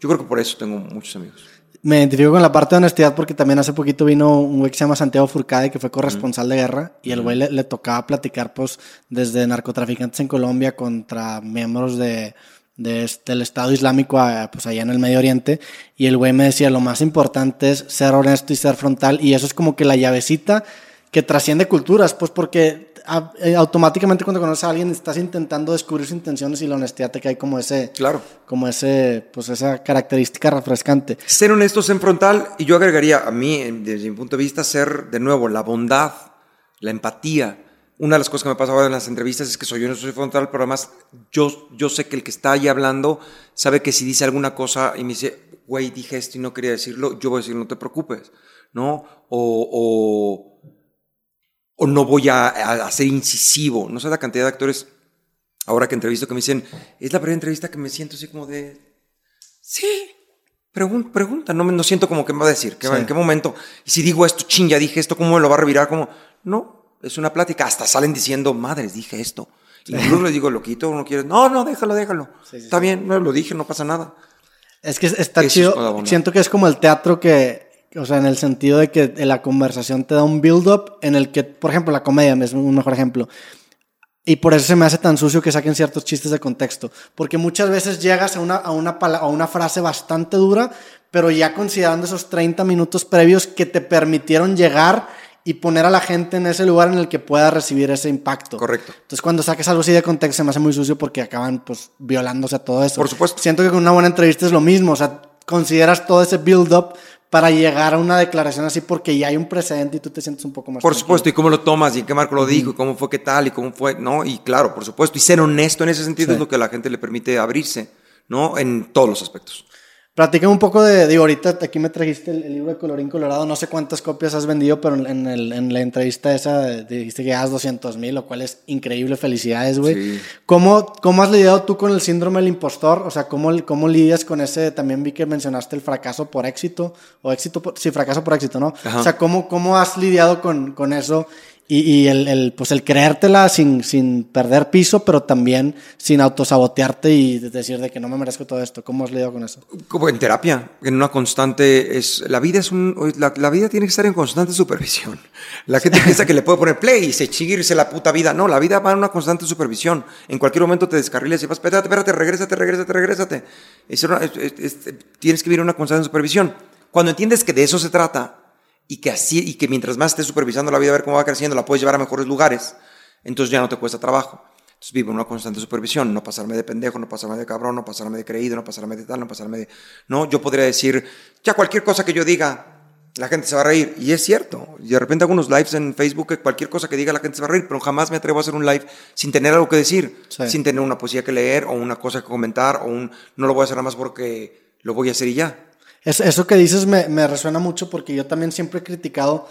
Yo creo que por eso tengo muchos amigos. Me identifico con la parte de honestidad porque también hace poquito vino un güey que se llama Santiago Furcade, que fue corresponsal de guerra, y el güey le, tocaba platicar, pues, desde narcotraficantes en Colombia contra miembros de, este, del Estado Islámico, pues, allá en el Medio Oriente, y el güey me decía, lo más importante es ser honesto y ser frontal, y eso es como que la llavecita que trasciende culturas, pues, porque eh, automáticamente cuando conoces a alguien estás intentando descubrir sus intenciones y la honestidad te cae como ese, claro. como ese, pues esa característica refrescante. Ser honestos en frontal y yo agregaría a mí, desde mi punto de vista, ser de nuevo la bondad, la empatía. Una de las cosas que me pasa ahora en las entrevistas es que soy honesto, soy frontal, pero además yo, yo sé que el que está ahí hablando sabe que si dice alguna cosa y me dice, güey, dije esto y no quería decirlo, yo voy a decir, no te preocupes, ¿no? O, o o no voy a, a, ser incisivo. No sé la cantidad de actores ahora que entrevisto que me dicen, es la primera entrevista que me siento así como de, sí, pregunta, pregunta, no, no siento como que me va a decir, que, en qué momento, y si digo esto, ching, ya dije esto, ¿cómo me lo va a revirar? Como, no, es una plática, hasta salen diciendo, madres, dije esto. Incluso les digo, lo quito, no quieres, no, no, déjalo, déjalo. Está bien, no lo dije, no pasa nada. Es que está chido, siento que es como el teatro que o sea, en el sentido de que la conversación te da un build-up en el que, por ejemplo, la comedia es un mejor ejemplo. Y por eso se me hace tan sucio que saquen ciertos chistes de contexto. Porque muchas veces llegas a una, a una, a una frase bastante dura, pero ya considerando esos 30 minutos previos que te permitieron llegar y poner a la gente en ese lugar en el que pueda recibir ese impacto. Correcto. Entonces, cuando saques algo así de contexto, se me hace muy sucio porque acaban, pues, violándose a todo eso. Por supuesto. Siento que con una buena entrevista es lo mismo. O sea, consideras todo ese build-up para llegar a una declaración así porque ya hay un precedente y tú te sientes un poco más. Por supuesto, y cómo lo tomas y en qué marco lo dijo y cómo fue qué tal y cómo fue, ¿no? Y claro, por supuesto, y ser honesto en ese sentido es lo que a la gente le permite abrirse, ¿no? En todos los aspectos. Platícame un poco de, digo, ahorita aquí me trajiste el, libro de Colorín Colorado, no sé cuántas copias has vendido, pero en, el, en la entrevista esa dijiste que has 200 mil, lo cual es increíble, felicidades, güey. ¿Cómo, ¿Cómo has lidiado tú con el síndrome del impostor? O sea, ¿cómo, ¿cómo lidias con ese, también vi que mencionaste el fracaso por éxito, o éxito, por, sí, fracaso por éxito, ¿no? O sea, ¿cómo, ¿cómo has lidiado con, con eso y, y el, el, pues el creértela sin, sin perder piso, pero también sin autosabotearte y decir de que no me merezco todo esto. ¿Cómo has lidiado con eso? Como en terapia, en una constante, es, la vida es un, la, la vida tiene que estar en constante supervisión. La gente piensa que le puede poner play y se chiguirse la puta vida. No, la vida va en una constante supervisión. En cualquier momento te descarriles y vas, espérate, espérate, regrésate, regrésate, regrésate. Es tienes que vivir una constante supervisión. Cuando entiendes que de eso se trata, y que así y que mientras más estés supervisando la vida a ver cómo va creciendo la puedes llevar a mejores lugares entonces ya no te cuesta trabajo. Entonces vivo en una constante supervisión no pasarme de pendejo no pasarme de cabrón no pasarme de creído no pasarme de tal no pasarme de no yo podría decir ya cualquier cosa que yo diga la gente se va a reír y es cierto. Y de repente hago unos lives en Facebook que cualquier cosa que diga la gente se va a reír pero jamás me atrevo a hacer un live sin tener algo que decir sin tener una poesía que leer o una cosa que comentar o un no lo voy a hacer nada más porque lo voy a hacer y ya eso que dices me, me, resuena mucho porque yo también siempre he criticado,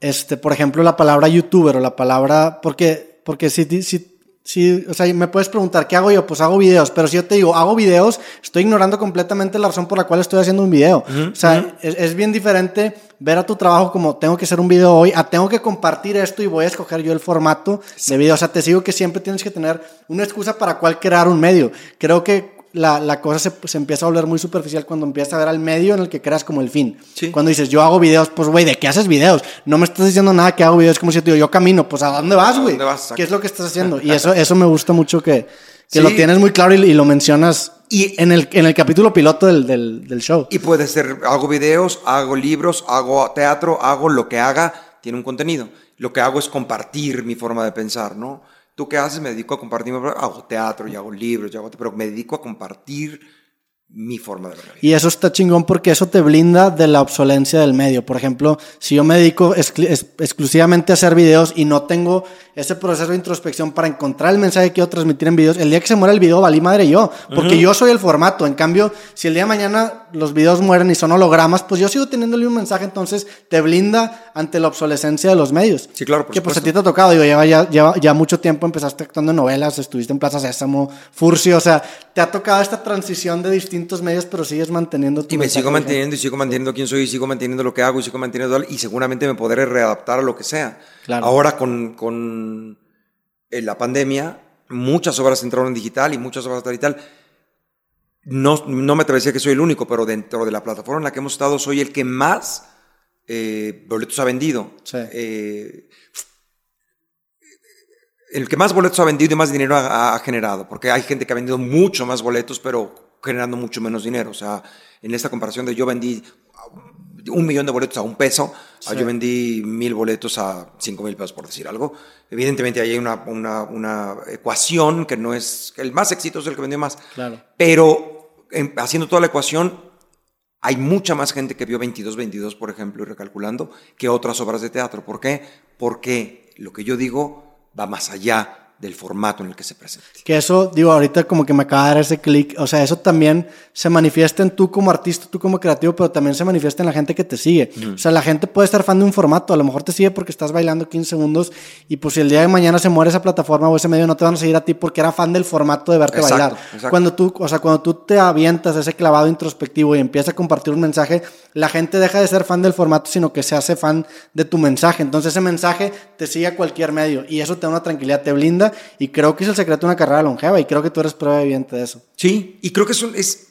este, por ejemplo, la palabra youtuber o la palabra, porque, porque si, si, si, o sea, me puedes preguntar, ¿qué hago yo? Pues hago videos, pero si yo te digo, hago videos, estoy ignorando completamente la razón por la cual estoy haciendo un video. o sea, es, es, bien diferente ver a tu trabajo como tengo que hacer un video hoy, a tengo que compartir esto y voy a escoger yo el formato de video. O sea, te sigo que siempre tienes que tener una excusa para cuál crear un medio. Creo que la, la cosa se, se, empieza a volver muy superficial cuando empiezas a ver al medio en el que creas como el fin. Cuando dices, yo hago videos, pues, güey, ¿de qué haces videos? No me estás diciendo nada que hago videos, como si te digo, yo camino, pues, ¿a dónde vas, güey? ¿Qué es lo que estás haciendo? Y eso, eso me gusta mucho que, que lo tienes muy claro y, lo mencionas y en el, en el capítulo piloto del, del, del, show. Y puede ser, hago videos, hago libros, hago teatro, hago lo que haga, tiene un contenido. Lo que hago es compartir mi forma de pensar, ¿no? ¿Tú qué haces? Me dedico a compartir, hago teatro y hago libros, y hago, pero me dedico a compartir mi forma de ver Y eso está chingón porque eso te blinda de la obsolencia del medio. Por ejemplo, si yo me dedico exclusivamente a hacer videos y no tengo ese proceso de introspección para encontrar el mensaje que quiero transmitir en videos, el día que se muera el video valí madre yo, porque yo soy el formato. En cambio, si el día de mañana los videos mueren y son hologramas, pues yo sigo teniéndole un mensaje, entonces te blinda ante la obsolescencia de los medios. Sí, claro, por Que pues a ti te ha tocado, digo, lleva ya, lleva ya mucho tiempo, empezaste actuando en novelas, estuviste en Plaza Sésamo, Furcio, o sea, te ha tocado esta transición de distintos medios, pero sigues manteniendo tu Y me sigo manteniendo y sigo manteniendo quién soy y sigo manteniendo lo que hago y sigo manteniendo y seguramente me podré readaptar a lo que sea. Ahora con, con eh, la pandemia, muchas obras entraron en digital y muchas obras digital. No, no me atrevería que soy el único, pero dentro de la plataforma en la que hemos estado, soy el que más eh, boletos ha vendido. Eh, el que más boletos ha vendido y más dinero ha, ha, generado, porque hay gente que ha vendido mucho más boletos, pero generando mucho menos dinero. O sea, en esta comparación de yo vendí un millón de boletos a un peso, yo vendí mil boletos a cinco mil pesos, por decir algo. Evidentemente ahí hay una, una, una, ecuación que no es, el más exitoso es el que vendió más. Claro. Pero haciendo toda la ecuación, hay mucha más gente que vio 22, 22, por ejemplo, y recalculando, que otras obras de teatro. ¿Por qué? Porque lo que yo digo va más allá del formato en el que se presenta. Que eso, digo, ahorita como que me acaba de dar ese clic, o sea, eso también se manifiesta en tú como artista, tú como creativo, pero también se manifiesta en la gente que te sigue. O sea, la gente puede estar fan de un formato, a lo mejor te sigue porque estás bailando 15 segundos y pues si el día de mañana se muere esa plataforma o ese medio no te van a seguir a ti porque era fan del formato de verte bailar. Cuando tú, o sea, cuando tú te avientas ese clavado introspectivo y empiezas a compartir un mensaje, la gente deja de ser fan del formato, sino que se hace fan de tu mensaje. Entonces ese mensaje te sigue a cualquier medio y eso te da una tranquilidad, te blinda y creo que es el secreto de una carrera longeva y creo que tú eres prueba evidente de eso. Sí, y creo que eso es...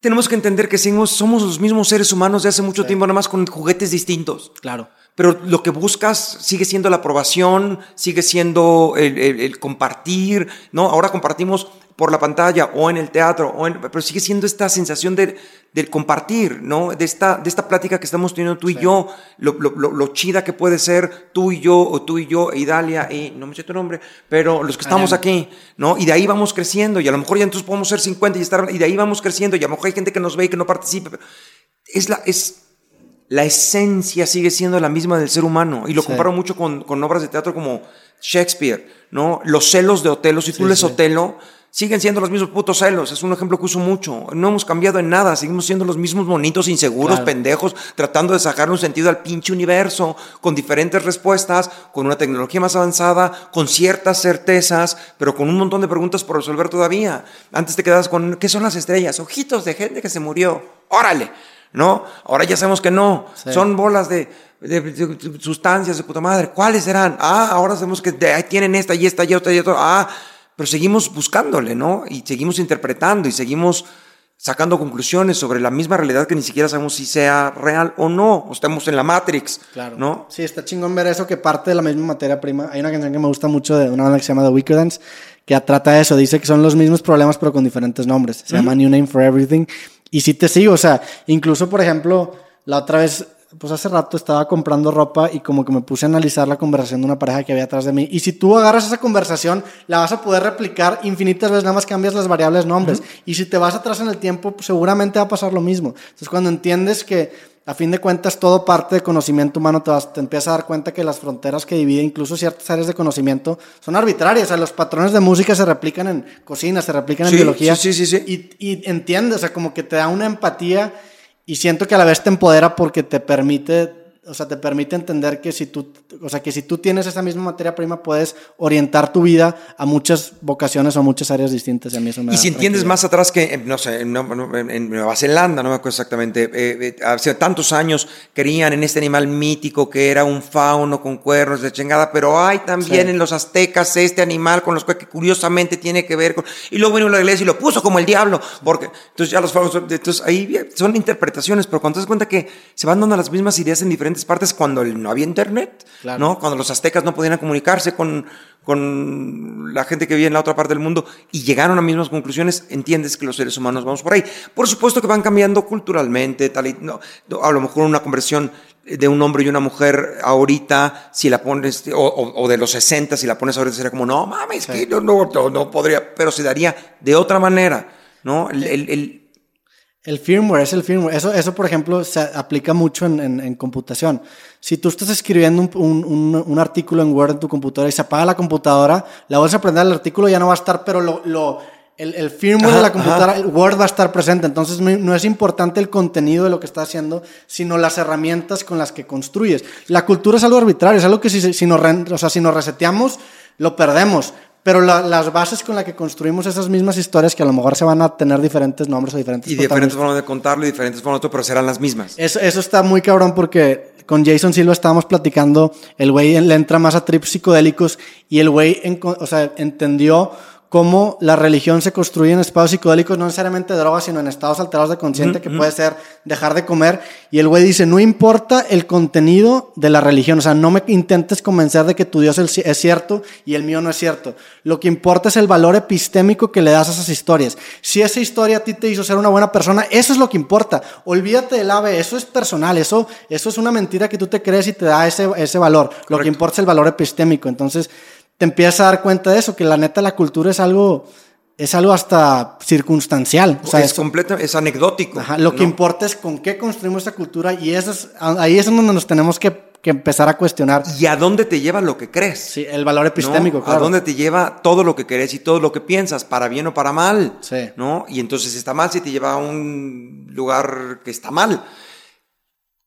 Tenemos que entender que somos los mismos seres humanos de hace mucho tiempo, nada más con juguetes distintos. Claro. Pero lo que buscas sigue siendo la aprobación, sigue siendo el, el compartir, ¿no? Ahora compartimos por la pantalla o en el teatro, o en, pero sigue siendo esta sensación de, del compartir, ¿no? De esta, de esta plática que estamos teniendo tú y yo, lo, lo, lo, chida que puede ser tú y yo, o tú y yo, e Idalia, y no me sé tu nombre, pero los que estamos aquí, ¿no? Y de ahí vamos creciendo, y a lo mejor ya entonces podemos ser 50 y estar, y de ahí vamos creciendo, y a lo mejor hay gente que nos ve y que no participe. es la, es, la esencia sigue siendo la misma del ser humano. Y lo comparo mucho con, con, obras de teatro como Shakespeare, ¿no? Los celos de Otelo. Si tú lees Otelo, siguen siendo los mismos putos celos. Es un ejemplo que uso mucho. No hemos cambiado en nada. Seguimos siendo los mismos bonitos, inseguros, pendejos, tratando de sacar un sentido al pinche universo, con diferentes respuestas, con una tecnología más avanzada, con ciertas certezas, pero con un montón de preguntas por resolver todavía. Antes te quedas con, ¿qué son las estrellas? Ojitos de gente que se murió. Órale. ¿No? Ahora ya sabemos que no. Son bolas de, sustancias de puta madre. ¿Cuáles serán? Ah, ahora sabemos que tienen esta y esta y otra y otra. Ah, pero seguimos buscándole, ¿no? Y seguimos interpretando y seguimos sacando conclusiones sobre la misma realidad que ni siquiera sabemos si sea real o no, o estamos en la Matrix, claro. ¿no? Sí, está chingón ver eso que parte de la misma materia prima. Hay una canción que me gusta mucho de una banda que se llama The Wicked Dance, que trata eso, dice que son los mismos problemas pero con diferentes nombres. Se llama New Name for Everything. Y sí te sigo, o sea, incluso por ejemplo, la otra vez pues hace rato estaba comprando ropa y como que me puse a analizar la conversación de una pareja que había atrás de mí. Y si tú agarras esa conversación, la vas a poder replicar infinitas veces, nada más cambias las variables nombres. Y si te vas atrás en el tiempo, pues seguramente va a pasar lo mismo. Entonces, cuando entiendes que a fin de cuentas todo parte de conocimiento humano, te, vas, te empiezas a dar cuenta que las fronteras que dividen incluso ciertas áreas de conocimiento son arbitrarias. O sea, los patrones de música se replican en cocina, se replican en biología. Sí, sí, sí. Y, y entiendes, o sea, como que te da una empatía y siento que a la vez te empodera porque te permite o sea, te permite entender que si tú, o sea, que si tú tienes esa misma materia prima, puedes orientar tu vida a muchas vocaciones o a muchas áreas distintas. Y, y si entiendes más atrás que, no sé, en, Nueva Zelanda, no me acuerdo exactamente, eh, eh, hace tantos años querían en este animal mítico que era un fauno con cuernos de chingada, pero hay también en los aztecas este animal con los que curiosamente tiene que ver con... Y luego vino la iglesia y lo puso como el diablo, porque entonces ya los faunos, entonces ahí son interpretaciones, pero cuando te das cuenta que se van dando las mismas ideas en diferentes partes cuando no había internet, ¿no? Cuando los aztecas no podían comunicarse con, con la gente que vivía en la otra parte del mundo y llegaron a mismas conclusiones, entiendes que los seres humanos vamos por ahí. Por supuesto que van cambiando culturalmente, tal y, no, a lo mejor una conversión de un hombre y una mujer ahorita, si la pones, o, de los 60, si la pones ahorita, sería como, no mames, que no, no, no, podría, pero se daría de otra manera, ¿no? el, el el firmware es el firmware. Eso, eso por ejemplo, se aplica mucho en, en, computación. Si tú estás escribiendo un, un, un, artículo en Word en tu computadora y se apaga la computadora, la vuelves a aprender el artículo ya no va a estar, pero lo, lo el, el, firmware de la computadora, el Word va a estar presente. Entonces no, no, es importante el contenido de lo que estás haciendo, sino las herramientas con las que construyes. La cultura es algo arbitrario, es algo que si, si, nos, o sea, si nos reseteamos, lo perdemos pero las bases con las que construimos esas mismas historias que a lo mejor se van a tener diferentes nombres o diferentes y diferentes formas de contarlo y diferentes formas de pero serán las mismas. Eso, eso está muy cabrón porque con Jason Silva estábamos platicando el güey le entra más a trips psicodélicos y el güey o sea, entendió cómo la religión se construye en estados psicodélicos, no necesariamente drogas, sino en estados alterados de consciente, que puede ser dejar de comer. Y el güey dice, no importa el contenido de la religión, o sea, no me intentes convencer de que tu Dios es cierto y el mío no es cierto. Lo que importa es el valor epistémico que le das a esas historias. Si esa historia a ti te hizo ser una buena persona, eso es lo que importa. Olvídate del ave, eso es personal, eso, eso es una mentira que tú te crees y te da ese, ese valor. Lo que importa es el valor epistémico. Entonces, te empiezas a dar cuenta de eso, que la neta la cultura es algo, es algo hasta circunstancial. O sea, es, completo, es anecdótico. lo que importa es con qué construimos esa cultura y eso es, ahí es donde nos tenemos que, que, empezar a cuestionar. ¿Y a dónde te lleva lo que crees? Sí, el valor epistémico, claro. ¿A dónde te lleva todo lo que crees y todo lo que piensas, para bien o para mal? Sí. ¿No? Y entonces está mal si te lleva a un lugar que está mal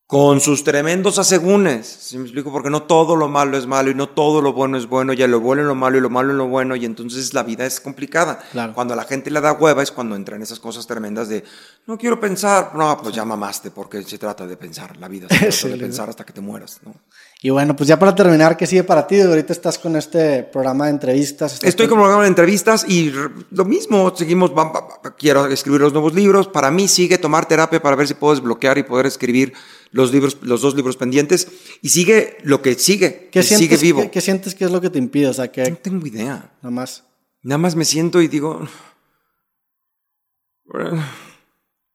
con sus tremendos asegúnes. ¿Sí me explico? Porque no todo lo malo es malo y no todo lo bueno es bueno, ya lo bueno es lo malo y lo malo es lo bueno, y entonces la vida es complicada. Cuando a la gente le da hueva es cuando entran esas cosas tremendas de no quiero pensar, no, pues ya mamaste, porque se trata de pensar, la vida se trata de pensar hasta que te mueras. ¿no? Y bueno, pues ya para terminar, ¿qué sigue para ti? Ahorita estás con este programa de entrevistas. Estoy con... el programa de entrevistas y lo mismo, seguimos, quiero escribir los nuevos libros. Para mí sigue tomar terapia para ver si puedo desbloquear y poder escribir los libros, los dos libros pendientes, y sigue lo que sigue, ¿Qué sigue vivo. ¿qué, sientes que es lo que te impide? O sea, que... No tengo idea. Nada más. Nada más me siento y digo,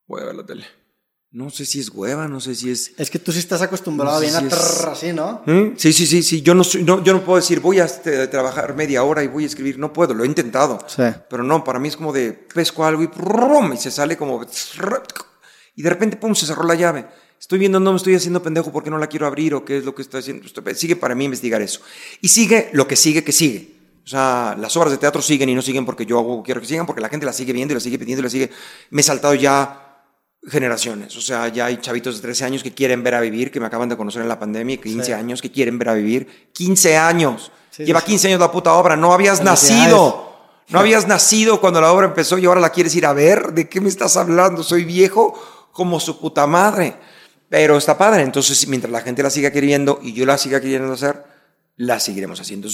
voy a ver la tele. No sé si es hueva, no sé si es. Es que tú sí estás acostumbrado bien a así, ¿no? ¿Mm? Sí, sí, sí, sí. Yo no, no, yo no puedo decir, voy a este, trabajar media hora y voy a escribir. No puedo, lo he intentado. Sí. Pero no, para mí es como de pesco algo y, y se sale como Y de repente, pum, se cerró la llave. Estoy viendo, no me estoy haciendo pendejo porque no la quiero abrir o qué es lo que estoy haciendo. Sigue para mí investigar eso. Y sigue lo que sigue, que sigue. O sea, las obras de teatro siguen y no siguen porque yo hago, quiero que sigan, porque la gente la sigue viendo y la sigue pidiendo y la sigue. Me he saltado ya generaciones. O sea, ya hay chavitos de 13 años que quieren ver a vivir, que me acaban de conocer en la pandemia, 15 años que quieren ver a vivir. 15 años. Lleva 15 años la puta obra. No habías nacido. No habías nacido cuando la obra empezó y ahora la quieres ir a ver. ¿De qué me estás hablando? Soy viejo como su puta madre. Pero está padre. Entonces, mientras la gente la siga queriendo y yo la siga queriendo hacer, la seguiremos haciendo.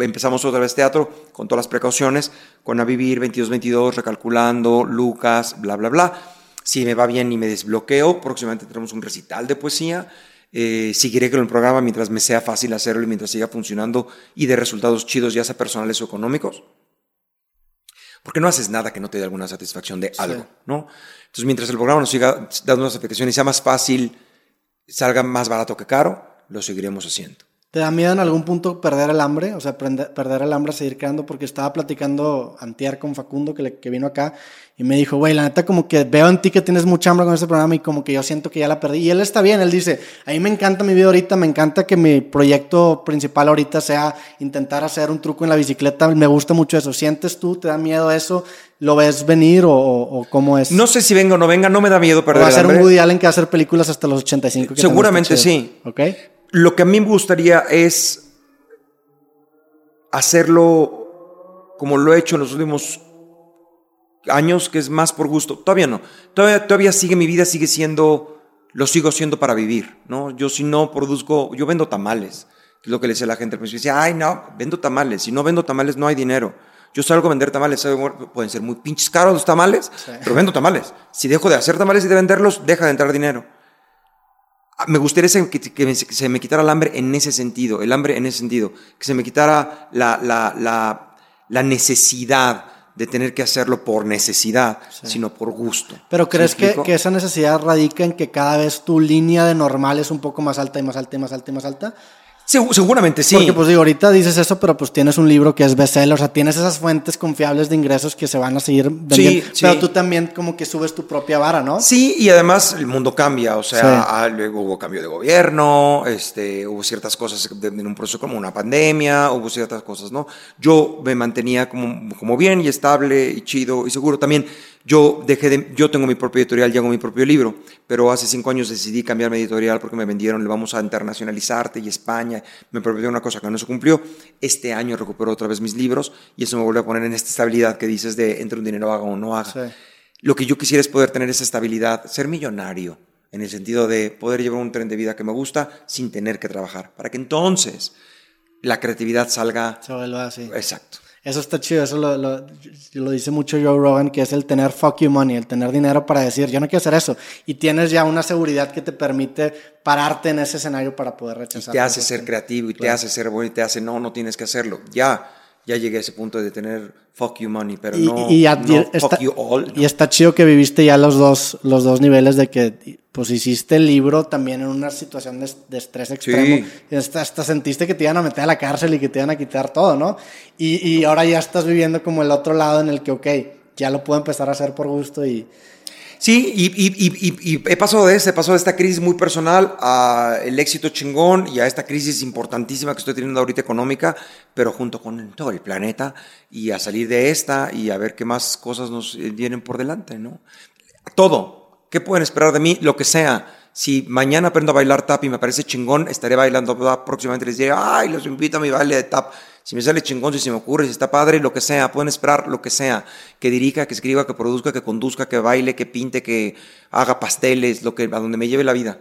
empezamos otra vez teatro con todas las precauciones, con A Vivir 22-22, recalculando, Lucas, bla, bla, bla. Si me va bien y me desbloqueo, próximamente tenemos un recital de poesía. Eh, seguiré con el programa mientras me sea fácil hacerlo y mientras siga funcionando y de resultados chidos, ya sea personales o económicos. Porque no haces nada que no te dé alguna satisfacción de algo, ¿no? Entonces, mientras el programa nos siga dando satisfacción y sea más fácil, salga más barato que caro, lo seguiremos haciendo. ¿Te da miedo en algún punto perder el hambre? O sea, perder el hambre, seguir creando, porque estaba platicando antier con Facundo, que, que vino acá, y me dijo, güey, la neta como que veo en ti que tienes mucha hambre con este programa y como que yo siento que ya la perdí. Y él está bien, él dice, a mí me encanta mi vida ahorita, me encanta que mi proyecto principal ahorita sea intentar hacer un truco en la bicicleta, me gusta mucho eso. ¿Sientes tú, te da miedo eso? ¿Lo ves venir o, cómo es? No sé si venga o no venga, no me da miedo perder o va a ser un Woody Allen que va a hacer películas hasta los 85. Seguramente sí. ¿Ok? Lo que a mí me gustaría es hacerlo como lo he hecho en los últimos años, que es más por gusto. Todavía no. Todavía, todavía sigue mi vida, sigue siendo, lo sigo siendo para vivir, ¿no? Yo si no produzco, yo vendo tamales, que es lo que le dice a la gente al principio. Dice, ay, no, vendo tamales. Si no vendo tamales, no hay dinero. Yo salgo a vender tamales, pueden ser muy pinches caros los tamales, pero vendo tamales. Si dejo de hacer tamales y de venderlos, deja de entrar dinero. Ah, me gustaría que, se me quitara el hambre en ese sentido, el hambre en ese sentido, que se me quitara la, la, la, necesidad de tener que hacerlo por necesidad, sino por gusto. Pero ¿crees que, que, esa necesidad radica en que cada vez tu línea de normal es un poco más alta y más alta y más alta y más alta? Seguramente sí. Porque pues digo, ahorita dices eso, pero pues tienes un libro que es bestseller, o sea, tienes esas fuentes confiables de ingresos que se van a seguir vendiendo. Sí, pero tú también como que subes tu propia vara, ¿no? Sí, y además el mundo cambia, o sea, luego hubo cambio de gobierno, este, hubo ciertas cosas en un proceso como una pandemia, hubo ciertas cosas, ¿no? Yo me mantenía como, como bien y estable y chido y seguro también yo dejé de, yo tengo mi propio editorial, ya hago mi propio libro, pero hace cinco años decidí cambiar mi editorial porque me vendieron, le vamos a internacionalizarte y España, me prometió una cosa que no se cumplió. Este año recupero otra vez mis libros y eso me vuelve a poner en esta estabilidad que dices de entre un dinero haga o no haga. Lo que yo quisiera es poder tener esa estabilidad, ser millonario, en el sentido de poder llevar un tren de vida que me gusta sin tener que trabajar, para que entonces la creatividad salga. Se vuelva así. Exacto. Eso está chido, eso lo, lo, dice mucho Joe Rogan, que es el tener fuck you money, el tener dinero para decir, yo no quiero hacer eso. Y tienes ya una seguridad que te permite pararte en ese escenario para poder rechazar. Y te hace ser creativo y te hace ser bueno y te hace, no, no tienes que hacerlo. Ya, ya llegué a ese punto de tener fuck you money, pero no, fuck you all. Y está chido que viviste ya los dos, los dos niveles de que pues hiciste el libro también en una situación de, estrés extremo. Y hasta, sentiste que te iban a meter a la cárcel y que te iban a quitar todo, ¿no? Y, y ahora ya estás viviendo como el otro lado en el que, ok, ya lo puedo empezar a hacer por gusto y... Sí, y, y, y, he pasado de, he pasado de esta crisis muy personal a el éxito chingón y a esta crisis importantísima que estoy teniendo ahorita económica, pero junto con todo el planeta y a salir de esta y a ver qué más cosas nos vienen por delante, ¿no? Todo, ¿Qué pueden esperar de mí? Lo que sea. Si mañana aprendo a bailar tap y me parece chingón, estaré bailando tap. Próximamente les diré, ay, los invito a mi baile de tap. Si me sale chingón, si se me ocurre, si está padre, lo que sea. Pueden esperar lo que sea. Que dirija, que escriba, que produzca, que conduzca, que baile, que pinte, que haga pasteles, lo que, a donde me lleve la vida.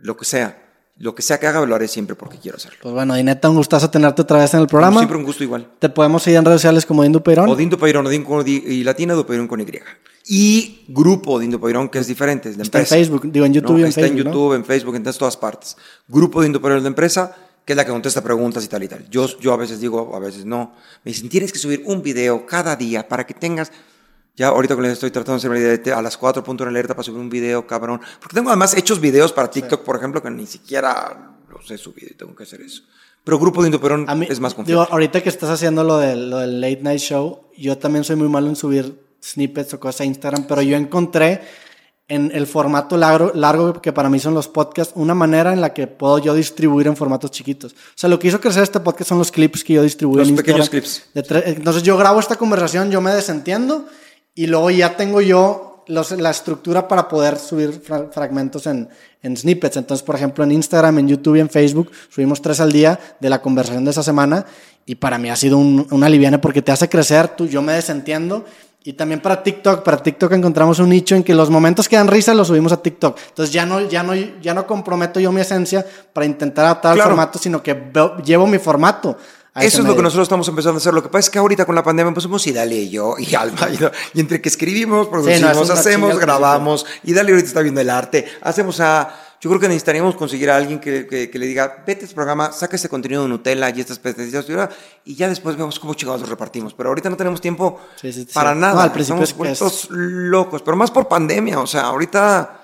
Lo que sea. Lo que sea que haga, lo haré siempre porque quiero hacerlo. Pues bueno, y neta, un gustazo tenerte otra vez en el programa. siempre un gusto igual. Te podemos seguir en redes sociales como Dindo Peirón. O Dindo Peirón, o Dindo y Latina, Peirón con Y y Grupo de Indopairón, que es diferente, es de empresa. en Facebook, digo, en YouTube y en Está en YouTube, en Facebook, en todas partes. Grupo de Indopairón de empresa, que es la que contesta preguntas y tal y tal. Yo, yo a veces digo, a veces no. Me dicen, tienes que subir un video cada día para que tengas... Ya ahorita que les estoy tratando de hacer una idea, a las 4 puntos en alerta para subir un video, cabrón. Porque tengo además hechos videos para TikTok, por ejemplo, que ni siquiera los he subido y tengo que hacer eso. Pero Grupo de Indoperón es más confiable. Digo, ahorita que estás haciendo lo del, lo del late night show, yo también soy muy malo en subir snippets o cosas a Instagram, pero yo encontré en el formato largo, largo que para mí son los podcasts, una manera en la que puedo yo distribuir en formatos chiquitos. O sea, lo que hizo crecer este podcast son los clips que yo distribuyo. Los en pequeños clips. Entonces yo grabo esta conversación, yo me desentiendo y luego ya tengo yo los- la estructura para poder subir fra- fragmentos en, en snippets. Entonces, por ejemplo, en Instagram, en YouTube y en Facebook subimos tres al día de la conversación de esa semana y para mí ha sido un, un aliviane porque te hace crecer, tú, yo me desentiendo. Y también para TikTok, para TikTok encontramos un nicho en que los momentos que dan risa los subimos a TikTok. Entonces ya no, ya no, ya no comprometo yo mi esencia para intentar adaptar Claro. el formato, sino que veo- llevo mi formato. Eso es lo que nosotros estamos empezando a hacer. Lo que pasa es que ahorita con la pandemia empezamos y Dale y yo y Alma. Y, y entre que escribimos, producimos, hacemos, grabamos. Y Dale ahorita está viendo el arte. Hacemos a... Yo creo que necesitaríamos conseguir a alguien que, que- que le diga, vete a este programa, saca este contenido de Nutella y estas pretensiones y ya después vemos cómo chingados los repartimos. Pero ahorita no tenemos tiempo Sí, sí, sí. para No, nada. al principio Estamos es locos, pero más por pandemia. O sea, ahorita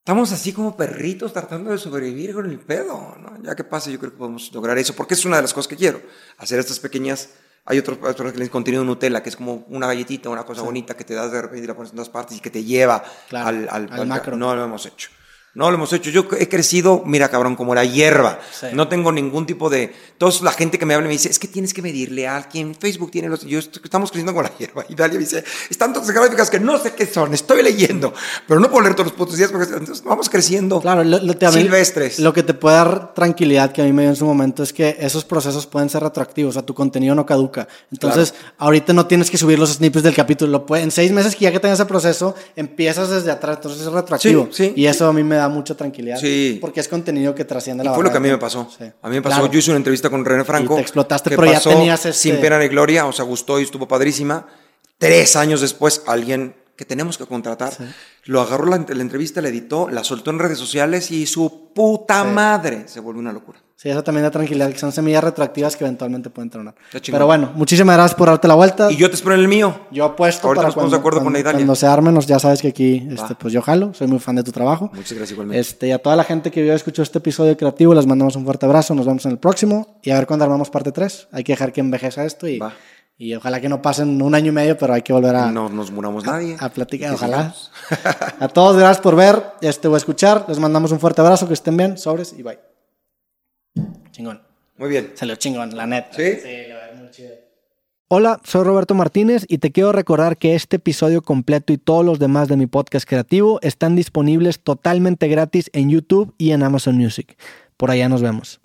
estamos así como perritos tratando de sobrevivir con el pedo. ¿no? Ya que pase, yo creo que podemos lograr eso, porque es una de las cosas que quiero. Hacer estas pequeñas. Hay otros otros que les contenido Nutella, que es como una galletita, una cosa bonita que te das de repente y la pones en dos partes y que te lleva Claro, al, al, al macro. No lo hemos hecho. No lo hemos hecho. Yo he crecido, mira cabrón, como la hierba. Sí. No tengo ningún tipo de... Toda la gente que me habla me dice, es que tienes que medirle a alguien. Facebook tiene los... Yo estoy- estamos creciendo como la hierba. Y Dalia me dice, están tantas gráficas que no sé qué son. Estoy leyendo. Pero no puedo leer todos los putos días porque entonces vamos creciendo. Claro, lo, lo- te- mí- Silvestres. Lo que te puede dar tranquilidad que a mí me dio en su momento es que esos procesos pueden ser retroactivos, o sea, tu contenido no caduca. Entonces, ahorita no tienes que subir los snippets del capítulo. En seis meses que ya que tengas ese proceso, empiezas desde atrás, entonces es retroactivo. Sí, sí. Y eso a mí me da mucha tranquilidad. Sí. Porque es contenido que trasciende Y la fue lo que a mí me pasó. Sí. A mí me pasó. Claro. Yo hice una entrevista con René Franco. Y te explotaste, que pero ya tenías este- Sin pena ni gloria, o sea, gustó y estuvo padrísima. Tres años después, alguien que tenemos que contratar, lo agarró la, la entrevista, la editó, la soltó en redes sociales y su puta madre se volvió una locura. Sí, eso también da tranquilidad, que son semillas retroactivas que eventualmente pueden tronar. Pero bueno, muchísimas gracias por darte la vuelta. Y yo te espero en el mío. Yo apuesto Ahorita para nos cuando, de acuerdo con cuando- la Italia. cuando se armen, ya sabes que aquí, este, pues yo jalo, soy muy fan de tu trabajo. Muchas gracias igualmente. Este, y a toda la gente que vio y escuchó este episodio creativo, les mandamos un fuerte abrazo, nos vemos en el próximo y a ver cuándo armamos parte 3. Hay que dejar que envejeza esto y, y ojalá que no pasen un año y medio, pero hay que volver a, no nos muramos nadie. a platicar, ojalá. a todos, gracias por ver este, o escuchar, les mandamos un fuerte abrazo, que estén bien, sobres y bye. Chingón. Muy bien. Salió chingón, la neta. ¿Sí? le va a ir muy chido. Hola, soy Roberto Martínez y te quiero recordar que este episodio completo y todos los demás de mi podcast creativo están disponibles totalmente gratis en YouTube y en Amazon Music. Por allá nos vemos.